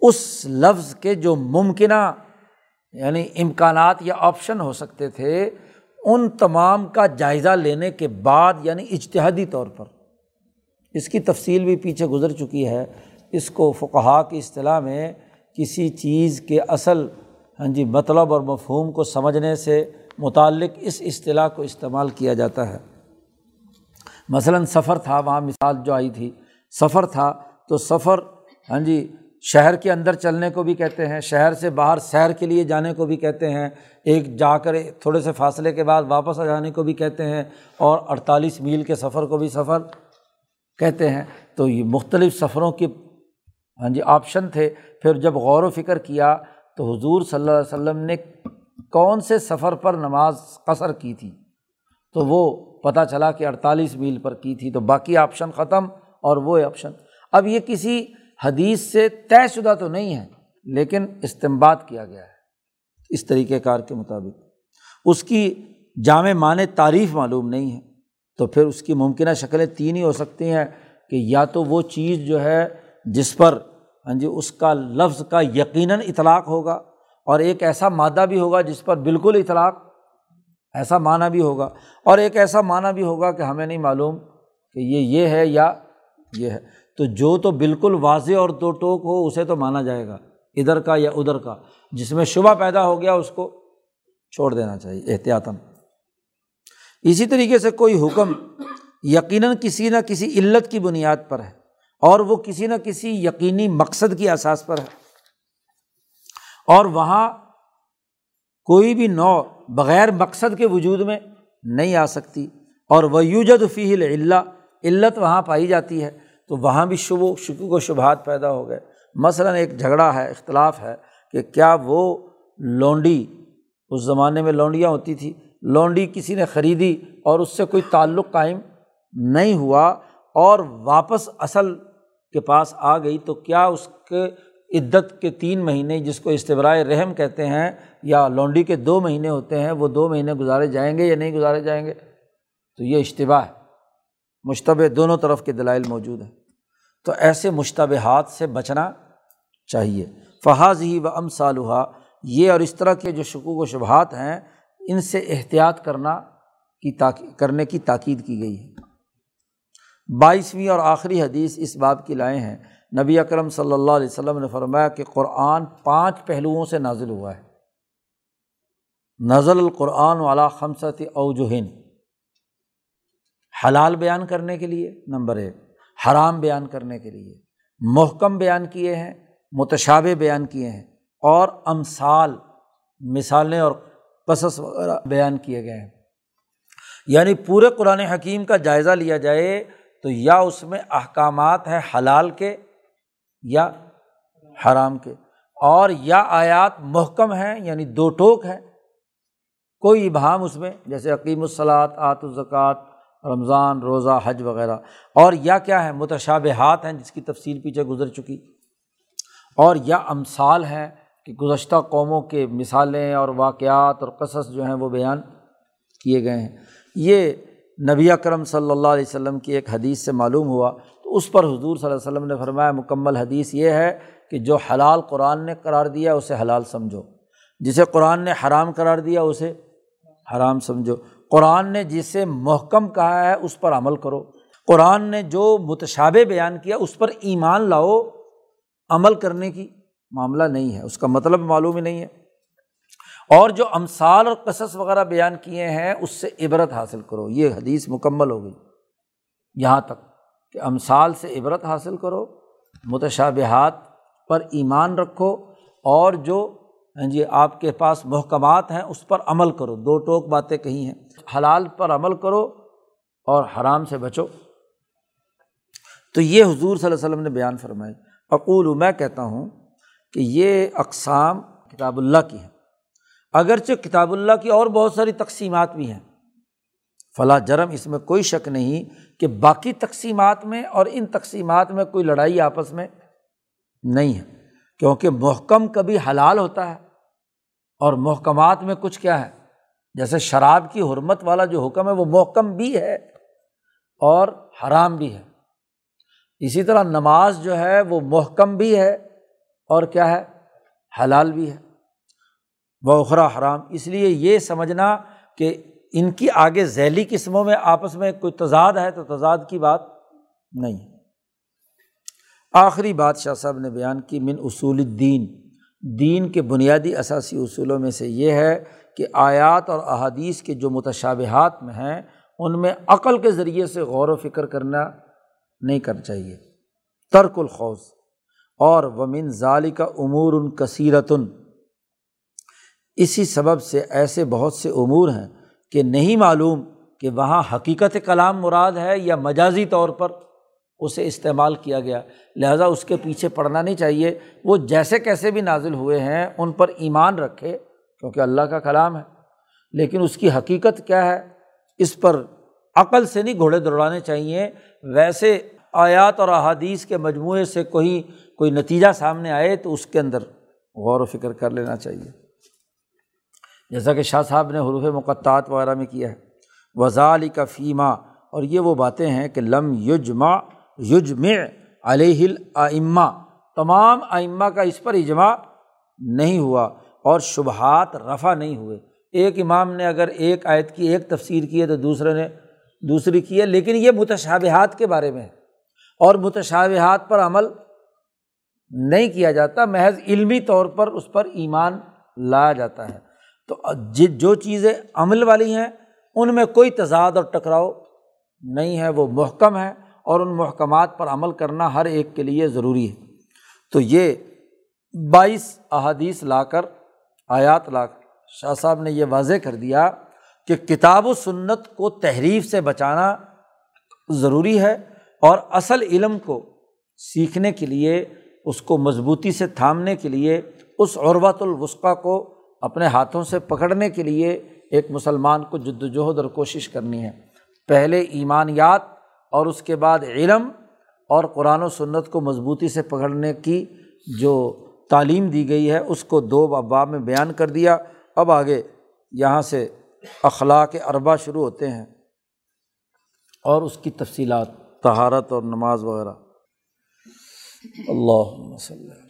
اس لفظ کے جو ممکنہ یعنی امکانات یا آپشن ہو سکتے تھے، ان تمام کا جائزہ لینے کے بعد یعنی اجتہادی طور پر۔ اس کی تفصیل بھی پیچھے گزر چکی ہے۔ اس کو فقہا کی اصطلاح میں کسی چیز کے اصل ہاں جی مطلب اور مفہوم کو سمجھنے سے متعلق اس اصطلاح کو استعمال کیا جاتا ہے۔ مثلاً سفر تھا، وہاں مثال جو آئی تھی، سفر تھا تو سفر ہاں جی شہر کے اندر چلنے کو بھی کہتے ہیں، شہر سے باہر سیر کے لیے جانے کو بھی کہتے ہیں، ایک جا کر تھوڑے سے فاصلے کے بعد واپس آ جانے کو بھی کہتے ہیں، اور اڑتالیس میل کے سفر کو بھی سفر کہتے ہیں۔ تو یہ مختلف سفروں کے ہاں جی آپشن تھے۔ پھر جب غور و فکر کیا تو حضور صلی اللہ علیہ وسلم نے کون سے سفر پر نماز قصر کی تھی؟ تو وہ پتہ چلا کہ اڑتالیس میل پر کی تھی، تو باقی آپشن ختم اور وہ آپشن اب یہ کسی حدیث سے طے شدہ تو نہیں ہے، لیکن استعمال کیا گیا ہے اس طریقۂ کار کے مطابق۔ اس کی جامع معنی تعریف معلوم نہیں ہے، تو پھر اس کی ممکنہ شکلیں تین ہی ہو سکتی ہیں کہ یا تو وہ چیز جو ہے جس پر ہاں جی اس کا لفظ کا یقیناً اطلاق ہوگا اور ایک ایسا مادہ بھی ہوگا جس پر بالکل اطلاق ایسا معنی بھی ہوگا۔ اور ایک ایسا معنی بھی ہوگا کہ ہمیں نہیں معلوم کہ یہ یہ ہے یا یہ ہے۔ تو جو تو بالکل واضح اور دو ٹوک ہو، اسے تو مانا جائے گا۔ ادھر کا یا ادھر کا۔ جس میں شبہ پیدا ہو گیا، اس کو چھوڑ دینا چاہیے، احتیاطاً۔ اسی طریقے سے کوئی حکم یقیناً کسی نہ کسی علت کی بنیاد پر ہے، اور وہ کسی نہ کسی یقینی مقصد کی احساس پر ہے۔ اور وہاں کوئی بھی نو بغیر مقصد کے وجود میں نہیں آ سکتی۔ اور وہ یوجد فی اللہ علت وہاں پائی جاتی ہے۔ تو وہاں بھی شب و شکوک و شبہات پیدا ہو گئے۔ مثلاً ایک جھگڑا ہے، اختلاف ہے کہ کیا وہ لونڈی، اس زمانے میں لونڈیاں ہوتی تھیں۔ لونڈی کسی نے خریدی اور اس سے کوئی تعلق قائم نہیں ہوا اور واپس اصل کے پاس آ گئی۔ تو کیا اس کے عدت کے تین مہینے، جس کو استبرائے رحم کہتے ہیں یا لونڈی کے دو مہینے ہوتے ہیں، وہ دو مہینے گزارے جائیں گے یا نہیں گزارے جائیں گے؟ تو یہ اشتباہ ہے۔ مشتبہ دونوں طرف کے دلائل موجود ہیں۔ تو ایسے مشتبہات سے بچنا چاہیے۔ فحاظ ہی و ام صالحہ یہ اور اس طرح کے جو شکوک و شبہات ہیں، ان سے احتیاط کرنا کی تاکی، کرنے کی تاکید کی گئی ہے۔ بائیسویں اور آخری حدیث اس بات کی لائے ہیں۔ نبی اکرم صلی اللہ علیہ وسلم نے فرمایا کہ قرآن پانچ پہلوؤں سے نازل ہوا ہے۔ نزل القرآن والا خمسط اوجہن۔ حلال بیان کرنے کے لیے، نمبر ایک۔ حرام بیان کرنے کے لیے۔ محکم بیان کیے ہیں، متشابہ بیان کیے ہیں۔ اور امثال، مثالیں اور قصص وغیرہ بیان کیے گئے ہیں۔ یعنی پورے قرآن حکیم کا جائزہ لیا جائے تو یا اس میں احکامات ہیں حلال کے یا حرام کے، اور یا آیات محکم ہیں یعنی دو ٹوک ہیں۔ کوئی ابہام اس میں، جیسے عقیم الصلاط آت الزکوٰۃ، رمضان، روزہ، حج وغیرہ۔ اور یا کیا ہے متشابہات ہیں جس کی تفصیل پیچھے گزر چکی۔ اور یا امثال ہیں کہ گزشتہ قوموں کے مثالیں اور واقعات اور قصص جو ہیں وہ بیان کیے گئے ہیں۔ یہ نبی اکرم صلی اللہ علیہ وسلم کی ایک حدیث سے معلوم ہوا۔ تو اس پر حضور صلی اللہ علیہ وسلم نے فرمایا، مکمل حدیث یہ ہے کہ جو حلال قرآن نے قرار دیا، اسے حلال سمجھو۔ جسے قرآن نے حرام قرار دیا، اسے حرام سمجھو۔ قرآن نے جسے محکم کہا ہے اس پر عمل کرو۔ قرآن نے جو متشابہ بیان کیا اس پر ایمان لاؤ۔ عمل کرنے کی معاملہ نہیں ہے۔ اس کا مطلب معلوم ہی نہیں ہے۔ اور جو امثال اور قصص وغیرہ بیان کیے ہیں اس سے عبرت حاصل کرو۔ یہ حدیث مکمل ہو گئی۔ یہاں تک کہ امثال سے عبرت حاصل کرو۔ متشابہات پر ایمان رکھو۔ اور جو ہاں جی آپ کے پاس محکمات ہیں، اس پر عمل کرو۔ دو ٹوک باتیں کہی ہیں۔ حلال پر عمل کرو اور حرام سے بچو۔ تو یہ حضور صلی اللہ علیہ وسلم نے بیان فرمائی۔ اقول، میں کہتا ہوں کہ یہ اقسام کتاب اللہ کی ہیں۔ اگرچہ کتاب اللہ کی اور بہت ساری تقسیمات بھی ہیں۔ فلاں جرم، اس میں کوئی شک نہیں کہ باقی تقسیمات میں اور ان تقسیمات میں کوئی لڑائی آپس میں نہیں ہے۔ کیونکہ محکم کبھی حلال ہوتا ہے اور محکمات میں کچھ کیا ہے؟ جیسے شراب کی حرمت والا جو حکم ہے وہ محکم بھی ہے اور حرام بھی ہے۔ اسی طرح نماز جو ہے وہ محکم بھی ہے اور کیا ہے؟ حلال بھی ہے۔ بخرا حرام۔ اس لیے یہ سمجھنا کہ ان کی آگے ذیلی قسموں میں آپس میں کوئی تضاد ہے تو تضاد کی بات نہیں۔ آخری بات شاہ صاحب نے بیان کی من اصول الدین۔ دین کے بنیادی اثاثی اصولوں میں سے یہ ہے کہ آیات اور احادیث کے جو متشابہات میں ہیں، ان میں عقل کے ذریعے سے غور و فکر کرنا نہیں کرنا چاہیے۔ ترک الخوض۔ اور ومن ظالی کا امور ان کثیرتن۔ اسی سبب سے ایسے بہت سے امور ہیں کہ نہیں معلوم کہ وہاں حقیقت کلام مراد ہے یا مجازی طور پر۔ اسے استعمال کیا گیا۔ لہٰذا اس کے پیچھے پڑھنا نہیں چاہیے۔ وہ جیسے کیسے بھی نازل ہوئے ہیں، ان پر ایمان رکھے، کیونکہ اللہ کا کلام ہے۔ لیکن اس کی حقیقت کیا ہے؟ اس پر عقل سے نہیں گھوڑے دوڑانے چاہیے۔ ویسے آیات اور احادیث کے مجموعے سے کوئی کوئی نتیجہ سامنے آئے تو اس کے اندر غور و فکر کر لینا چاہیے۔ جیسا کہ شاہ صاحب نے حروف مقطعات وغیرہ میں کیا ہے۔ وضا علی کا فیمہ اور یہ وہ باتیں ہیں کہ لم یجما یجم علیہ الامہ تمام ائمہ کا اس پر اجماع نہیں ہوا اور شبہات رفع نہیں ہوئے۔ ایک امام نے اگر ایک آیت کی ایک تفسیر کی ہے تو دوسرے نے دوسری کی ہے، لیکن یہ متشابہات کے بارے میں ہے۔ اور متشابہات پر عمل نہیں کیا جاتا، محض علمی طور پر اس پر ایمان لایا جاتا ہے۔ تو جو چیزیں عمل والی ہیں، ان میں کوئی تضاد اور ٹکراؤ نہیں ہے، وہ محکم ہے اور ان محکمات پر عمل کرنا ہر ایک کے لیے ضروری ہے۔ تو یہ بائیس احادیث لا کر، آیات لا کر، شاہ صاحب نے یہ واضح کر دیا کہ کتاب و سنت کو تحریف سے بچانا ضروری ہے اور اصل علم کو سیکھنے کے لیے، اس کو مضبوطی سے تھامنے کے لیے، اس عربۃ الوسقہ کو اپنے ہاتھوں سے پکڑنے کے لیے ایک مسلمان کو جد وجہد اور کوشش کرنی ہے۔ پہلے ایمانیات اور اس کے بعد علم اور قرآن و سنت کو مضبوطی سے پکڑنے کی جو تعلیم دی گئی ہے، اس کو دو اباب میں بیان کر دیا۔ اب آگے یہاں سے اخلاق اربا شروع ہوتے ہیں اور اس کی تفصیلات تہارت اور نماز وغیرہ۔ اللہ وسلم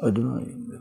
اجمعین